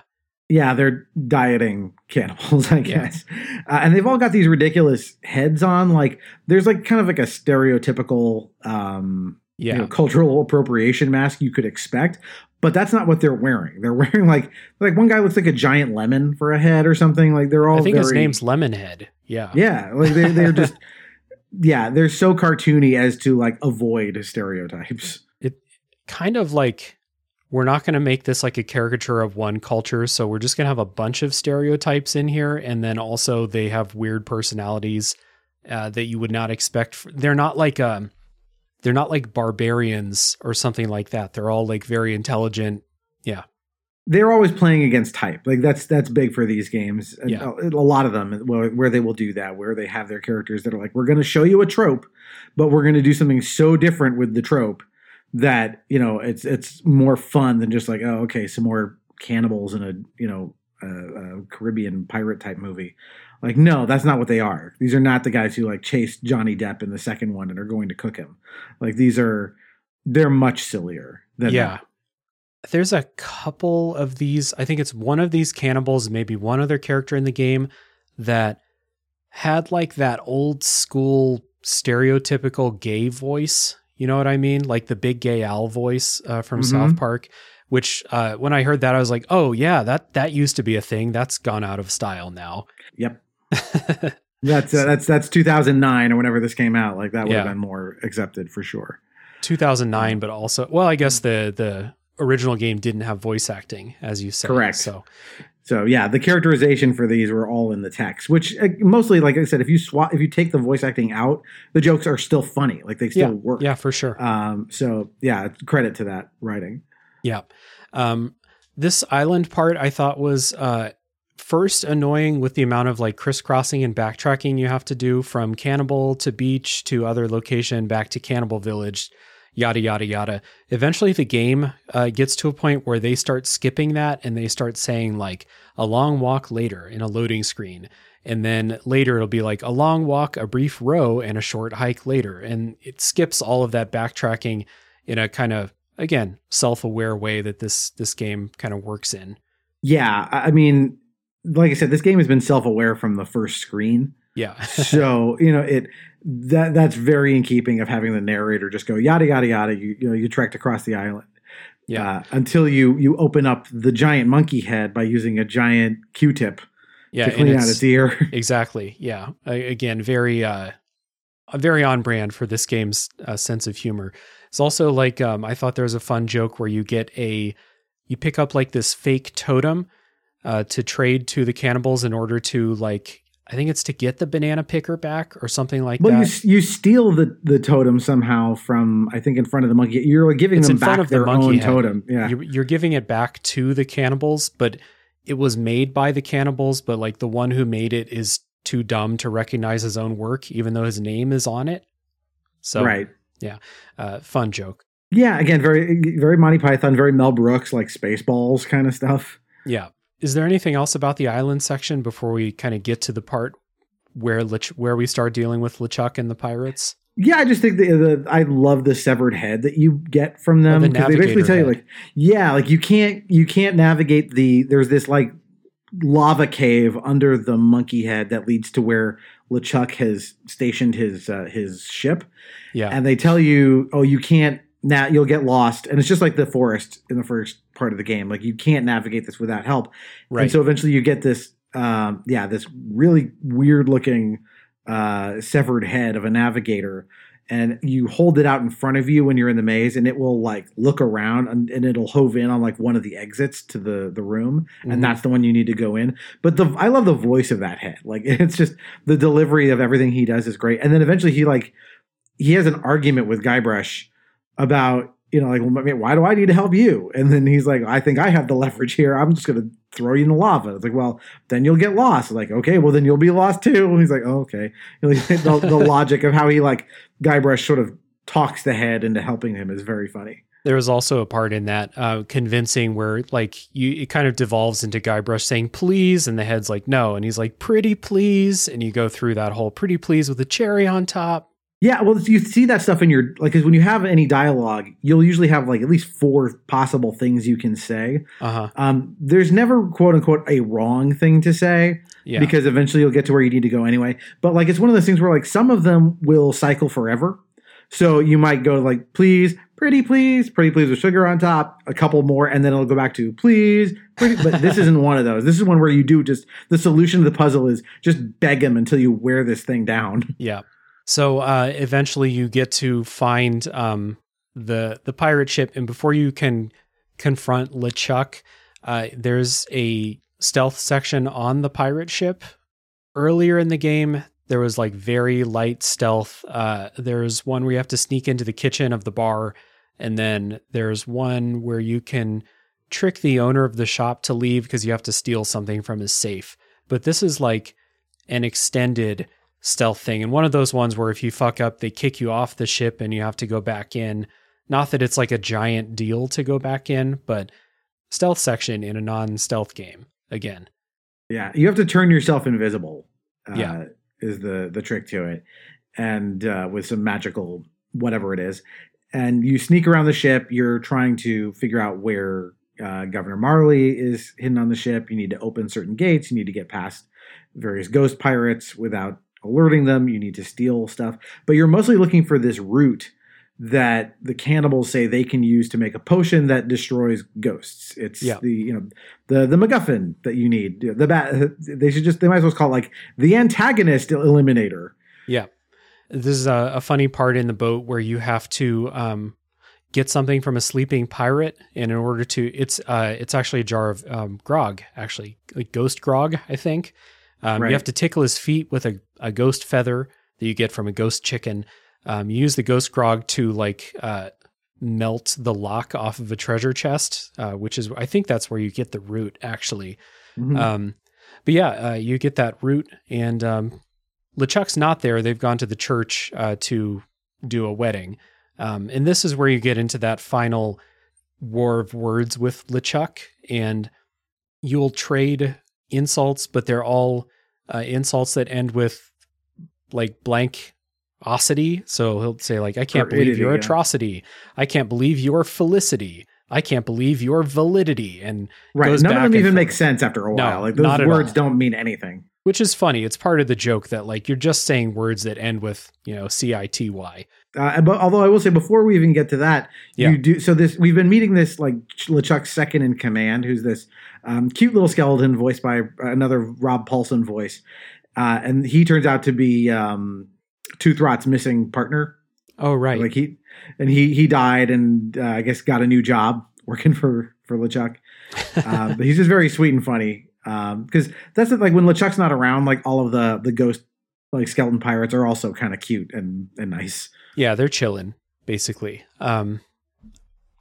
Speaker 2: Yeah, they're dieting cannibals, (laughs) I
Speaker 1: Yeah.
Speaker 2: guess. Uh, and they've all got these ridiculous heads on. Like, there's like kind of like a stereotypical, um,
Speaker 1: yeah,
Speaker 2: you know, cultural appropriation mask you could expect, but that's not what they're wearing. They're (laughs) wearing like, like one guy looks like a giant lemon for a head or something. Like they're all.
Speaker 1: I think his
Speaker 2: very-
Speaker 1: name's Lemonhead. Yeah,
Speaker 2: Yeah, like they, they're (laughs) just. Yeah, they're so cartoony as to like avoid stereotypes.
Speaker 1: It kind of like we're not going to make this like a caricature of one culture so we're just going to have a bunch of stereotypes in here and then also they have weird personalities uh, that you would not expect they're not like um they're not like barbarians or something like that. They're all like very intelligent
Speaker 2: they're always playing against type. Like that's that's big for these games.
Speaker 1: Yeah.
Speaker 2: A, a lot of them where, where they will do that, where they have their characters that are like, we're going to show you a trope, but we're going to do something so different with the trope that you know it's it's more fun than just like, oh, okay, some more cannibals in a you know a, a Caribbean pirate type movie. Like, no, that's not what they are. These are not the guys who like chased Johnny Depp in the second one and are going to cook him. Like these are they're much sillier than
Speaker 1: yeah
Speaker 2: that.
Speaker 1: There's a couple of these i think it's one of these cannibals maybe one other character in the game that had like that old school stereotypical gay voice you know what i mean like the big gay al voice uh, from
Speaker 2: Mhm.
Speaker 1: south park which uh, when i heard that i was like oh yeah that that used to be a thing that's gone out of style now
Speaker 2: Yep. (laughs) That's uh, that's that's 2009 or whenever this came out. Like that would have been more accepted for sure.
Speaker 1: 2009 but also well i guess the the original game didn't have voice acting as you said
Speaker 2: Correct.
Speaker 1: so
Speaker 2: So yeah, the characterization for these were all in the text, which uh, mostly, like I said, if you swap, if you take the voice acting out, the jokes are still funny. Like they still
Speaker 1: yeah
Speaker 2: work.
Speaker 1: yeah for sure
Speaker 2: Um. So yeah, credit to that writing.
Speaker 1: Yeah. Um, this island part I thought was uh, first annoying with the amount of like crisscrossing and backtracking you have to do from Cannibal to beach to other location back to Cannibal Village, yada, yada, yada. Eventually, the game uh, gets to a point where they start skipping that and they start saying like a long walk later in a loading screen. And then later it'll be like a long walk, a brief row, and a short hike later. And it skips all of that backtracking in a kind of again self-aware way that this this game kind of works in
Speaker 2: Yeah, I I mean, like I said, this game has been self-aware from the first screen.
Speaker 1: Yeah. (laughs)
Speaker 2: so you know it that that's very in keeping of having the narrator just go yada yada yada. You you know you trekked across the island.
Speaker 1: Yeah.
Speaker 2: Uh, until you you open up the giant monkey head by using a giant Q-tip
Speaker 1: yeah.
Speaker 2: to clean out
Speaker 1: it's-
Speaker 2: ear. (laughs)
Speaker 1: Exactly. Yeah. Again, very uh very on brand for this game's uh, sense of humor. It's also like um I thought there was a fun joke where you get a you pick up like this fake totem uh to trade to the cannibals in order to like I think it's to get the banana picker back or something like that.
Speaker 2: well, you you steal the the totem somehow from I think in front of the monkey. You're giving
Speaker 1: It's
Speaker 2: them
Speaker 1: in front
Speaker 2: back
Speaker 1: the
Speaker 2: their
Speaker 1: monkey
Speaker 2: own
Speaker 1: head.
Speaker 2: totem. Yeah.
Speaker 1: You're, you're giving it back to the cannibals, but it was made by the cannibals, but like the one who made it is too dumb to recognize his own work, even though his name is on it. So,
Speaker 2: right.
Speaker 1: uh, fun joke.
Speaker 2: Yeah. Again, very very Monty Python, very Mel Brooks, like Spaceballs kind of stuff.
Speaker 1: Yeah. Is there anything else about the island section before we kind of get to the part where Lich- where we start dealing with LeChuck and the pirates?
Speaker 2: Yeah, I just think the, the I love the severed head that you get from them
Speaker 1: Oh, the
Speaker 2: because they basically tell you like, yeah, like you can't you can't navigate the there's this like lava cave under the monkey head that leads to where LeChuck has stationed his uh, his ship,
Speaker 1: Yeah.
Speaker 2: and they tell you, oh, you can't now you'll get lost, and it's just like the forest in the first part of the game, like you can't navigate this without help,
Speaker 1: right.
Speaker 2: and so eventually you get this, um, yeah, this really weird looking uh, severed head of a navigator, and you hold it out in front of you when you're in the maze, and it will like look around and, and it'll hove in on like one of the exits to the the room,
Speaker 1: Mhm.
Speaker 2: and that's the one you need to go in. But the I love the voice of that head, like (laughs) it's just the delivery of everything he does is great, and then eventually he like he has an argument with Guybrush about you know like well, why do I need to help you? And then he's like, I think I have the leverage here. I'm just gonna throw you in the lava. It's like, well, then you'll get lost. Like, okay, well then you'll be lost too. And (laughs) he's like, oh, okay. (laughs) The, the logic of how he like Guybrush sort of talks the head into helping him is very funny.
Speaker 1: There was also a part in that uh, convincing where like you it kind of devolves into Guybrush saying please and the head's like no and he's like pretty please and you go through that whole pretty please with a cherry on top.
Speaker 2: Yeah, well, you see that stuff in your like, because when you have any dialogue, you'll usually have like at least four possible things you can say.
Speaker 1: Uh-huh.
Speaker 2: Um, there's never quote unquote a wrong thing to say.
Speaker 1: Yeah.
Speaker 2: because eventually you'll get to where you need to go anyway. But like it's one of those things where like some of them will cycle forever. So you might go like please, pretty please, pretty please with sugar on top, a couple more, and then it'll go back to please, pretty. But this isn't one of those. This is one where you do just the solution to the puzzle is just beg him until you wear this thing down.
Speaker 1: Yeah. So uh, eventually you get to find um, the the pirate ship, and before you can confront LeChuck, uh, there's a stealth section on the pirate ship. Earlier in the game, there was like very light stealth. Uh, there's one where you have to sneak into the kitchen of the bar, and then there's one where you can trick the owner of the shop to leave because you have to steal something from his safe. But this is like an extended stealth thing. And one of those ones where if you fuck up, they kick you off the ship and you have to go back in. Not that it's like a giant deal to go back in, but stealth section in a non stealth game again.
Speaker 2: Yeah, you have to turn yourself invisible. Uh,
Speaker 1: Yeah.
Speaker 2: is the the trick to it, and uh, with some magical whatever it is, and you sneak around the ship. You're trying to figure out where uh, Governor Marley is hidden on the ship. You need to open certain gates. You need to get past various ghost pirates without alerting them. You need to steal stuff, but you're mostly looking for this root that the cannibals say they can use to make a potion that destroys ghosts. It's
Speaker 1: Yeah.
Speaker 2: the you know the the MacGuffin that you need. The bat (laughs) they should just they might as well call it like the antagonist eliminator.
Speaker 1: Yeah. This is a, a funny part in the boat where you have to um, get something from a sleeping pirate, and in order to, it's uh, it's actually a jar of um, grog, actually like ghost grog, I think. Um,
Speaker 2: Right.
Speaker 1: You have to tickle his feet with a, a ghost feather that you get from a ghost chicken. Um, you use the ghost grog to like uh, melt the lock off of a treasure chest, uh, which is I think that's where you get the root actually.
Speaker 2: Mhm.
Speaker 1: Um, but yeah, uh, you get that root, and um, LeChuck's not there. They've gone to the church uh, to do a wedding. Um, and this is where you get into that final war of words with LeChuck, and you'll trade insults, but they're all uh, insults that end with like blank osity. So he'll say like, "I can't
Speaker 2: Or
Speaker 1: believe your atrocity. I can't believe your felicity. I can't believe your validity. And
Speaker 2: right. None of them even make sense after a
Speaker 1: No,
Speaker 2: while. like those words don't mean anything.
Speaker 1: which is funny. It's part of the joke that like you're just saying words that end with, you know, C I T Y.
Speaker 2: Uh, but although I will say before we even get to that,
Speaker 1: Yeah.
Speaker 2: you do so this we've been meeting this like LeChuck's second in command, who's this um, cute little skeleton voiced by another Rob Paulsen voice, uh, and he turns out to be um, Toothrot's missing partner.
Speaker 1: Oh, right.
Speaker 2: Like he and he he died and uh, I guess got a new job working for for LeChuck. um, (laughs) but he's just very sweet and funny because that's the, like when LeChuck's not around, like all of the the ghost like skeleton pirates are also kind of cute and and nice.
Speaker 1: Yeah, they're chilling, basically. Um,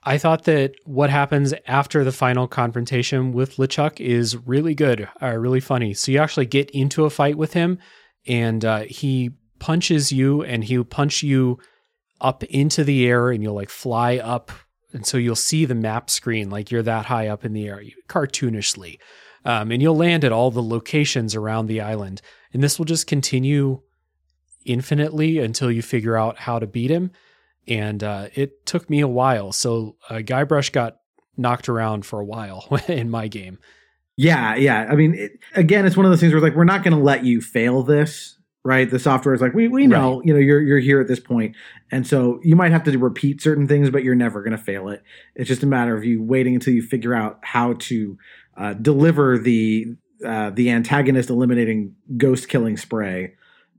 Speaker 1: I thought that what happens after the final confrontation with LeChuck is really good, uh, really funny. So you actually get into a fight with him, and uh, he punches you, and he'll punch you up into the air, and you'll like fly up, and so you'll see the map screen like you're that high up in the air, cartoonishly, um, and you'll land at all the locations around the island, and this will just continue infinitely until you figure out how to beat him. And uh, it took me a while. So uh, Guybrush got knocked around for a while (laughs) in my game.
Speaker 2: Yeah, yeah. I mean, it, again, it's one of those things where like we're not going to let you fail this, right? The software is like we we know, you know, you're you're here at this point, and so you might have to repeat certain things, but you're never going to fail it. It's just a matter of you waiting until you figure out how to uh, deliver the uh, the antagonist eliminating ghost killing spray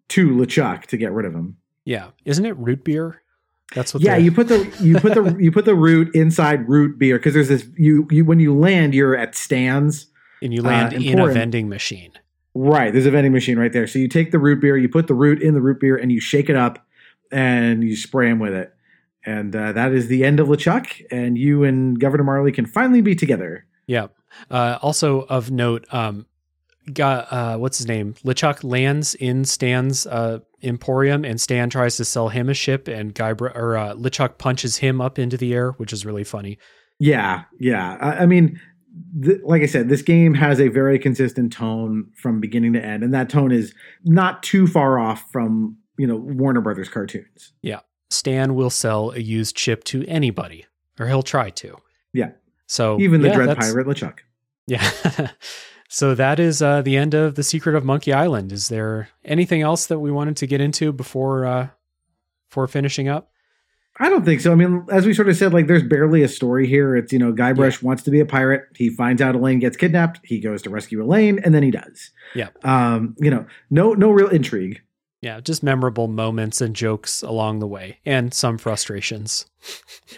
Speaker 2: to LeChuck to get rid of him.
Speaker 1: Yeah, isn't it root beer? That's what.
Speaker 2: Yeah, you put the you put the (laughs) you put the root inside root beer because there's this you you when you land you're at stands.
Speaker 1: and you land
Speaker 2: uh,
Speaker 1: in a vending machine.
Speaker 2: Right, there's a vending machine right there. So you take the root beer, you put the root in the root beer, and you shake it up, and you spray him with it. And uh, that is the end of LeChuck, and you and Governor Marley can finally be together.
Speaker 1: Yeah. Uh, also of note, um, got uh, what's his name? LeChuck lands in Stan's uh, emporium, and Stan tries to sell him a ship, and Guybrush or uh, LeChuck punches him up into the air, which is really funny.
Speaker 2: Yeah, yeah. I, I mean, th- like I said, this game has a very consistent tone from beginning to end, and that tone is not too far off from you know Warner Brothers cartoons.
Speaker 1: Yeah, Stan will sell a used ship to anybody, or he'll try to.
Speaker 2: Yeah.
Speaker 1: So
Speaker 2: Even the
Speaker 1: yeah,
Speaker 2: Dread Pirate LeChuck.
Speaker 1: Yeah. (laughs) so that is uh, the end of the Secret of Monkey Island. Is there anything else that we wanted to get into before uh, before finishing up?
Speaker 2: I don't think so. I mean, as we sort of said, like there's barely a story here. It's you know, Guybrush wants to be a pirate. He finds out Elaine gets kidnapped. He goes to rescue Elaine, and then he does.
Speaker 1: Yeah.
Speaker 2: Um, you know, no no real intrigue.
Speaker 1: Yeah, just memorable moments and jokes along the way, and some frustrations. (laughs)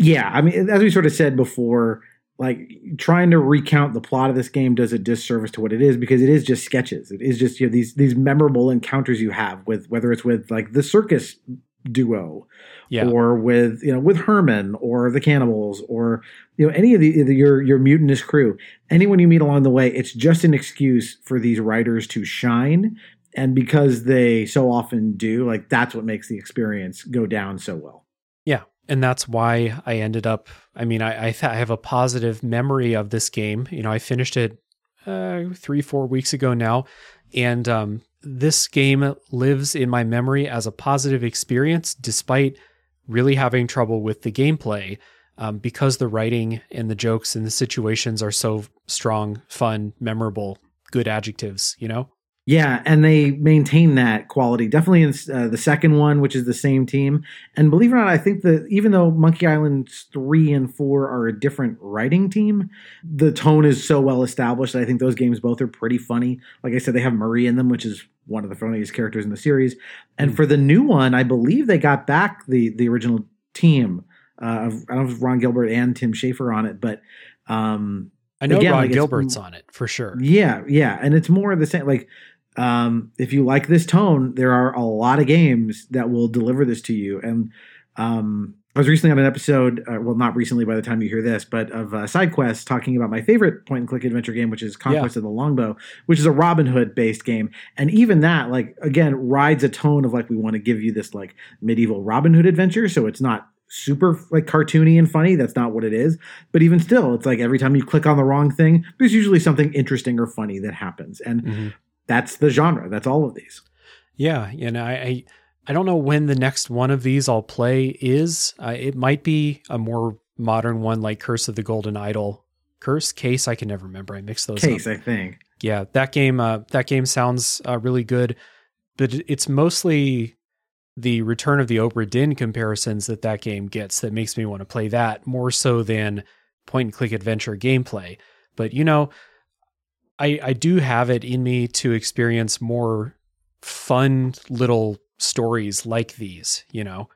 Speaker 2: Yeah, I mean, as we sort of said before, like trying to recount the plot of this game does a disservice to what it is because it is just sketches. It is just you know these these memorable encounters you have with whether it's with like the circus duo
Speaker 1: Yeah,
Speaker 2: or with you know with Herman or the cannibals or you know any of the, the your your mutinous crew. Anyone you meet along the way it's just an excuse for these writers to shine. And because they so often do like that's what makes the experience go down so well
Speaker 1: and that's why I ended up. I mean, I I, th- I have a positive memory of this game. You know, I finished it uh, three four weeks ago now, and um, this game lives in my memory as a positive experience, despite really having trouble with the gameplay. Um, because the writing and the jokes and the situations are so strong, fun, memorable, good adjectives, you know?
Speaker 2: Yeah and they maintain that quality definitely in uh, the second one which is the same team and believe it or not i think that even though monkey island 3 and 4 are a different writing team the tone is so well established that i think those games both are pretty funny like i said they have Murray in them which is one of the funniest characters in the series and for the new one i believe they got back the the original team uh, of i don't know if ron gilbert and tim schafer on it but um
Speaker 1: I know
Speaker 2: Again,
Speaker 1: Ron
Speaker 2: like,
Speaker 1: Gilbert's on it for sure.
Speaker 2: yeah, yeah, and it's more of the same. Like, um, if you like this tone, there are a lot of games that will deliver this to you. And um, I was recently on an episode, uh, well, not recently by the time you hear this, but of uh, Side Quest talking about my favorite point and click adventure game, which is Conquest of the Longbow, which is a Robin Hood based game. And even that, like, again, rides a tone of like we want to give you this like medieval Robin Hood adventure, so it's not super like cartoony and funny that's not what it is but even still it's like every time you click on the wrong thing there's usually something interesting or funny that happens and
Speaker 1: Mhm.
Speaker 2: That's the genre that's all of these
Speaker 1: Yeah, and I, I I don't know when the next one of these I'll play is. Uh, it might be a more modern one like Curse of the Golden Idol. Curse case I can never remember. I mix those
Speaker 2: Case,
Speaker 1: up.
Speaker 2: I think.
Speaker 1: Yeah, that game uh, that game sounds uh, really good, but it's mostly the Return of the Obra Dinn comparisons that that game gets that makes me want to play that more so than point and click adventure gameplay. But you know, I I do have it in me to experience more fun little stories like these, you know.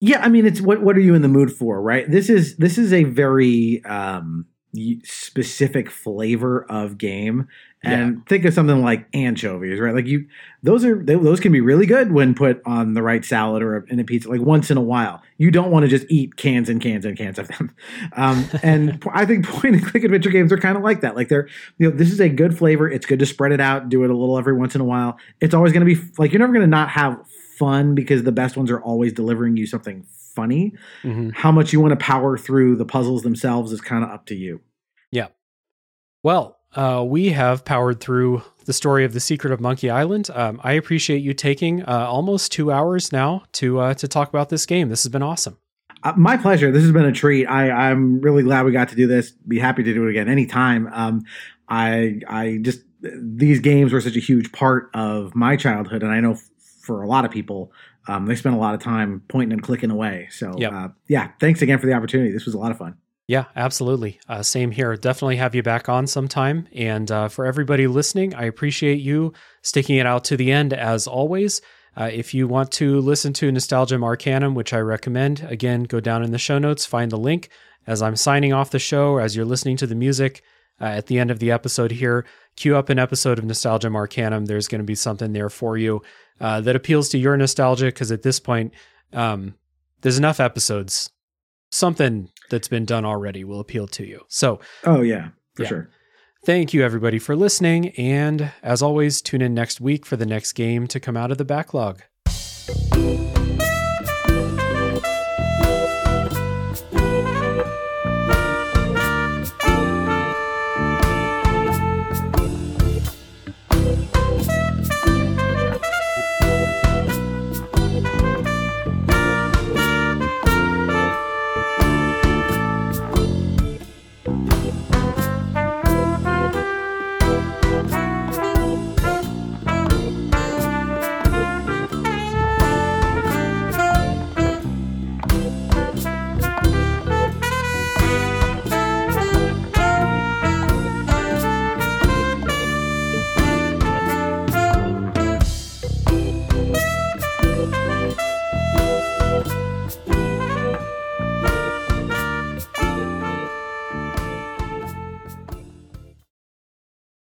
Speaker 2: Yeah, I mean, it's what what are you in the mood for, right? This is this is a very um, specific flavor of game, and think of something like anchovies, right? Like you, those are they, those can be really good when put on the right salad or in a pizza, like once in a while. You don't want to just eat cans and cans and cans of them. (laughs) Um, and I think point and click adventure games are kind of like that. Like they're, you know, this is a good flavor. It's good to spread it out, do it a little every once in a while. It's always going to be like you're never going to not have fun because the best ones are always delivering you something funny.
Speaker 1: Mhm.
Speaker 2: How much you want to power through the puzzles themselves is kind of up to you. Yeah.
Speaker 1: Well, uh, we have powered through the story of the secret of Monkey Island. Um, I appreciate you taking uh, almost two hours now to uh, to talk about this game. This has been awesome.
Speaker 2: Uh, my pleasure. This has been a treat. I, I'm really glad we got to do this. Be happy to do it again anytime. Um, I I just these games were such a huge part of my childhood, and I know f- for a lot of people, um, they spent a lot of time pointing and clicking away. So
Speaker 1: Yep.
Speaker 2: uh, yeah, thanks again for the opportunity. This was a lot of fun.
Speaker 1: Yeah, absolutely. Uh, same here. Definitely have you back on sometime. And uh, for everybody listening, I appreciate you sticking it out to the end as always. Uh, if you want to listen to Nostalgium Arcanum, which I recommend, again, go down in the show notes, find the link. As I'm signing off the show, as you're listening to the music uh, at the end of the episode here, queue up an episode of Nostalgium Arcanum. There's going to be something there for you uh, that appeals to your nostalgia, because at this point, um, there's enough episodes. Something that's been done already will appeal to you. So,
Speaker 2: Oh yeah, for
Speaker 1: Yeah.
Speaker 2: sure.
Speaker 1: Thank you, everybody, for listening. And as always, tune in next week for the next game to come out of the backlog.